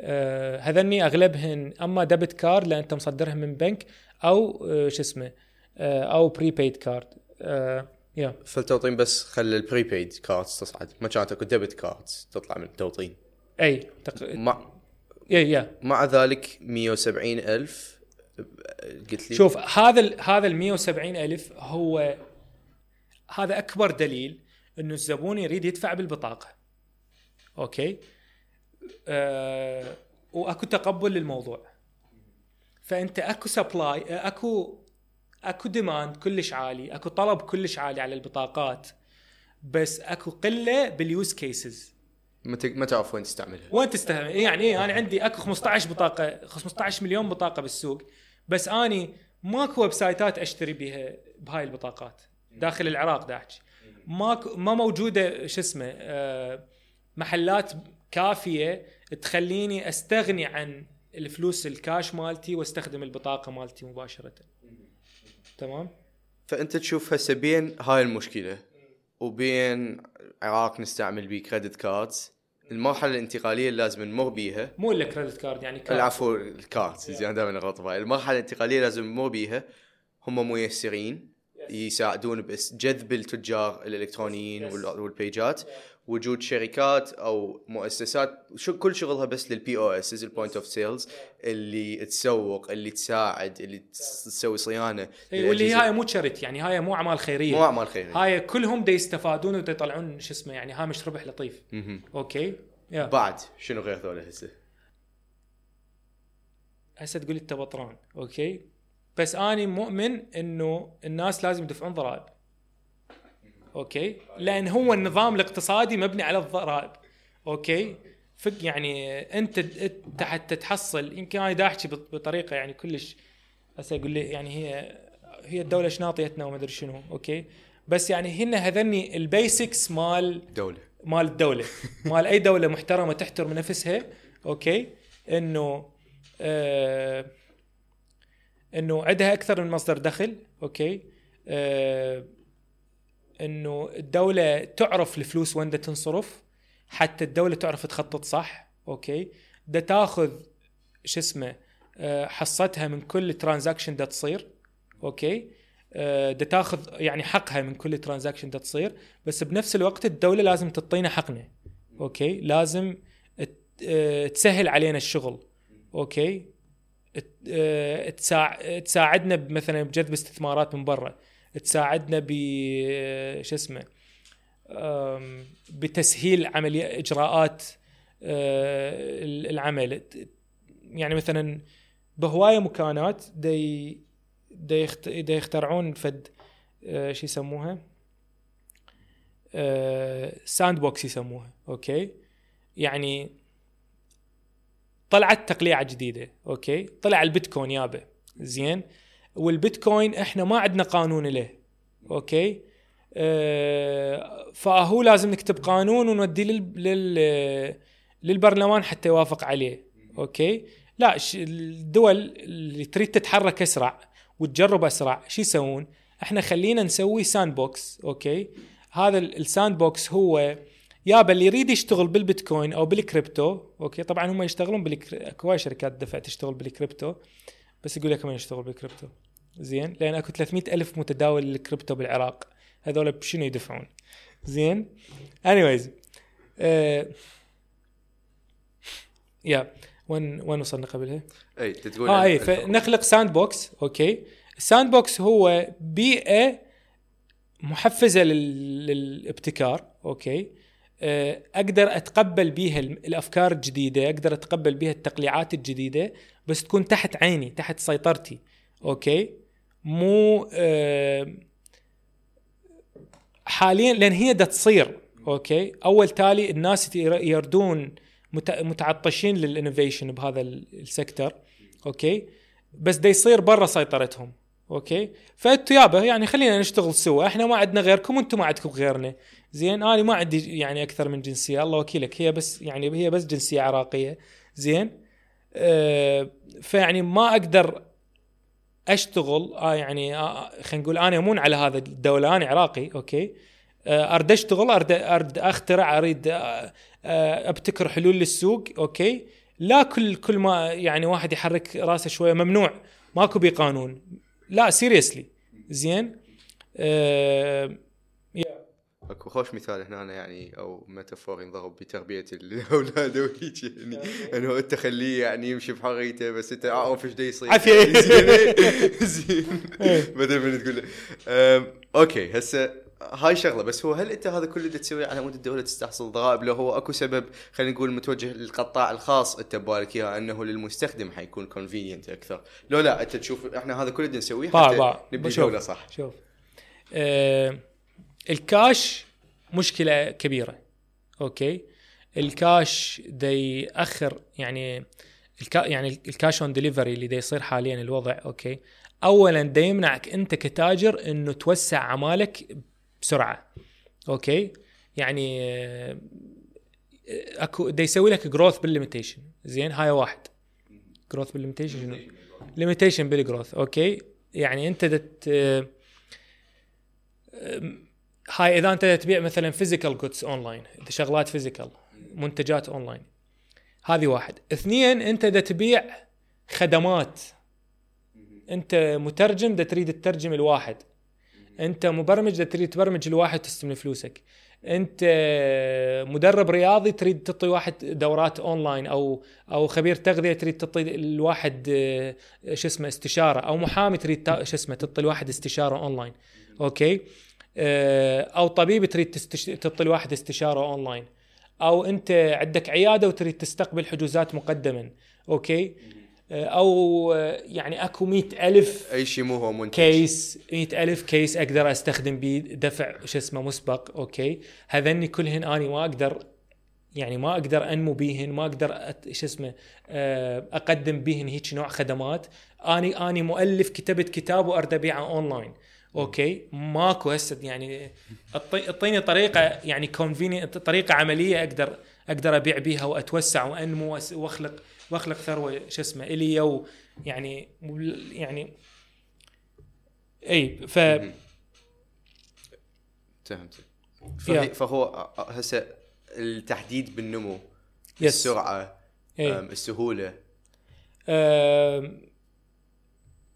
آه هذني أغلبهن أما debit card لأن أنت مصدرها من بنك أو آه شو اسمه؟ آه أو prepaid card آه يا فالتوطين بس خلى ال prepaid cards تصعد. ما كانت اكو debit cards تطلع من التوطين. اي تق... مع يا يا مع ذلك 170 ألف قلت لي. شوف هذا ال هذا ال 170 ألف هو هذا أكبر دليل إنه الزبون يريد يدفع بالبطاقة. okay؟ آه وأكو تقبل للموضوع. فأنت أكو supply أكو اكو demand كلش عالي اكو طلب كلش عالي على البطاقات بس اكو قلة بال use cases ت- ما تعرف وين تستعملها؟ وين تستخدم يعني إيه أنا عندي اكو 15 بطاقة 15 مليون بطاقة بالسوق بس أني ماكو website ات أشتري بها بهاي البطاقات داخل العراق دا احكي ماكو ما موجودة شو اسمه آه، محلات كافية تخليني أستغني عن الفلوس الكاش مالتي وأستخدم البطاقة مالتي مباشرة. تمام؟ فأنت تشوف هسه بين هاي المشكلة وبين عراق نستعمل بيه credit cards المرحلة الانتقالية اللي لازم نمر بيها. مو إلا credit card يعني card العفو ال cards زين دائما اغلط بهاي المرحلة الانتقالية لازم نمر بيها. هم ميسرين يساعدون بس جذب التجار الإلكترونيين وال- والبيجات. وجود شركات أو مؤسسات شو كل شغلها بس لل POS ال point of sales اللي تسوق اللي تساعد اللي تس- تسوي صيانة إي، واللي. هاي مو شريت يعني هاي مو أعمال خيرية. مو أعمال خيرية. هاي كلهم دا يستفادون ودا يطلعون شو اسمه يعني هامش ربح لطيف. okay؟ يا بعد شنو غير ذولا هسه؟ هسه تقول انت بطران okay؟ بس أني مؤمن إنه الناس لازم يدفعون ضرائب. okay؟ لأن هو النظام الاقتصادي مبني على الضرائب. okay؟ فك يعني أنت حتى تحصل يمكن أنا دا احكي بط- بطريقة يعني كلش هسه أقول لي يعني هي هي الدولة إيش ناطيتنا وما أدري شنو okay؟ بس يعني هن هذني ال basics مال دولة. مال الدولة. مال أي دولة محترمة تحترم نفسها okay؟ إنه آه إنه عندها أكثر من مصدر دخل okay؟ آه إنه الدولة تعرف الفلوس وين بدها تنصرف حتى الدولة تعرف تخطط صح okay؟ دا تاخذ شو اسمه آه، حصتها من كل transaction دا تصير okay؟ آه، دا تاخذ يعني حقها من كل transaction دا تصير بس بنفس الوقت الدولة لازم تعطينا حقنا okay؟ لازم آه، تسهل علينا الشغل okay؟ تساعدنا مثلا بجذب استثمارات من برا. تساعدنا ب آه، شو اسمه بتسهيل عملية إجراءات آه، العمل. يعني مثلا بهوايه مكانات دي دي. دي يخترعون فد آه، شو يسموها؟ sandbox يسموها okay؟ يعني طلعت تقليعة جديدة okay؟ طلع البيتكوين يابا زين؟ والبيتكوين إحنا ما عندنا قانون له okay؟ آه فهو لازم نكتب قانون ونوديه لل... لل... للبرلمان حتى يوافق عليه okay؟ لا الدول اللي تريد تتحرك أسرع وتجرب أسرع شو يسوون؟ إحنا خلينا نسوي sandbox okay؟ هذا ال- ال sandbox هو يابا اللي يريد يشتغل بالبيتكوين أو بال crypto okay؟ طبعا هم يشتغلون بالكريبتو أكو شركات دفع تشتغل بالكريبتو بس يقول لك ما يشتغل بالكريبتو. زين؟ لأن أكو 300 ألف متداول للكريبتو بالعراق. هذول بشنو يدفعون؟ زين؟ anyways آه يا وين وين وصلنا قبلها؟ أي تقول آه عن- أي. فنخلق sandbox okay؟ ال sandbox هو بيئة محفزة لل- للابتكار okay؟ آه، أقدر أتقبل بيها ال- الأفكار الجديدة أقدر أتقبل بيها التقليعات الجديدة بس تكون تحت عيني تحت سيطرتي okay؟ مو حاليا لأن هي دا تصير okay؟ أول تالي الناس ير- يردون مت- متعطشين لل innovation بهذا ال- ال sector okay؟ بس دا يصير برا سيطرتهم okay؟ فانتوا يابا يعني خلينا نشتغل سوا إحنا ما عندنا غيركم وأنتم ما عندكم غيرنا. زين أنا ما عندي يعني أكثر من جنسية الله وكيلك. هي بس يعني هي بس جنسية عراقية. زين آه فيعني ما أقدر أشتغل آه يعني آه خلينا نقول أنا امون على هذا الدولة أنا عراقي أوكي؟ آه ارد أشتغل ارد ارد أخترع أريد آه آه أبتكر حلول للسوق okay؟ لا كل كل ما يعني واحد يحرك راسه شوية ممنوع ماكو بيه قانون لا seriously زين؟ آه أكو خوش مثال هنا يعني أو metaphor ينضرب بتربية الأولاد وهيك يعني. إنه أنت خليه يعني يمشي بحريته بس أنت أعرف إيش يصير. عافية. زين. زين. بدل من تقول okay هسه هاي شغلة بس هو هل أنت هذا كله تسويه على مود الدولة تستحصل ضرائب؟ لو هو أكو سبب خلينا نقول متوجه للقطاع الخاص أنت ببالك إياه أنه للمستخدم حيكون convenient أكثر. لو لا أنت تشوف إحنا هذا كله نسويه حتى نبني دولة صح. شوف. آه الكاش مشكلة كبيرة okay؟ الكاش دا ياخر يعني الكا يعني ال cash on delivery اللي دا يصير حاليا الوضع okay؟ اولا دا يمنعك أنت كتاجر إنه توسع عمالك بسرعة okay؟ يعني آه، اكو دا يسوي لك growth بال limitation زين؟ هاي واحد. growth بال limitation شنو؟ limitation بال growth okay؟ يعني أنت دت هاي إذا أنت تبيع مثلا physical goods online شغلات physical منتجات اونلاين هذه واحد. اثنين أنت دا تبيع خدمات. أنت مترجم دا تريد تترجم الواحد. أنت مبرمج دا تريد تبرمج الواحد تستلم فلوسك. أنت مدرب رياضي تريد تعطي واحد دورات اونلاين أو أو خبير تغذية تريد تعطي الواحد شو اسمه استشارة. أو محامي تريد شو اسمه تعطي الواحد استشارة online okay؟ أو طبيب تريد تستش... تعطي الواحد استشارة أونلاين. أو أنت عندك عيادة وتريد تستقبل حجوزات مقدما. okay؟ آه، أو آه، يعني أكو مئة ألف أي شيء مو هو منتج. case مئة ألف case أقدر أستخدم بيه دفع شو اسمه مسبق. okay؟ هذني كلهن أنا ما أقدر يعني ما أقدر أنمو بيهن ما أقدر أت- شو اسمه آه، أقدم بيهن هيك نوع خدمات. أني أني مؤلف كتبت كتاب وأرد أبيعه online. okay. ماكو هسه يعني. أعطيني طريقة يعني conveni- طريقة عملية أقدر أقدر أبيع بيها وأتوسع وأنمو وأس- وأخلق وأخلق ثروة. شو اسمه؟ إلي و يعني يعني إي ف فهمت. فهو هسه التحديد بالنمو يس. السرعة. أم، السهولة. آم،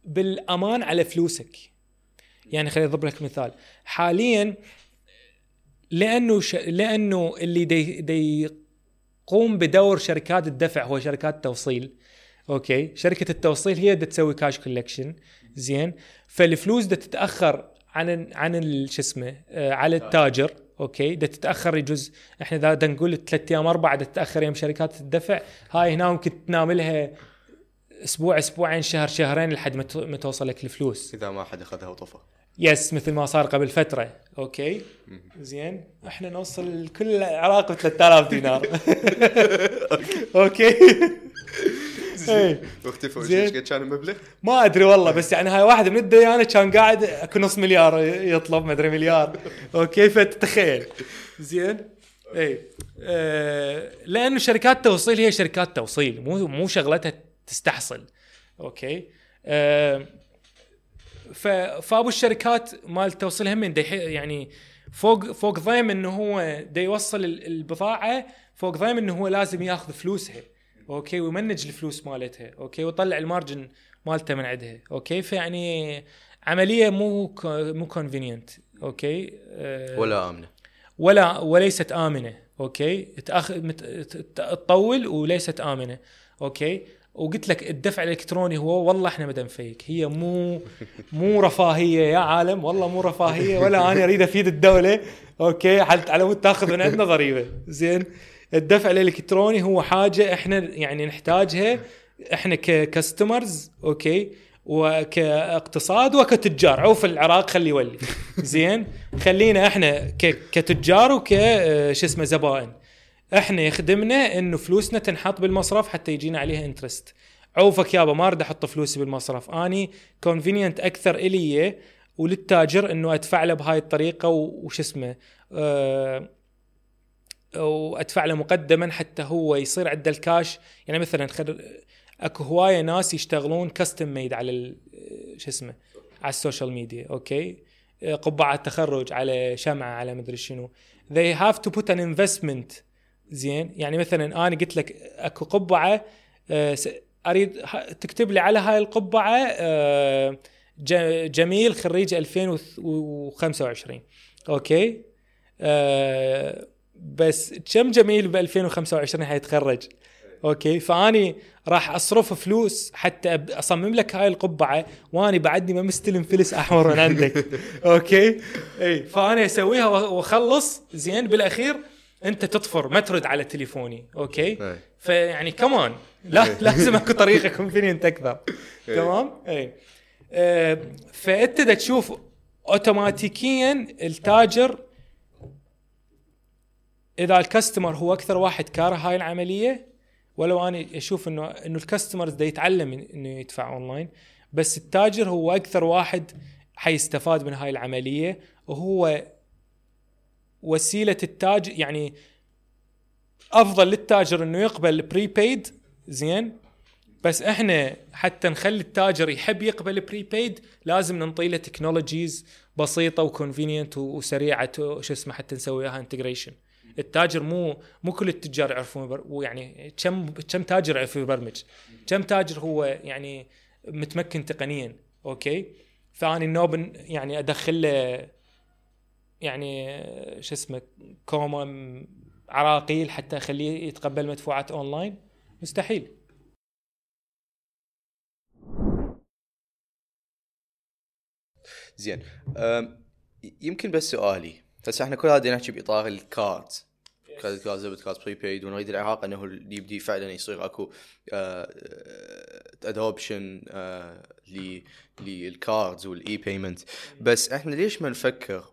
بالأمان على فلوسك. يعني خليني أضرب لك مثال. حاليا لأنه ش... لأنه اللي دي... دي يقوم بدور شركات الدفع هو شركات التوصيل. okay؟ شركة التوصيل هي اللي تسوي cash collection زين؟ فالفلوس دا تتأخر عن عن شو اسمه آه، على التاجر. okay؟ دا تتأخر يجوز. إحنا دا نقول ثلاث أيام أربعة دا تتأخر يوم شركات الدفع. هاي هنا ممكن تنام لها أسبوع أسبوعين شهر شهرين لحد ما توصل لك الفلوس. إذا ما حد أخذها وطفى. yes مثل ما صار قبل فترة. okay؟ زين. إحنا نوصل كل العراق ب 3000 دينار. أوكي؟ إيه. زين. إيش قد كان المبلغ؟ ما أدري والله بس يعني هاي واحد من الديانه كان قاعد أكو نص مليار يطلب ما أدري مليار. okay؟ فتتخيل. زين. اي آه لأنه شركات توصيل هي شركات توصيل مو مو شغلتها تستحصل. okay؟ آه فابو الشركات مال التوصيل هم دا يح- يعني فوق فوق ضيم إنه هو دا يوصل ال- البضاعة فوق ضيم إنه هو لازم ياخذ فلوسها. okay؟ وي manage الفلوس مالتها. okay؟ ويطلع ال margin مالته من عندها. okay؟ فيعني عملية مو ك- مو convenient okay؟ آه، ولا آمنة. ولا وليست آمنة. okay؟ تأخ... مت... ت- ت- تطول وليست آمنة. okay؟ وقلت لك الدفع الإلكتروني هو والله إحنا بدنا نفيك هي مو مو رفاهية يا عالم والله مو رفاهية ولا أنا أريد أفيد الدولة. okay على مود تأخذ من عندنا ضريبة. زين. الدفع الإلكتروني هو حاجة إحنا يعني نحتاجها إحنا ك customers okay وكاقتصاد وكتجار. عوف العراق خلي يولي. زين. خلينا إحنا كتجار وك آه، اسمه زبائن. إحنا يخدمنا انه فلوسنا تنحط بالمصرف حتى يجينا عليها interest عوفك يابا ما أريد أحط فلوسي بالمصرف. أني convenient أكثر إلي وللتاجر إنه أدفع له بهاي الطريقة وش اسمه أه وادفع له مقدما حتى هو يصير عنده الكاش يعني مثلا خل... أكو هواية ناس يشتغلون custom made على ال... شو اسمه على ال social media okay؟ قبعات تخرج على شمعة على مدري شنو. They have to put an investment زين؟ يعني مثلا أنا قلت لك أكو قبعة آه، أريد تكتب لي على هاي القبعة آه، جميل خريج 2025 okay؟ آه، بس كم جميل ب 2025 حيتخرج؟ okay؟ فأني راح أصرف فلوس حتى أصمم لك هاي القبعة وأني بعدني ما مستلم فلس أحمر من عندك. okay؟ إي فانا أسويها وأخلص زين بالأخير. أنت تطفر ما ترد على تليفوني okay؟ إيه. فيعني كمان لا لازم اكو طريقه convenient أكثر تمام؟ اي آه، فأنت دا تشوف اوتوماتيكيا التاجر إذا ال customer هو أكثر واحد كاره هاي العملية ولو أنا أشوف إنه إنه ال customer دا يتعلم إنه يدفع أونلاين بس التاجر هو أكثر واحد حيستفاد من هاي العملية وهو وسيلة التاج يعني أفضل للتاجر إنه يقبل prepaid زين؟ بس إحنا حتى نخلي التاجر يحب يقبل prepaid لازم ننطي له technologies بسيطة و convenient وسريعة شو اسمه حتى نسوي لها integration التاجر مو مو كل التجار يعرفون يبر... ويعني كم كم تاجر يعرف يبرمج كم تاجر هو يعني متمكن تقنيا أوكي؟ فاني النوب يعني أدخل له يعني شو اسمه كوما عراقيل حتى اخليه يتقبل مدفوعات أونلاين. مستحيل. زين. يمكن بس سؤالي. هسه إحنا كل هذا نحكي بإطار ال card. credit card debit card prepaid ونريد العراق إنه اللي يبدي فعلا يصير أكو adoption لل cards وال e-payment بس إحنا ليش ما نفكر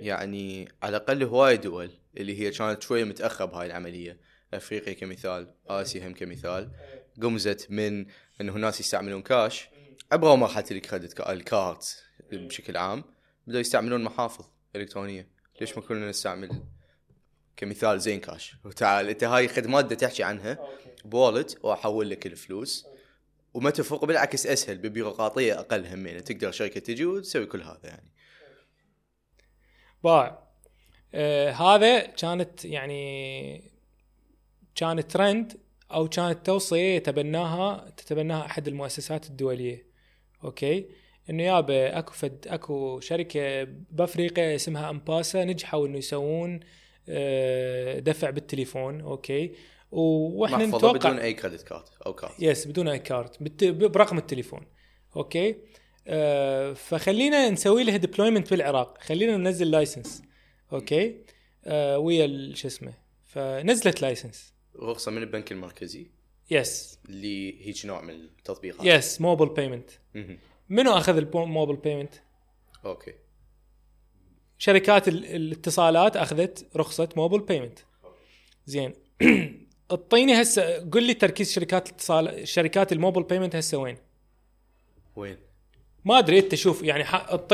يعني على الأقل هواي دول اللي هي كانت شوية متأخرة بهاي العملية. أفريقيا كمثال آسيا هم كمثال. قمزت من انه الناس يستعملون كاش عبروا مرحله ال credit ca- ال card بشكل عام. بدأوا يستعملون محافظ إلكترونية. ليش ما كلنا نستعمل كمثال زين كاش وتعال أنت هاي خدمات دا تحكي عنها. بولت وأحول لك الفلوس. وما تفرق بالعكس أسهل ببيروقراطية أقل همين. تقدر شركة تجي وتسوي كل هذا يعني. باع آه هذا كانت يعني كانت ترند أو كانت توصية يتبناها تتبناها أحد المؤسسات الدولية. أوكي؟ إنه يابا أكو فد أكو شركة بأفريقيا اسمها M-Pesa نجحوا إنه يسوون آه، دفع بالتليفون. أوكي؟ وإحنا نتوقع بدون أي credit card أو card yes بدون أي card بالت... برقم التليفون. أوكي؟ آه فخلينا نسوي لها deployment بالعراق. خلينا ننزل license أوكي؟ آه ويا شو اسمه؟ فنزلت license رخصه من البنك المركزي؟ yes اللي هيك نوع من التطبيقات. yes mobile payment. منو أخذ ال mobile payment أوكي. شركات ال- الاتصالات أخذت رخصة mobile payment زين. اعطيني هسه قل لي تركيز شركات الاتصال شركات ال mobile payment هسه وين؟ وين؟ ما أدري أنت شوف يعني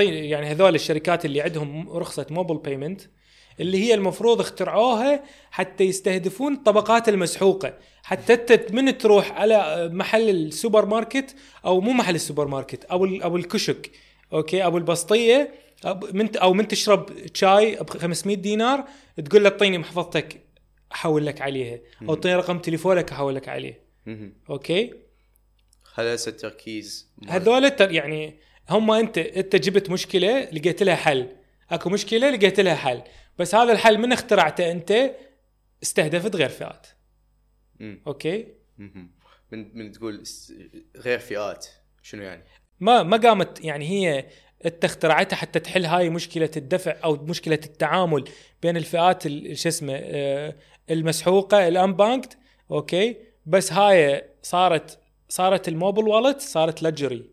يعني هذول الشركات اللي عندهم رخصة mobile payment اللي هي المفروض اخترعوها حتى يستهدفون الطبقات المسحوقة. حتى أنت من تروح على محل السوبر ماركت أو مو محل السوبر ماركت أو أو الكشك أوكي أو البسطية من أو من تشرب شاي ب 500 دينار تقول له اعطيني محفظتك احول لك عليها أو اعطيني رقم تليفونك احول لك عليه. أوكي؟ هل هسه التركيز هذول الت- يعني هم انت أنت جبت مشكلة لقيت لها حل. أكو مشكلة لقيت لها حل. بس هذا الحل من اخترعته أنت استهدفت غير فئات. مم. أوكي؟ مهم. من من تقول غير فئات شنو يعني؟ ما ما قامت يعني هي أنت اخترعتها حتى تحل هاي مشكلة الدفع أو مشكلة التعامل بين الفئات ال- شو اسمه آه، المسحوقة ال unbanked أوكي؟ بس هاي صارت صارت ال mobile wallet صارت luxury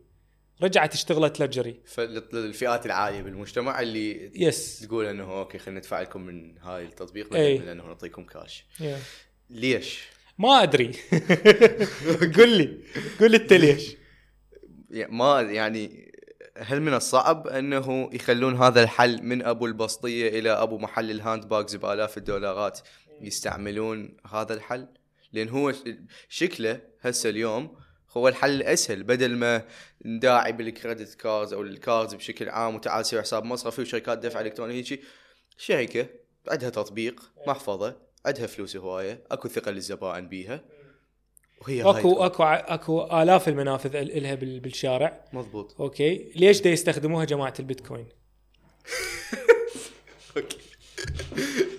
رجعت اشتغلت luxury فالفئات العالية بالمجتمع اللي yes تقول إنه أوكي خلينا ندفع لكم من هاي التطبيق أي. بدل من إنه نعطيكم cash Yeah. ليش؟ ما أدري. قل لي. قل لي أنت ليش. ما يعني هل من الصعب إنه يخلون هذا الحل من أبو البسطية إلى أبو محل ال handbags بآلاف الدولارات يستعملون هذا الحل؟ لأن هو شكله هسه اليوم هو الحل الاسهل بدل ما نداعي بال credit cards أو ال cards بشكل عام وتعال سوي حساب مصرفي وشركات دفع إلكتروني هيجي شركة عندها تطبيق محفظة عندها فلوس هواية أكو ثقه للزبائن بيها. وهي أكو أكو أكو آلاف المنافذ ال- إلها بال- بالشارع. مضبوط. أوكي. ليش دا يستخدموها جماعة البيتكوين؟ أوكي.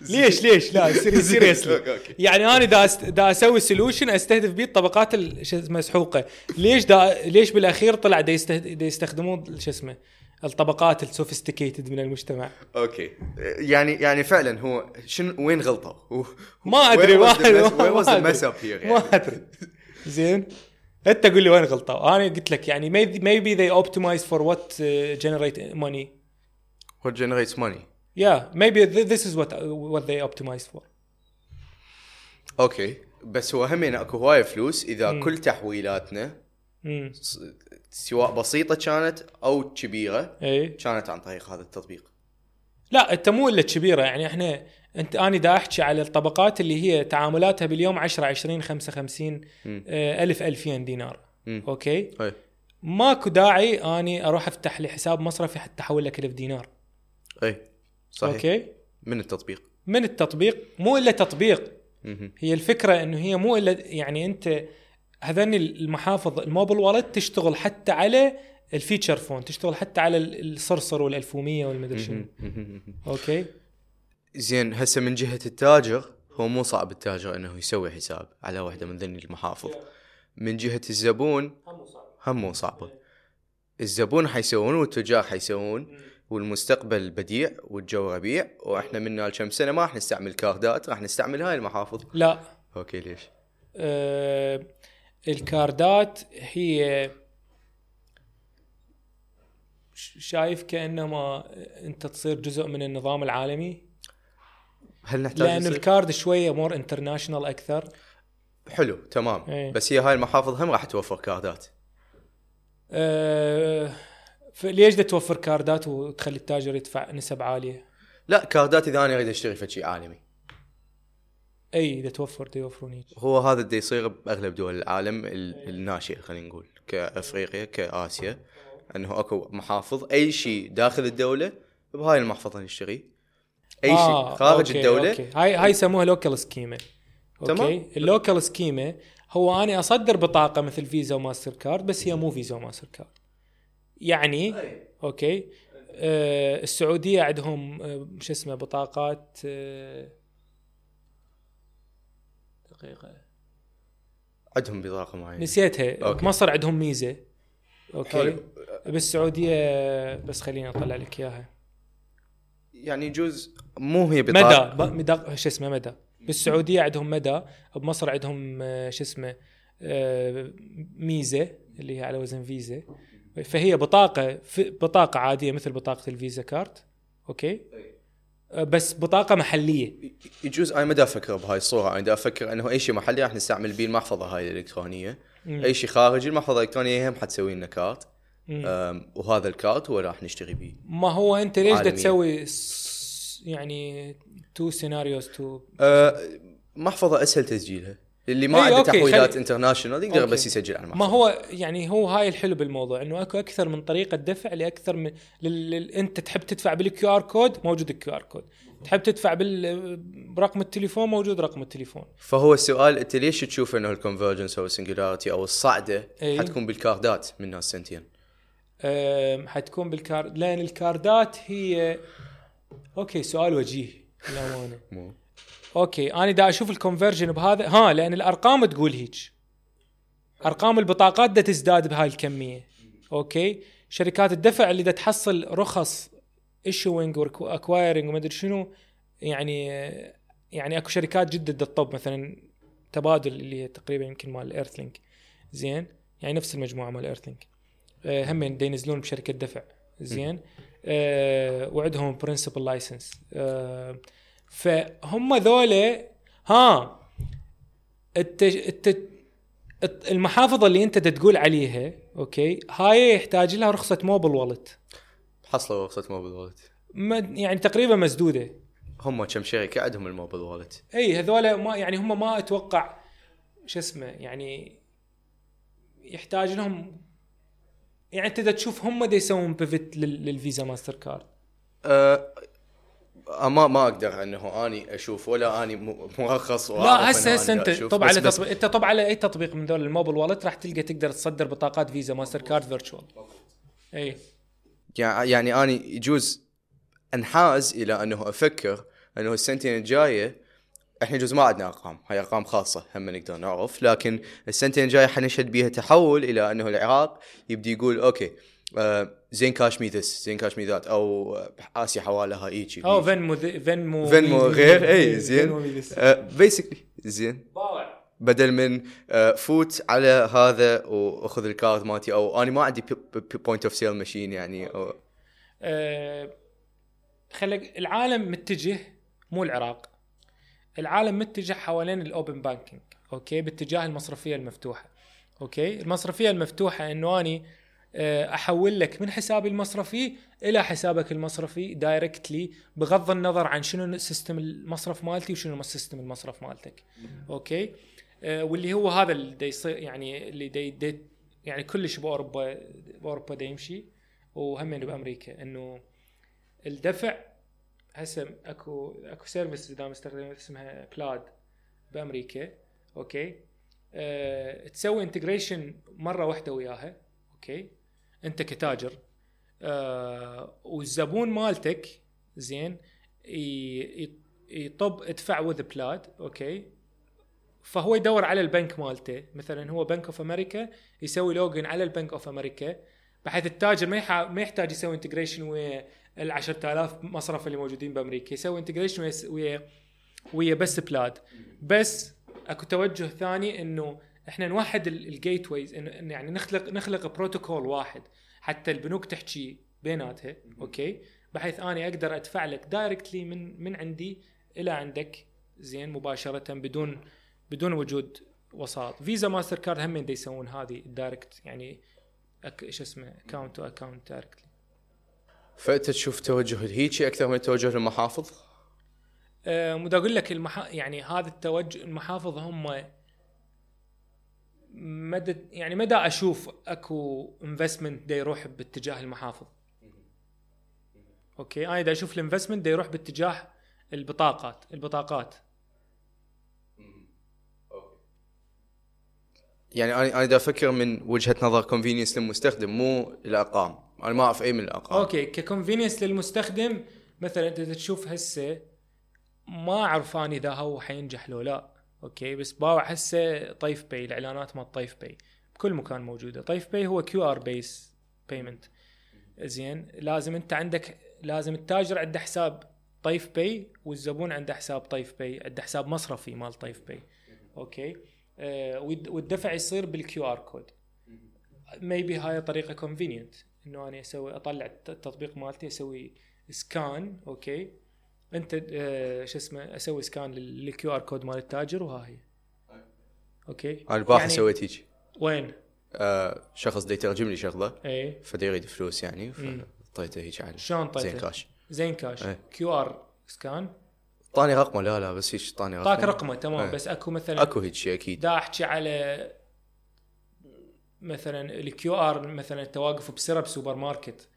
ليش ليش لا seriously. يعني أنا دا. دا أسوي solution أستهدف بيه الطبقات ال- شو اسمه مسحوقة ليش دا ليش بالأخير طلع دا. دا يستخدمون شو اسمه الطبقات ال sophisticated من المجتمع أوكي يعني يعني فعلا هو شنو وين غلطوا؟ هو- ما أدري ما the mess- ما- يعني؟ أدري زين انت قول لي وين غلطوا أنا قلت لك يعني maybe, maybe they optimize for what uh, generate money What generates money؟ Yeah maybe th- this is what what they optimize for. أوكي بس هو همين أكو هواية فلوس. إذا كل تحويلاتنا س- سواء بسيطة كانت أو كبيرة اي كانت عن طريق هذا التطبيق. لا إنت مو إلا كبيرة. يعني إحنا إنت أنا دا أحكي على الطبقات اللي هي تعاملاتها باليوم 10 20 55 مم. آه، ألف 2000 دينار. مم. أوكي؟ اي ماكو داعي أني أروح أفتح لي حساب مصرفي حتى أحول لك 1000 دينار. اي صحيح. أوكي. من التطبيق؟ من التطبيق؟ مو إلا تطبيق. مهم. هي الفكرة إنه هي مو إلا يعني أنت هذني المحافظ ال mobile wallet تشتغل حتى على ال feature phone تشتغل حتى على الصرصر وال1100 والمدري شنو. أوكي. زين هسه من جهة التاجر هو مو صعب التاجر إنه يسوي حساب على واحدة من ذني المحافظ. من جهة الزبون هم مو صعبة. الزبون حيسوون والتجار حيسوون. والمستقبل بديع والجو ربيع وإحنا منا لكم سنة ما راح نستعمل card ات راح نستعمل هاي المحافظ لا أوكي ليش؟ آه ال card ات هي شايف كأنما أنت تصير جزء من النظام العالمي هل نحتاج لأن؟ ال card شوية more international أكثر حلو تمام إيه. بس هي هاي المحافظ هم راح توفر كاردات آه فليش دا توفر كاردات وتخلي التاجر يدفع نسب عالية؟ لا كاردات إذا أنا أريد أشتري فد شيء عالمي. أي إذا توفر دا يوفرون هيك. هو هذا اللي يصير بأغلب دول العالم ال- الناشئه خلينا نقول كأفريقيا كآسيا إنه أكو محافظ أي شيء داخل الدولة بهاي المحفظة نشتري. أي آه، شيء خارج أوكي، الدولة. أوكي. هاي هاي يسموها local scheme تمام. أوكي. ال local scheme هو أنا أصدر بطاقة مثل فيزا وماستر كارد بس هي مو فيزا وماستر كارد يعني okay. آه السعودية عندهم آه شو اسمه بطاقات آه دقيقة. عندهم بطاقة معينة. نسيتها. أوكي. بمصر عندهم ميزة. أوكي. حلو. بالسعوديه بس خليني أطلع لك إياها. يعني يجوز مو هي بطاقة. مدى ب- مدى شو اسمه مدى. بالسعوديه عندهم مدى. بمصر عندهم آه، شو اسمه آه، ميزة اللي هي على وزن فيزا. فهي بطاقة بطاقة عادية مثل بطاقة الفيزا كارت okay؟ بس بطاقة محلية. يجوز أنا ما دا أفكر بهاي الصورة أنا دا أفكر إنه أي شيء محلي راح نستعمل بيه المحفظة هاي الإلكترونية. مم. أي شيء خارجي المحفظة الإلكترونية هم حتسوي لنا كارت. وهذا الكارت هو راح نشتري بيه. ما هو أنت ليش. تسوي يعني two scenarios two محفظة أسهل تسجيلها. اللي ما إي، عنده تحويلات international يقدر okay. بس يسجل على ما المحفظه هو يعني هو هاي الحلو بالموضوع إنه أكو أكثر من طريقة دفع لأكثر من لل... لل... أنت تحب تدفع بال QR code موجود ال QR code تحب تدفع بال... برقم التليفون موجود رقم التليفون. فهو السؤال أنت ليش تشوف إنه ال convergence أو ال singularity أو الصعدة إي. حتكون بالكاردات من ناس سنتين حتكون بالكارد لأن الكاردات هي okay سؤال وجيه للامانه مو. أوكي أنا دا أشوف الكونفرجن بهذا ها لأن الأرقام تقول هيك. أرقام البطاقات دا تزداد بهاي الكمية. okay؟ شركات الدفع اللي دا تحصل رخص issuing و acquiring وما أدري شنو يعني يعني أكو شركات جدد دا تطب مثلا تبادل اللي هي تقريبا يمكن مال ايرثلينك زين؟ يعني نفس المجموعة مال ايرثلينك آه، هم دا ينزلون بشركة دفع. زين؟ آه وعندهم principal license آه فهم ذولا ها الت... الت... المحافظة اللي انت تقول عليها okay هاي يحتاج لها رخصة mobile wallet حصلوا رخصة موبل والت يعني تقريبا مسدودة. هم كم شركه عندهم الموبل والت إي هذولا ما يعني هم ما أتوقع شو اسمه يعني يحتاج لهم يعني انت تشوف هم دا يسوون pivot للفيزا ماستر كارد. أه ما ما أقدر إنه أني أشوف ولا أني مرخص لا هسه هسه أنت. طب على تطبيق أنت طب على أي تطبيق من ذول ال mobile wallet راح تلقى تقدر تصدر بطاقات فيزا ماستر كارد virtual إي يع- يعني أني يجوز أنحاز إلى أنه أفكر أنه السنتين الجاية إحنا يجوز ما عندنا أرقام هاي أرقام خاصة هم نقدر نعرف لكن السنتين الجاية حنشهد بيها تحول إلى أنه العراق يبدي يقول أوكي آه زين كاش مي ذس زين كاش مي ذات أو آه، آسيا حوالها هيجي أو فينمو فينمو مي- غير اي زين. بيسكلي زين. باوع. بدل من آه، فوت على هذا وأخذ الكارد مالتي أو أنا ما عندي point of sale machine يعني آه، خلق العالم متجه مو العراق. العالم متجه حوالين ال open banking okay؟ باتجاه المصرفية المفتوحة okay؟ المصرفية المفتوحة إنه اني آه، أحول لك من حسابي المصرفي إلى حسابك المصرفي directly بغض النظر عن شنو system المصرف مالتي وشنو system المصرف مالتك. okay؟ آه، واللي هو هذا اللي يصير يعني اللي دي دي يعني كلش بأوروبا بأوروبا دا يمشي. وهم بأمريكا إنه الدفع هسه أكو أكو service إذا مستخدم اسمها بلاد بأمريكا. okay؟ أه تسوي integration مرة واحدة وياها. okay؟ انت كتاجر أه والزبون مالتك زين يطب ادفع with بلاد okay؟ فهو يدور على البنك مالته. مثلا هو بنك اوف أمريكا يسوي login على البنك اوف أمريكا بحيث التاجر ما. ما يحتاج يسوي integration ويا ال 10000 مصرف اللي موجودين بأمريكا. يسوي integration ويا ويا بس بلاد بس أكو توجه ثاني إنه إحنا نوحد ال gateways يعني نخلق نخلق بروتوكول واحد. حتى البنوك تحكي بيناتها okay؟ بحيث اني أقدر أدفع لك directly من من عندي إلى عندك زين مباشرة بدون بدون وجود وساط. فيزا ماستر كارد هم يسوون هذه ال direct يعني. شو اسمه account to account directly فأنت تشوف توجه الهيجي أكثر من توجه المحافظ أه أقول لك المحا... يعني هذا التوجه المحافظ هم ما دا يعني ما دا أشوف أكو investment دا يروح باتجاه المحافظ. okay؟ أنا دا أشوف ال investment دا يروح باتجاه البطاقات البطاقات. يعني أنا أنا دا أفكر من وجهة نظر convenience للمستخدم مو الأرقام. أنا ما أعرف أي من الأرقام. okay ك convenience للمستخدم مثلا انت تشوف هسه ما أعرف اني إذا هو حينجح لو لا. okay بس باوع هسه طيف باي الإعلانات مال طيف باي. بكل مكان موجودة. طيف باي هو QR based payment زين لازم أنت عندك لازم التاجر عنده حساب طيف باي والزبون عنده حساب طيف باي عنده حساب مصرفي مال طيف باي. okay؟ آه والد- والدفع يصير بال QR code maybe هاي طريقة convenient إنه أنا أسوي أطلع الت- التطبيق مالتي أسوي scan okay؟ انت آه شو اسمه أسوي scan لل QR code مال التاجر وها هي. okay؟ أنا البارحه يعني سويت هيجي وين؟ آه شخص دا يترجم لي شغلة. إيه فدا يريد فلوس يعني. فطيته هيجي على شلون زين طيته؟ كاش. زين كاش. QR scan؟ طاني رقمه لا لا بس هيك طاني رقمه. طاك رقمه تمام إيه. بس أكو مثلا أكو هيك شيء أكيد. دا أحكي على مثلا ال QR مثلا انت واقف بسرة سوبر ماركت.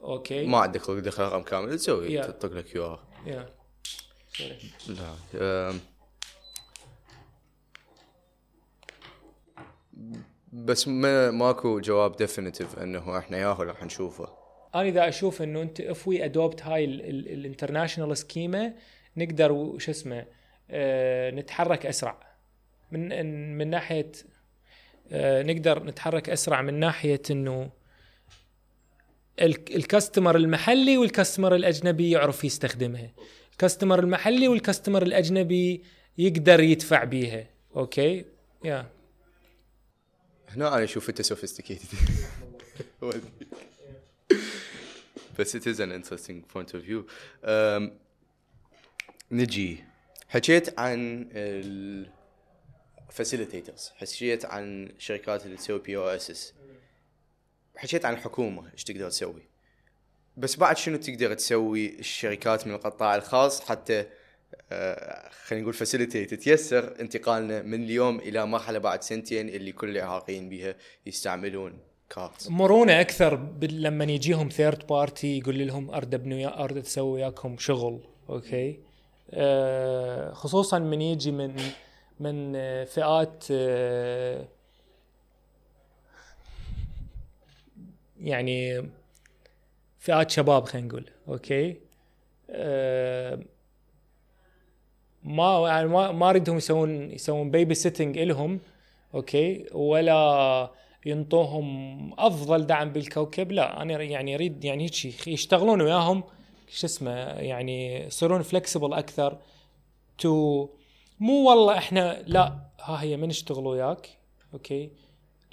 okay؟ ما عندك تدخل رقم كامل تسوي. تطق لك QR. لا. بس ما ماكو جواب definitive إنه إحنا ياهو راح نشوفه. أنا إذا أشوف إنه انت if we adopt هاي ال international scheme نقدر وش اسمه آه نتحرك أسرع. من من ناحية آه نقدر نتحرك أسرع من ناحية إنه ال customer المحلي وال customer الأجنبي يعرف يستخدمها. ال customer المحلي وال customer الأجنبي يقدر يدفع بيها. okay؟ yeah. هنا أنا أشوف أنت sophisticated بس it is an interesting point of view. Um, نجي. حكيت عن ال facilitators. حكيت عن الشركات اللي تسوي POS حكيت عن الحكومة إيش تقدر تسوي؟ بس بعد شنو تقدر تسوي الشركات من القطاع الخاص حتى آه، خلينا نقول facilitate تيسر انتقالنا من اليوم إلى مرحلة بعد سنتين اللي كل العراقيين بها يستعملون كارت مرونة أكثر لما يجيهم third party يقول لهم ارد ابني ارد أسوي وياكم شغل okay؟ آه خصوصا من يجي من من فئات آه يعني فئات شباب خلينا نقول okay؟ آه ما يعني ما اريدهم يسوون يسوون babysitting إلهم okay؟ ولا ينطوهم أفضل دعم بالكوكب لا أنا يعني اريد يعني هيك يشتغلون وياهم شو اسمه يعني يصيرون flexible أكثر تو مو والله إحنا لا ها هي ما نشتغل وياك okay؟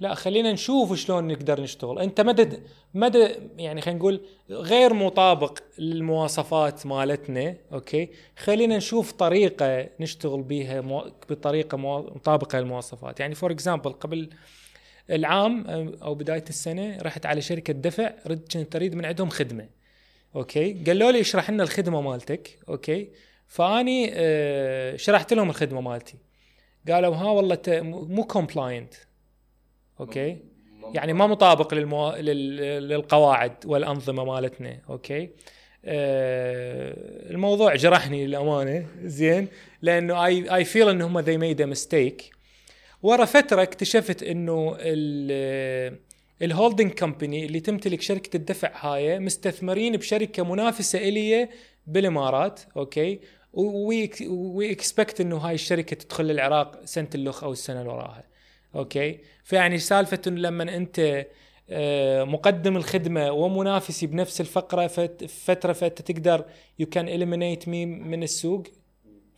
لا خلينا نشوف شلون نقدر نشتغل. أنت ما دا ما دا يعني خلينا نقول غير مطابق للمواصفات مالتنا okay؟ خلينا نشوف طريقة نشتغل بيها مو... بطريقة. مطابقة للمواصفات. يعني for example قبل العام أو بداية السنة رحت على شركة دفع كنت اريد من عندهم خدمة okay؟ قالوا لي اشرح لنا الخدمة مالتك okay؟ فأني آه، شرحت لهم الخدمة مالتي. قالوا ها والله مو compliant okay؟ يعني ما مطابق للمو... لل... للقواعد والأنظمة مالتنا okay؟ آه الموضوع جرحني للأمانة. زين؟ لأنه I I feel إن هم they made a mistake. ورا فترة اكتشفت إنه ال holding company اللي تمتلك شركة الدفع هاي مستثمرين بشركة منافسة إلي بالإمارات okay؟ we expect إنه هاي الشركة تدخل العراق سنة اللخ أو السنة اللي وراها. okay فيعني سالفة إنه لما أنت آه، مقدم الخدمة ومنافسي بنفس الفقرة فت- فترة فانت تقدر you can eliminate me من السوق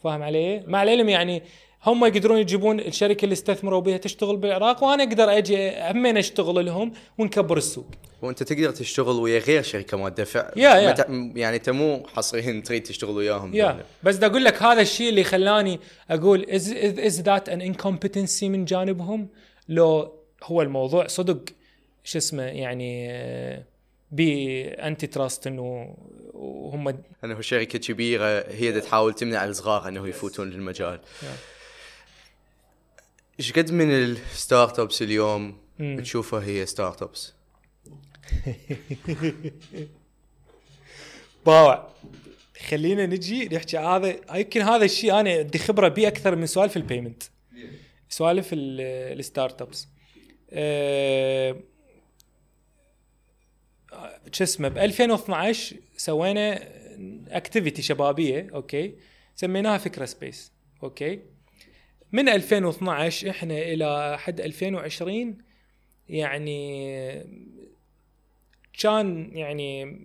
فاهم علي؟ مع العلم يعني هم يقدرون يجيبون الشركة اللي استثمروا بها تشتغل بالعراق وأنا أقدر أجي همين أشتغل لهم ونكبر السوق. وأنت تقدر تشتغل ويا غير شركة ما تدفع يا- يا. ت- يعني أنت مو حصريا تريد تشتغل وياهم yeah. بس بدي أقول لك هذا الشيء اللي خلاني أقول is is that an incompetency من جانبهم؟ لو هو الموضوع صدق شو اسمه يعني ب antitrust إنه هم إنه شركة كبيرة هي تحاول تمنع الصغار إنه يفوتون للمجال. إيش قد من ال startups اليوم مم. بتشوفها هي startups باوع خلينا نجي نحكي هذا يمكن هذا الشيء أنا عندي خبرة به أكثر من سوالف ال payment سوالف ال- ال startups شو اسمه ب 2012 سوينا activity شبابية okay؟ سميناها فكرة Space okay؟ من 2012 إحنا إلى حد 2020 يعني كان يعني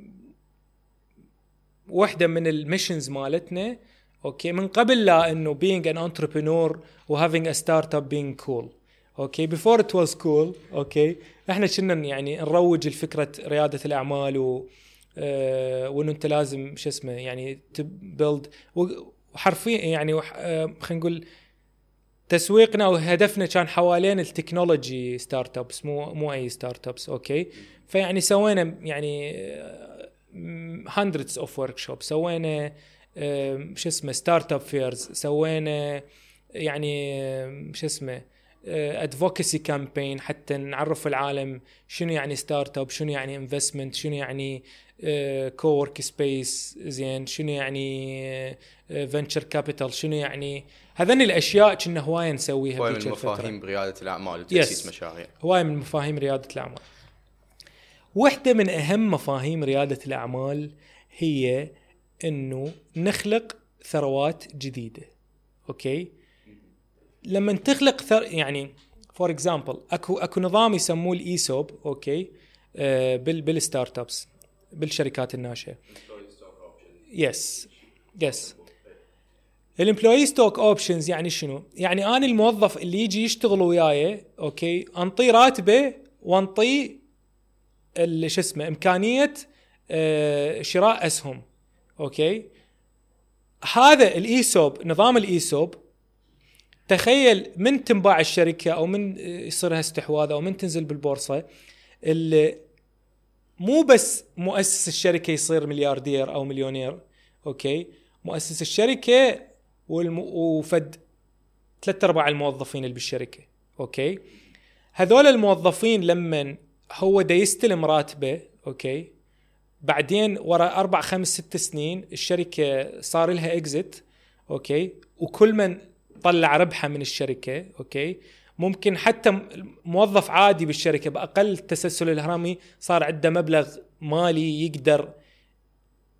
واحدة من ال missions مالتنا okay من قبل لا إنه being an entrepreneur و having a startup being cool. okay before it was cool okay إحنا كنا يعني نروج لفكره ريادة الأعمال و آه وإنه أنت لازم شو اسمه يعني ت build وحرفيا يعني آه، خلينا نقول تسويقنا وهدفنا كان حوالين ال technology startups مو مو أي startups okay فيعني سوينا يعني hundreds of workshop سوينا آم، شو اسمه startup fairs سوينا يعني آم، شو اسمه advocacy campaign حتى نعرف العالم شنو يعني startup شنو يعني investment شنو يعني cowork space زين شنو يعني venture capital شنو يعني هذني الأشياء كنا هواية نسويها هواي من المفاهيم بريادة الأعمال وتأسيس Yes. مشاريع. هواي من مفاهيم ريادة الأعمال. واحدة من أهم مفاهيم ريادة الأعمال هي أنه نخلق ثروات جديدة. okay؟ لما تخلق ثر... يعني for example أكو أكو نظام يسموه ال ESOP okay؟ آه بال بال startups بالشركات الناشئة. yes yes ال employee stock options يعني شنو؟ يعني أنا الموظف اللي يجي يشتغل وياي okay أنطيه راتبه وأنطيه شو اسمه إمكانية آه، شراء أسهم okay هذا ال ESOP نظام ال ESOP تخيل من تنباع الشركة أو من يصير لها استحواذ أو من تنزل بالبورصة مو بس مؤسس الشركة يصير ملياردير أو مليونير okay مؤسس الشركة. وفد ثلاث أرباع الموظفين اللي بالشركة okay؟ هذول الموظفين لما هو دا يستلم راتبه okay؟ بعدين ورا أربع خمس ست سنين الشركة صار لها exit okay؟ وكل من طلع ربحه من الشركة okay؟ ممكن حتى موظف عادي بالشركة بأقل التسلسل الهرمي صار عنده مبلغ مالي يقدر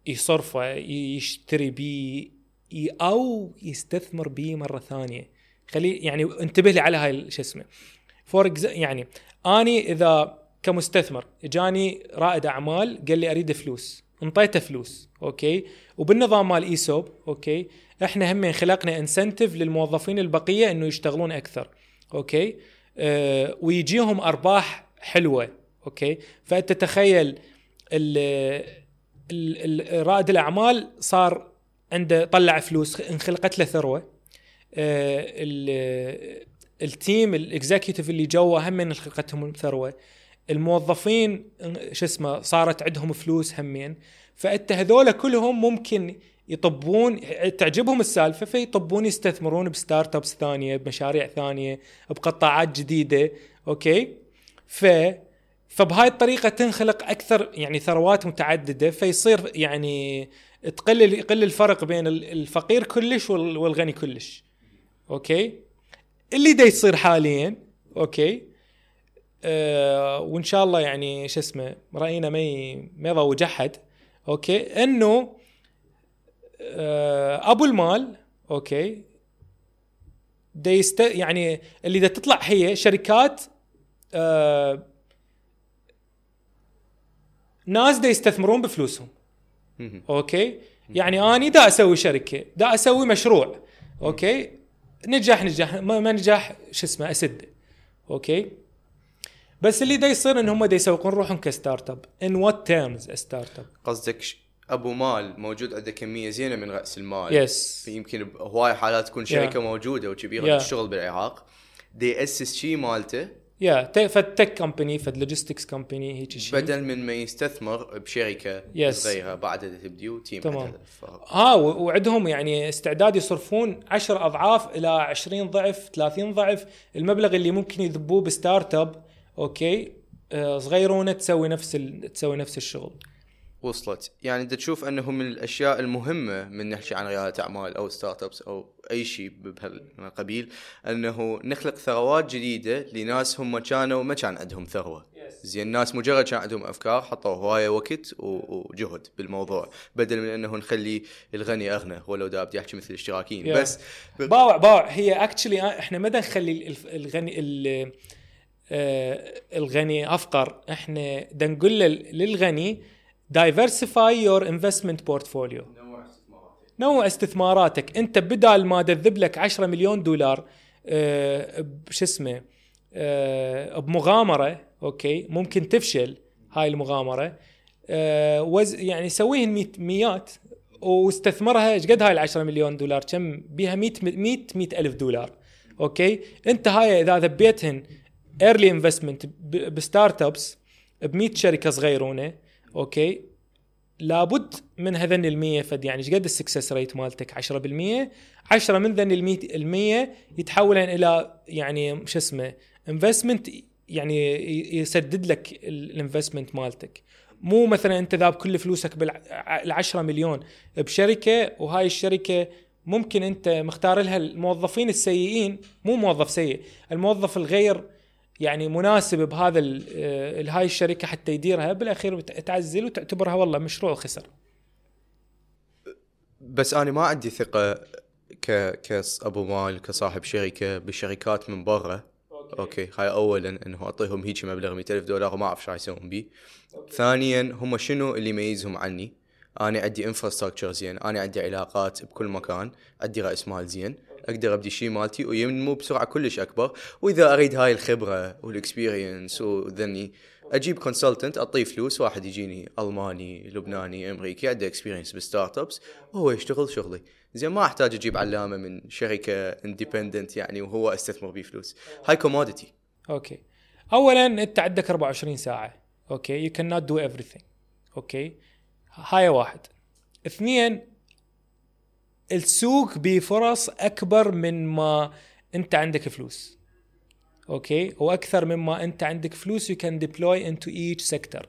يصرفه يشتري بيه أو يستثمر بيه مرة ثانية. خلي يعني انتبه لي على هاي شو اسمه. for يعني أني إذا كمستثمر اجاني رائد أعمال قال لي أريد فلوس. انطيته فلوس. okay؟ وبالنظام مال ESOP okay؟ إحنا هم خلقنا incentive للموظفين البقية إنه يشتغلون أكثر. okay؟ أه ويجيهم أرباح حلوة. okay؟ فانت تخيل رائد الأعمال صار عنده طلع فلوس انخلقت له ثروة. آه، ال- ال team ال executive اللي جوا هم انخلقت لهم ثروة. الموظفين شو اسمه صارت عندهم فلوس همين. فأنت هذول كلهم ممكن يطبون تعجبهم السالفة فيطبون يستثمرون ب startups ثانية بمشاريع ثانية بقطاعات جديدة. okay؟ ف فبهاي الطريقة تنخلق أكثر يعني ثروات متعددة فيصير يعني تقلل يقل الفرق بين الفقير كلش وال- والغني كلش. okay؟ اللي دا يصير حاليا okay؟ آه وإن شاء الله يعني شو اسمه رأينا ما ما يضوج أحد. okay؟ أنه آه أبو المال okay؟ دا يست يعني اللي دا تطلع هي شركات آه ناس دا يستثمرون بفلوسهم. أوكي؟ يعني أني دا أسوي شركة دا أسوي مشروع. أوكي؟ نجح نجح ما, ما نجح شو اسمه اسده أوكي؟ بس اللي دا يصير إن هم دا يسوقون روحهم كستارت اب ان وات تيرمز ستارت اب قصدك أبو مال موجود عنده كمية زينة من رأس المال. يس يمكن بهواي حالات تكون شركة Yeah. موجودة وكبيره Yeah. تشتغل بالعراق دي يأسس شيء مالته يا ت- فد tech company فد logistics company هيك شيء بدل من ما يستثمر بشركة Yes. صغيره بعد تبدي و team تمام. ها و- وعندهم يعني استعداد يصرفون 10 أضعاف إلى 20 ضعف 30 ضعف المبلغ اللي ممكن يذبوه ب startup okay آه، صغيرونة تسوي نفس. تسوي نفس الشغل وصلت. يعني انت تشوف أنه من الأشياء المهمة من نحكي عن ريادة أعمال أو startups أو أي شيء بهالقبيل أنه نخلق ثروات جديدة لناس هم كانوا ما كان عندهم ثروة. زين الناس مجرد كان عندهم أفكار حطوا هواية وقت وجهد بالموضوع. بدل من أنه نخلي الغني أغنى ولو دا بدي أحكي مثل الاشتراكيين. Yeah. بس باوع باوع. هي actually إحنا ما نخلي الغني ال- آه، الغني أفقر. إحنا نقول لل- للغني diversify your investment portfolio نوع استثماراتك. انت بدال ما تذب لك 10 مليون دولار آه، بش اسمه آه، بمغامرة أوكي ممكن تفشل هاي المغامرة. آه، وز يعني سويهن ميات واستثمرها إيش قد هاي ال 10 مليون دولار؟ كم؟ بيها 100 100 100 ألف دولار. أوكي؟ انت هاي إذا ذبيتهن ايرلي انفستمنت بستارت ابس ب 100 شركة صغيرونة okay. لابد من هذن المية فد يعني إيش قد ال success rate مالتك؟ 10% 10 من ذن المية, يتحولن إلى يعني شو اسمه؟ investment يعني يسدد لك ال investment مالتك. مو مثلا أنت ذاب كل فلوسك بال 10 مليون بشركة وهاي الشركة ممكن أنت مختار لها الموظفين السيئين مو موظف سيء الموظف الغير يعني مناسب بهذا آه، هاي الشركة حتى يديرها بالأخير تعزل وتعتبرها والله مشروع خسر. بس أنا ما عندي ثقة ك كأبو مال كصاحب شركة بالشركات من برا. okay. okay هاي اولا إنه أعطيهم هيك مبلغ 100000 دولار وما أعرف شو يسوون بيه ثانيا هم شنو اللي يميزهم عني؟ أنا عندي infrastructure زين أنا عندي علاقات بكل مكان عندي رأس مال زين. أقدر أبدي شيء مالتي وينمو بسرعة كلش أكبر. وإذا أريد هاي الخبرة وال experience وذني أجيب consultant أعطيه فلوس واحد يجيني ألماني لبناني أمريكي عنده experience بال startups وهو يشتغل شغلي. زين ما أحتاج أجيب غلامة من شركة independent يعني وهو أستثمر بيه فلوس. هاي commodity okay. اولا أنت عندك 24 ساعة. أوكي يو كان نوت دو everything. أوكي هاي واحد. اثنين السوق بفرص أكبر من ما أنت عندك فلوس. okay؟ وأكثر مما أنت عندك فلوس you can deploy into each sector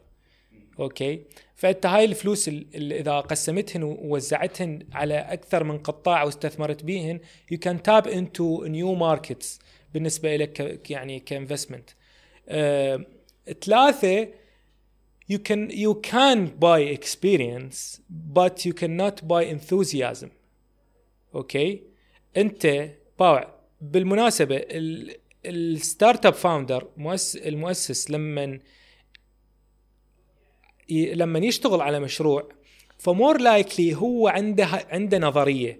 okay؟ فأنت هاي الفلوس اللي إذا قسمتهن ووزعتهن على أكثر من قطاع واستثمرت بيهن you can tap into new markets بالنسبة لك يعني ك investment أه ثلاثة you can you can buy experience but you cannot buy enthusiasm. okay؟ أنت باوع. بالمناسبة ال startup founder مؤسس المؤسس لما لما يشتغل على مشروع ف more likely هو عنده عنده نظرية.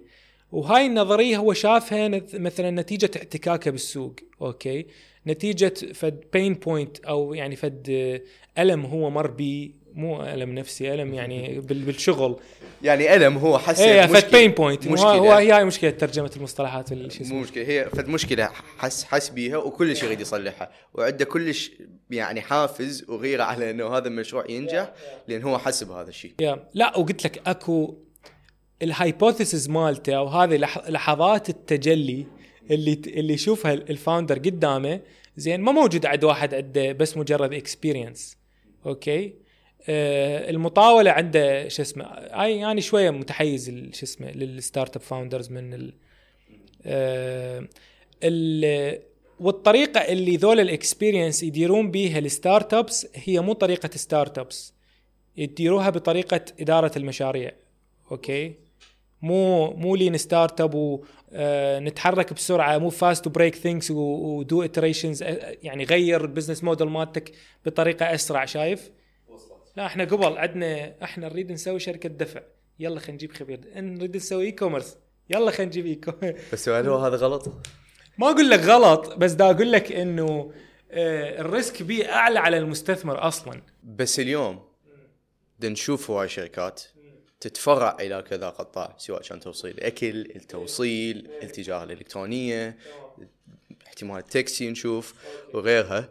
وهاي النظرية هو شافها مثلا نتيجة احتكاكه بالسوق. okay؟ نتيجة فد pain point أو يعني فد ألم هو مر بي مو ألم نفسي ألم يعني بالشغل. يعني ألم هو حس إيه فد pain point مشكلة. هو هي هاي مشكلة ترجمة المصطلحات مو مشكلة هي فد مشكلة حس حس بيها وكلش يريد يصلحها. وعنده كلش يعني حافز وغيره على إنه هذا المشروع ينجح لأن هو حس بهذا الشيء. لا وقلت لك أكو ال hypothesis مالته أو هذه لحظات التجلي اللي اللي يشوفها ال founder قدامه زين ما موجود عند واحد عنده بس مجرد experience okay؟ المطاولة عنده شو اسمه اي يعني شوية متحيز شو اسمه لل startup founders من ال آه ال والطريقة اللي ذول ال experience يديرون بيها ال startups هي مو طريقة startups يديروها بطريقة إدارة المشاريع okay مو مو lean startup ونتحرك بسرعة مو fast break things و do iterations يعني غير ال business model مالتك بطريقة أسرع شايف؟ لا إحنا قبل عندنا إحنا نريد نسوي شركة دفع. يلا خلينا نجيب خبير. نريد نسوي e-commerce يلا خلينا نجيب e-commerce بس هل هو هذا غلط؟ ما أقول لك غلط بس دا أقول لك إنه آه، ال risk بيه أعلى على المستثمر أصلا. بس اليوم نشوف هواي شركات تتفرع إلى كذا قطاع سواء كان توصيل أكل التوصيل التجاره الإلكترونية احتمال التاكسي نشوف وغيرها.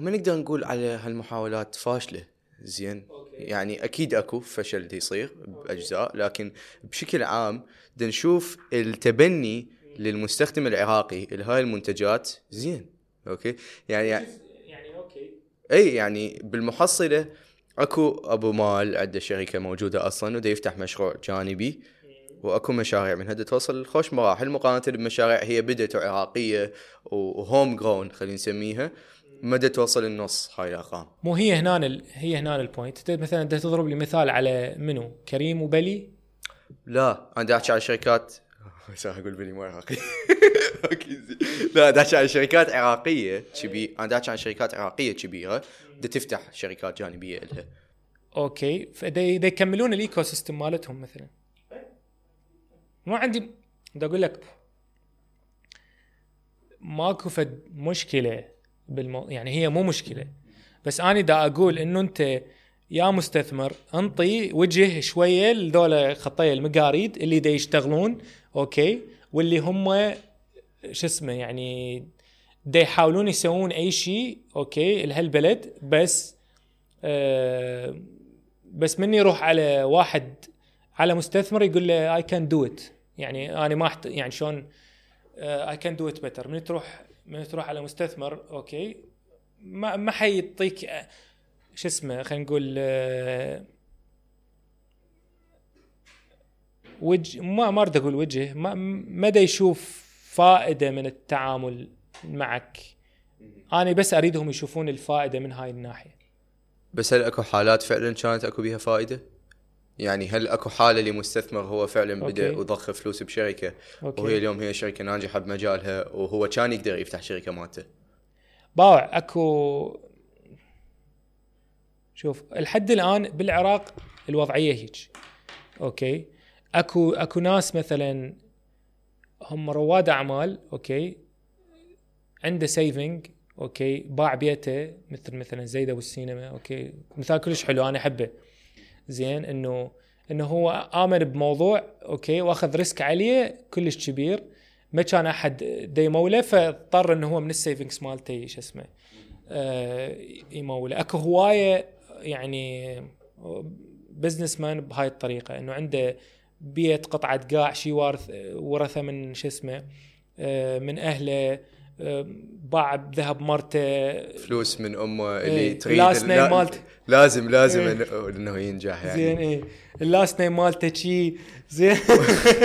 وما نقدر نقول على هالمحاولات فاشلة زين؟ يعني أكيد أكو فشل دي يصير بأجزاء لكن بشكل عام نشوف التبني للمستخدم العراقي لهاي المنتجات زين okay؟ يعني يعني okay. إي يعني بالمحصلة أكو أبو مال عنده شركة موجودة أصلا وده يفتح مشروع جانبي وأكو مشاريع من هذا توصل خوش مراحل. مقارنة بمشاريع هي بدت عراقية و home grown خلينا نسميها. مدى توصل النص هاي الأرقام؟ مو هي هنا ال... هي هنا ال point مثلا انت تضرب لي مثال على منو؟ كريم وبلي؟ لا أنا احكي على شركات أقول بلي مو عراقي. لا احكي على شركات عراقية كبيرة. أنا احكي عن شركات عراقية كبيرة. بدها تفتح شركات جانبية لها. okay. فدا يكملون ال ecosystem مالتهم مثلا. مو عندي بدي أقول لك. ماكو فد مشكلة بالمو... يعني هي مو مشكلة. بس أنا دا أقول إنه أنت يا مستثمر أنطي وجه شوية لذول خطيه المقاريد اللي دا يشتغلون okay؟ واللي هم شو اسمه يعني دا يحاولون يسوون أي شيء okay؟ لهالبلد. بس آه بس مني يروح على واحد على مستثمر يقول له I can do it يعني أنا ما أحت... يعني شلون I can do it better من تروح من تروح على مستثمر okay. ما ما حيعطيك شو اسمه خلينا نقول آه، وجه ما ما أريد أقول وجه ما مدى يشوف فائدة من التعامل معك. أنا بس أريدهم يشوفون الفائدة من هاي الناحية. بس هل أكو حالات فعلا كانت أكو بيها فائدة؟ يعني هل أكو حالة لمستثمر هو فعلا بدأ. وضخ فلوس بشركة؟ أوكي. وهي اليوم هي شركة ناجحة بمجالها وهو كان يقدر يفتح شركة مالته. باوع أكو شوف الحد الآن بالعراق الوضعية هيك. okay. أكو أكو ناس مثلا هم رواد أعمال okay عنده saving okay باع بيته مثل مثلا زيد ابو السينما okay. مثال كلش حلو أنا أحبه. زين إنه إنه هو آمن بموضوع okay وأخذ risk عليه كلش كبير. ما كان أحد دا يموله فاضطر إنه هو من ال savings مالته شو اسمه آه يموله. أكو هواية يعني بزنس مان بهاي الطريقة إنه عنده بيت قطعة قاع شي ورثة من شو اسمه آه من أهله. باع بذهب مرته فلوس من أمه اللي إيه، تريد last name لا- مالته. لازم لازم. إنه- إنه ينجح يعني. زين إيه. ال last name مالته شي. زين.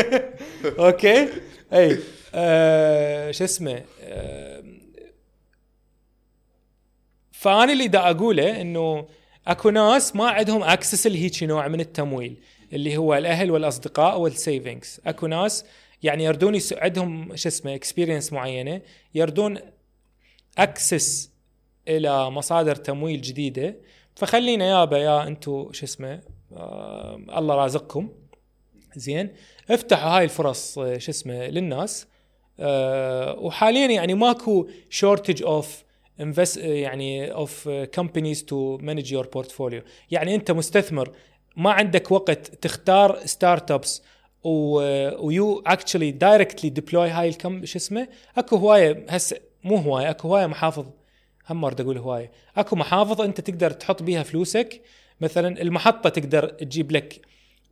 okay. اي آه شو اسمه؟ آه فأنا اللي دا أقوله إنه أكو ناس ما عندهم access لهيك نوع من التمويل اللي هو الأهل والأصدقاء وال savings أكو ناس يعني يردون. عندهم شو اسمه experience معينة يردون access إلى مصادر تمويل جديدة. فخلينا يابا يا انتو شو اسمه آه الله رازقكم. زين افتحوا هاي الفرص آه، شو اسمه للناس. آه وحاليا يعني ماكو shortage of invest يعني of companies to manage your portfolio يعني انت مستثمر ما عندك وقت تختار startups و you actually directly deploy هاي الكم شو اسمه؟ أكو هواية هسه مو هواية أكو هواية محافظ هم مرد أقول هواية. أكو محافظ أنت تقدر تحط بيها فلوسك. مثلا المحطة تقدر تجيب لك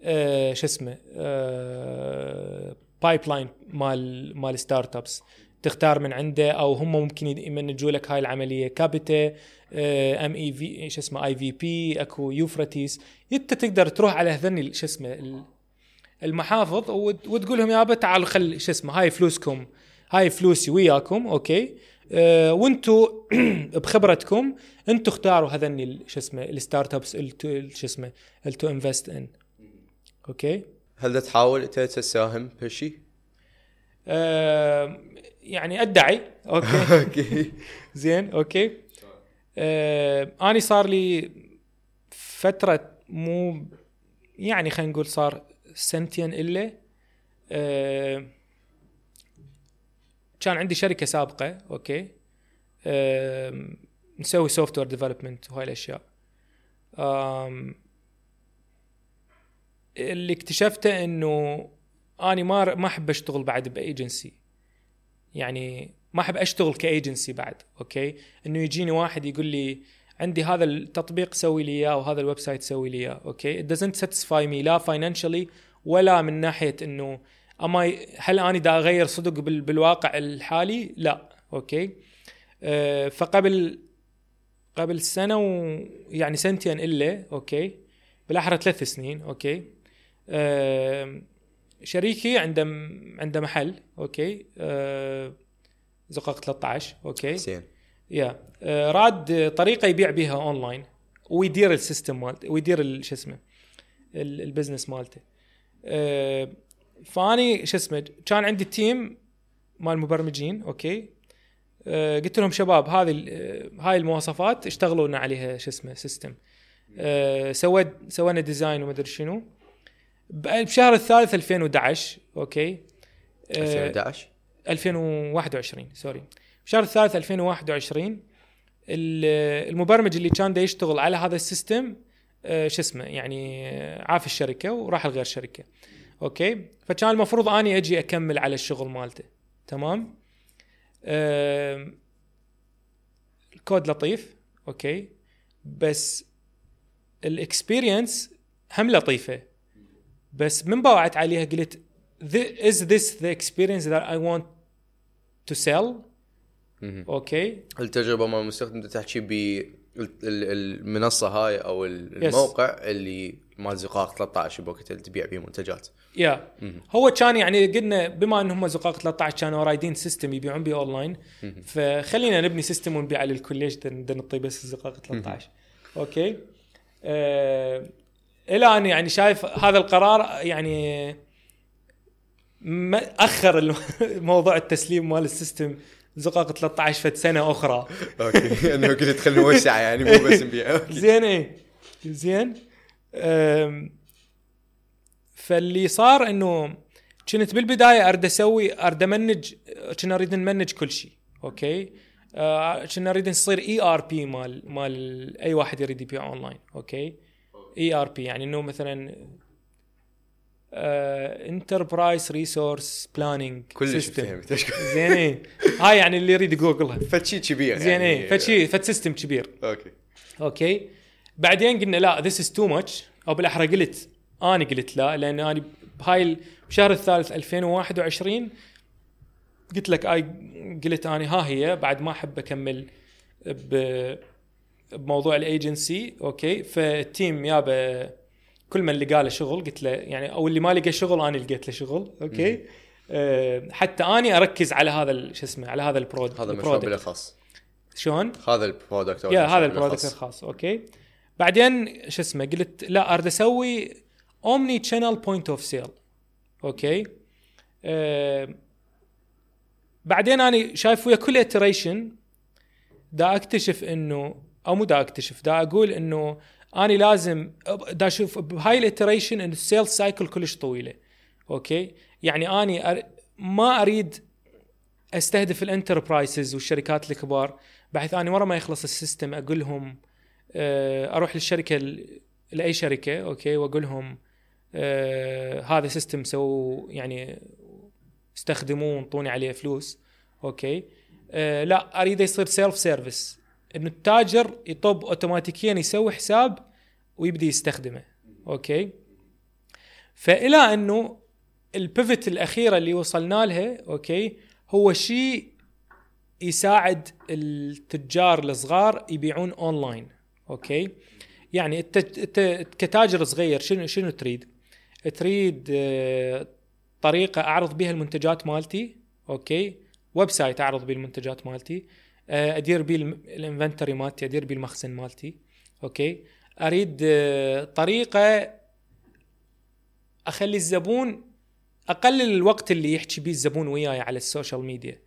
آه شو اسمه آه pipeline مال مال startups تختار من عنده أو هم ممكن يmanageوا لك هاي العملية. كابيتا MEV شو اسمه IVP أكو Euphrates إنت تقدر تروح على هذني شو اسمه المحافظ وت- وتقول لهم يابا تعالوا خل شو اسمه هاي فلوسكم هاي فلوسي وياكم okay؟ أه وأنتم بخبرتكم أنتم اختاروا هذني شو اسمه ال startups شو اسمه to invest in okay؟ هل تحاول إنت تساهم بهالشيء؟ أه يعني أدعي. okay. okay. زين okay. آه أني صار لي فترة مو يعني خلينا نقول صار سنتين الا آه كان عندي شركة سابقة okay؟ آه نسوي software development وهاي الأشياء. اللي اكتشفته إنه أني ما ما أحب أشتغل بعد بأيجنسي. يعني ما أحب أشتغل ك agency بعد okay؟ إنه يجيني واحد يقول لي عندي هذا التطبيق سوي لي إياه وهذا ال website سوي لي إياه okay؟ It doesn't satisfy me لا financially ولا من ناحية إنه اما هل أني دا أغير صدق بال- بالواقع الحالي؟ لا okay؟ أه فقبل قبل سنة ويعني سنتين إلا okay؟ بالاحرى ثلاث سنين okay؟ أه شريكي عنده عنده محل okay؟ أه زقاق 13 okay؟ زين. يا راد طريقة يبيع بها اونلاين ويدير ال system مالته ويدير شو اسمه ال- ال business مالته. آه، فأني شو اسمه كان عندي team مال مبرمجين okay قلت لهم شباب هذه هاي المواصفات اشتغلوا لنا عليها شو اسمه system سويت سوينا design ومدري شنو. بشهر الثالث 2011 okay آه، 2011 2021 sorry بشهر الثالث 2021 ال- المبرمج اللي كان دا يشتغل على هذا ال system آه، شو اسمه يعني آه، عاف الشركة وراح لغير شركة. okay؟ فكان المفروض أني أجي أكمل على الشغل مالته. تمام؟ الكود لطيف. okay؟ بس ال experience هم لطيفة. بس من باوعت عليها قلت "Thi- is this the experience that I want to sell. okay. التجربة مال المستخدم تحكي بالمنصه هاي أو ال- الموقع اللي مال زقاق 13 بوقت اللي تبيع فيه منتجات. يا هو كان يعني قلنا بما إنهم زقاق 13 كانوا رايدين system يبيعون به اونلاين فخلينا نبني system ونبيع على الكل ليش نعطي بس زقاق 13 okay. آه إلى أن يعني شايف هذا القرار يعني ما أخر موضوع التسليم مال ال system زقاق 13 فد سنة أخرى. okay. أنه قلت خلينا نوسع يعني مو بس نبيع. زين إيه. زين. فاللي صار إنه كنت بالبداية ارد أسوي ارد أmanage كنا نريد نmanage كل شيء. okay؟ آه، كنا نريد نصير ERP مال مال أي واحد يريد يبيع online. okay؟ ERP يعني إنه مثلا enterprise resource planning كلش فهمت. زين إيه. هاي يعني اللي يريد يgoogleها فشي كبير زين. إيه. فشي فد system كبير. okay. okay. بعدين قلنا لا this is too much أو بالأحرى قلت أنا قلت لا لأن أنا بهاي ال- بشهر الثالث 2021 قلت لك اي قلت أنا ها هي بعد ما أحب أكمل ب بموضوع الايجنسي okay. فال team يابا كل من اللي قاله شغل قلت له يعني أو اللي ما لقى شغل أنا لقيت له شغل okay أه حتى أني أركز على هذا شو اسمه على هذا ال product هذا المشروع. بالأخص شلون؟ هذا ال product يا هذا ال product. الخاص okay بعدين شو اسمه قلت لا أريد أسوي omni-channel point of sale okay آه بعدين أنا شايف ويا كل iteration دا أكتشف إنه أو مو دا أكتشف دا أقول إنه أنا لازم دا أشوف بهاي ال iteration انه ال sales cycle كلش طويلة. okay؟ يعني اني. ما أريد أستهدف ال enterprises والشركات الكبار بحيث اني ورا ما يخلص ال system أقول لهم آه، أروح للشركة لأي شركة okay؟ وأقول لهم آه، هذا system سووا يعني استخدموه وانطوني عليه فلوس. okay؟ آه، لا اريد يصير self service إنه التاجر يطب اوتوماتيكيا يسوي حساب ويبدي يستخدمه. okay؟ فإلى أنه ال pivot الأخيرة اللي وصلنا لها okay هو شيء يساعد التجار الصغار يبيعون online. okay؟ يعني أنت كتاجر صغير شنو شنو تريد؟ تريد آه، طريقة أعرض بها المنتجات مالتي؟ okay؟ website أعرض به المنتجات مالتي؟ أدير به الم- ال inventory مالتي أدير به المخزن مالتي. okay؟ أريد آه، طريقة أخلي الزبون أقلل الوقت اللي يحكي بيه الزبون وياي على ال social media.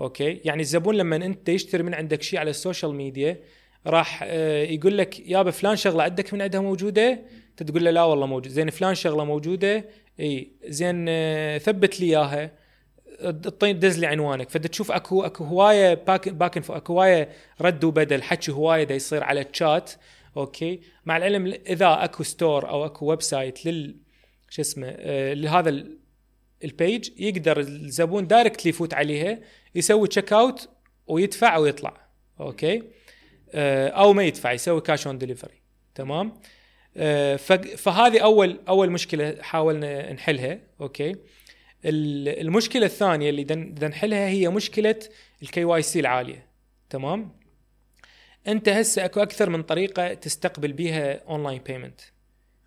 okay؟ يعني الزبون لما أنت يشتري من عندك شيء على ال social media راح آه، يقول لك يابا فلان شغلة عندك من عندها موجودة؟ انت تقول له لا والله موجود. زين فلان شغلة موجودة؟ إي. زين آه، ثبت لي إياها. دز لي عنوانك. فانت تشوف اكو أكو هواية back back أكو هواية رد وبدل حكي هواية دا يصير على ال chat okay؟ مع العلم إذا أكو store أو أكو website لل شو اسمه آه لهذا ال- ال page يقدر الزبون directly يفوت عليها يسوي check out ويدفع ويطلع. okay؟ آه أو ما يدفع يسوي cash on delivery تمام؟ آه فهذه اول أول مشكلة حاولنا نحلها. okay؟ المشكلة الثانية اللي نحلها هي مشكلة ال KYC العالية. تمام؟ أنت هسه أكو أكثر من طريقة تستقبل بيها online payment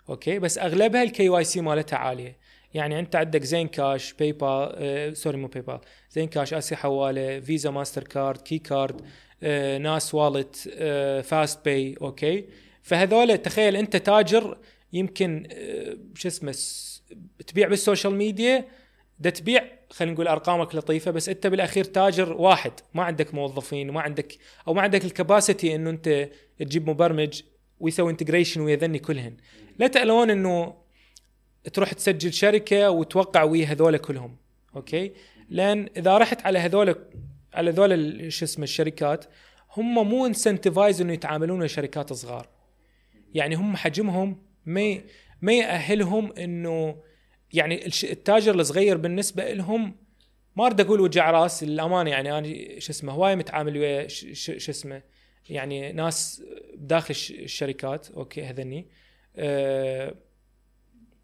okay؟ بس أغلبها ال KYC مالتها عالية. يعني أنت عندك زين كاش باي بال آه sorry مو باي بال زين كاش آسيا حوالة فيزا ماستر كارد كي كارد آه ناس wallet آه فاست باي okay؟ فهذول تخيل أنت تاجر يمكن آه شو اسمه تبيع بال social media ده تبيع خلينا نقول أرقامك لطيفة بس أنت بالأخير تاجر واحد. ما عندك موظفين ما عندك أو ما عندك ال capacity إنه أنت تجيب مبرمج ويسوي integration ويا ذني كلهن. لا تألون إنه تروح تسجل شركة وتوقع ويا هذول كلهم okay؟ لأن إذا رحت على هذول على هذول شو اسمه الشركات هم مو incentivized إنه يتعاملون ويا شركات صغار. يعني هم حجمهم ما ما يأهلهم إنه يعني التاجر الصغير بالنسبة لهم ما أريد أقول وجع راس للأمانة يعني أنا شو اسمه هواي متعامل ويا شو اسمه يعني ناس داخل الش- الشركات okay هذني. آه،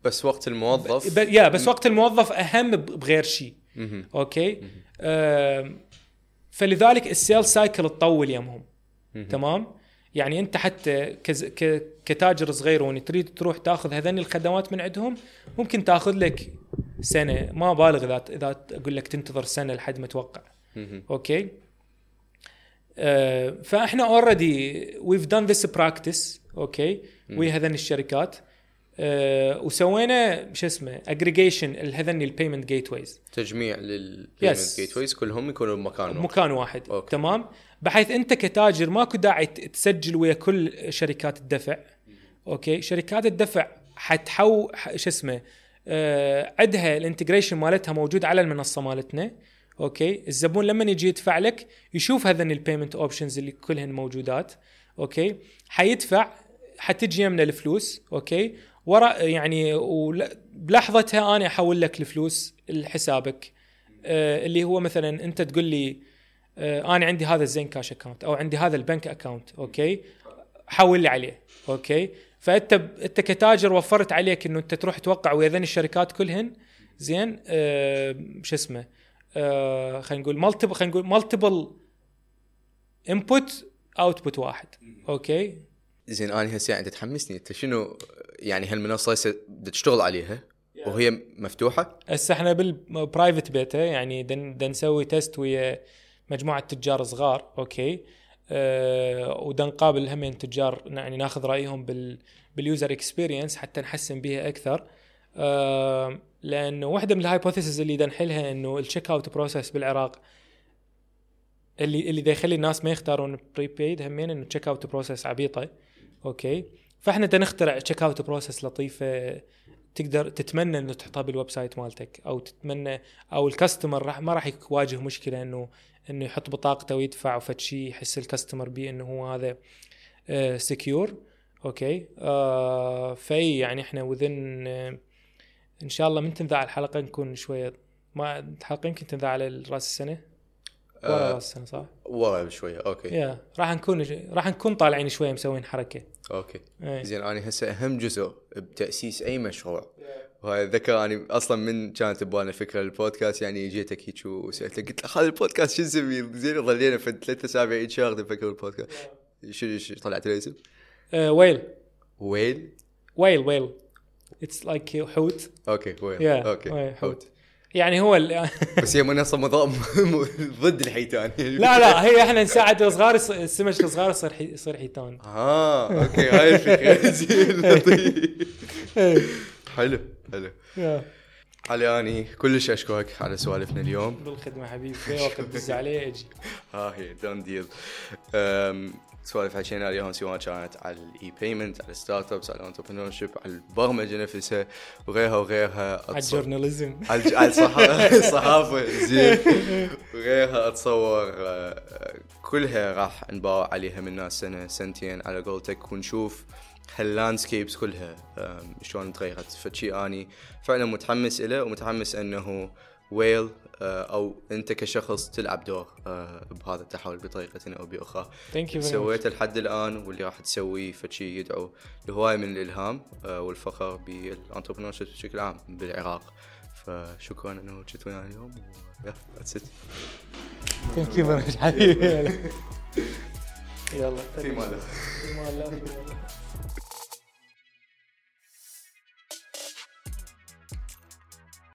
بس وقت الموظف؟ ب- يا بس وقت الموظف أهم بغير شيء. okay؟ آم، فلذلك ال sale cycle تطول يمهم مهم. تمام؟ يعني انت حتى كز- ك- كتاجر صغير وان تريد تروح تاخذ هذني الخدمات من عندهم ممكن تاخذ لك سنة. ما بالغ إذا إذا أقول لك تنتظر سنة لحد ما توقع. okay؟ آه، فإحنا already we've done this practice okay؟ ويا هذني الشركات. آه، وسوينا شو اسمه اجريجيشن هذني ال payment gateways تجميع لل payment Yes. gateways كلهم يكونوا بمكان واحد بمكان واحد. okay. تمام؟ بحيث أنت كتاجر ماكو داعي تسجل ويا كل شركات الدفع. okay؟ شركات الدفع حتحو شو اسمه آه عندها ال integration مالتها موجود على المنصة مالتنا. okay؟ الزبون لما يجي يدفع لك يشوف هذن ال payment options اللي كلهن موجودات. okay؟ حيدفع حتجي يمنا الفلوس. okay؟ ورا يعني بلحظتها أنا أحول لك الفلوس لحسابك آه اللي هو مثلا أنت تقول لي آه أنا عندي هذا الزين كاش account أو عندي هذا البنك account okay؟ حول لي عليه okay؟ فأنت أنت كتاجر وفرت عليك إنه أنت تروح توقع ويا الشركات كلهن؟ زين آه شو اسمه آه خلينا نقول multiple خلينا نقول multiple input output واحد okay؟ زين أنا هسه انت تحمسني أنت شنو يعني هالمنصة هسه تشتغل عليها؟ وهي مفتوحة؟ هسه إحنا بال private beta يعني نسوي test ويا مجموعة تجار صغار okay؟ أه ودن نقابل همين تجار يعني ناخذ رأيهم بال بال user experience حتى نحسن بها أكثر. أه لأنه واحدة من ال hypotheses اللي دا نحلها إنه ال checkout process بالعراق اللي اللي دا يخلي الناس ما يختارون prepaid همين إنه checkout process عبيطة. Okay. فإحنا نخترع checkout process لطيفة. تقدر تتمنى إنه تحطها بال website مالتك أو تتمنى أو ال customer راح ما راح يواجه مشكلة انه إنه يحط بطاقته ويدفع وفد شيء يحس ال customer بيه إنه هو هذا secure okay. آه فأي يعني إحنا within آه إن شاء الله من تنذاع الحلقة نكون شوية ما الحلقة يمكن تنذاع على رأس السنة. ورا آه. السنة صح؟ ورا بشويه okay. يا راح نكون راح نكون طالعين شوية مسوين حركة. Okay. إيه. زين أنا هسه أهم جزء بتأسيس أي مشروع. وهذا ذكر اني أصلا من كانت ببالنا فكرة البودكاست يعني جيتك هيك وسالتك قلت له هذا البودكاست شو نسميه زين ظلينا في ثلاث أسابيع هيك شهر نفكر بالبودكاست. شو شو طلعت الاسم؟ آه Wayl. Wayl؟ Wayl Wayl. It's like حوت. Okay Wayl. Okay حوت. يعني هو ال- بس هي منصه مضام ضد الحيتان. لا لا هي إحنا نساعد الصغار السمك الصغار يصير يصير حيتان. آه okay هاي الفكرة. حلو حلو. علي أني كلش أشكرك على سوالفنا اليوم. بالخدمة حبيبي في وقت عليه أجي ها هي done deal سوالف حكينا اليوم سواء كانت على ال e-payment على ال startups على ال entrepreneurship على البرمجه نفسها وغيرها وغيرها على ال journalism على الصحافه زين وغيرها اتصور كلها راح نباوع عليها من سنه سنتين على قولتك ونشوف هال landscapes كلها شلون تغيرت. فشي آني فعلا متحمس له ومتحمس إنه Wayl أو أنت كشخص تلعب دور آه، بهذا التحول بطريقة أو بأخرى. Thank you سويته لحد الآن واللي راح تسويه فشي يدعو لهواية من الإلهام آه، والفخر بال entrepreneur بشكل عام بالعراق. فشكرا أنه جيت ويانا اليوم yeah that's it Thank you حبيبي. يلا. في ماله. في مال الله.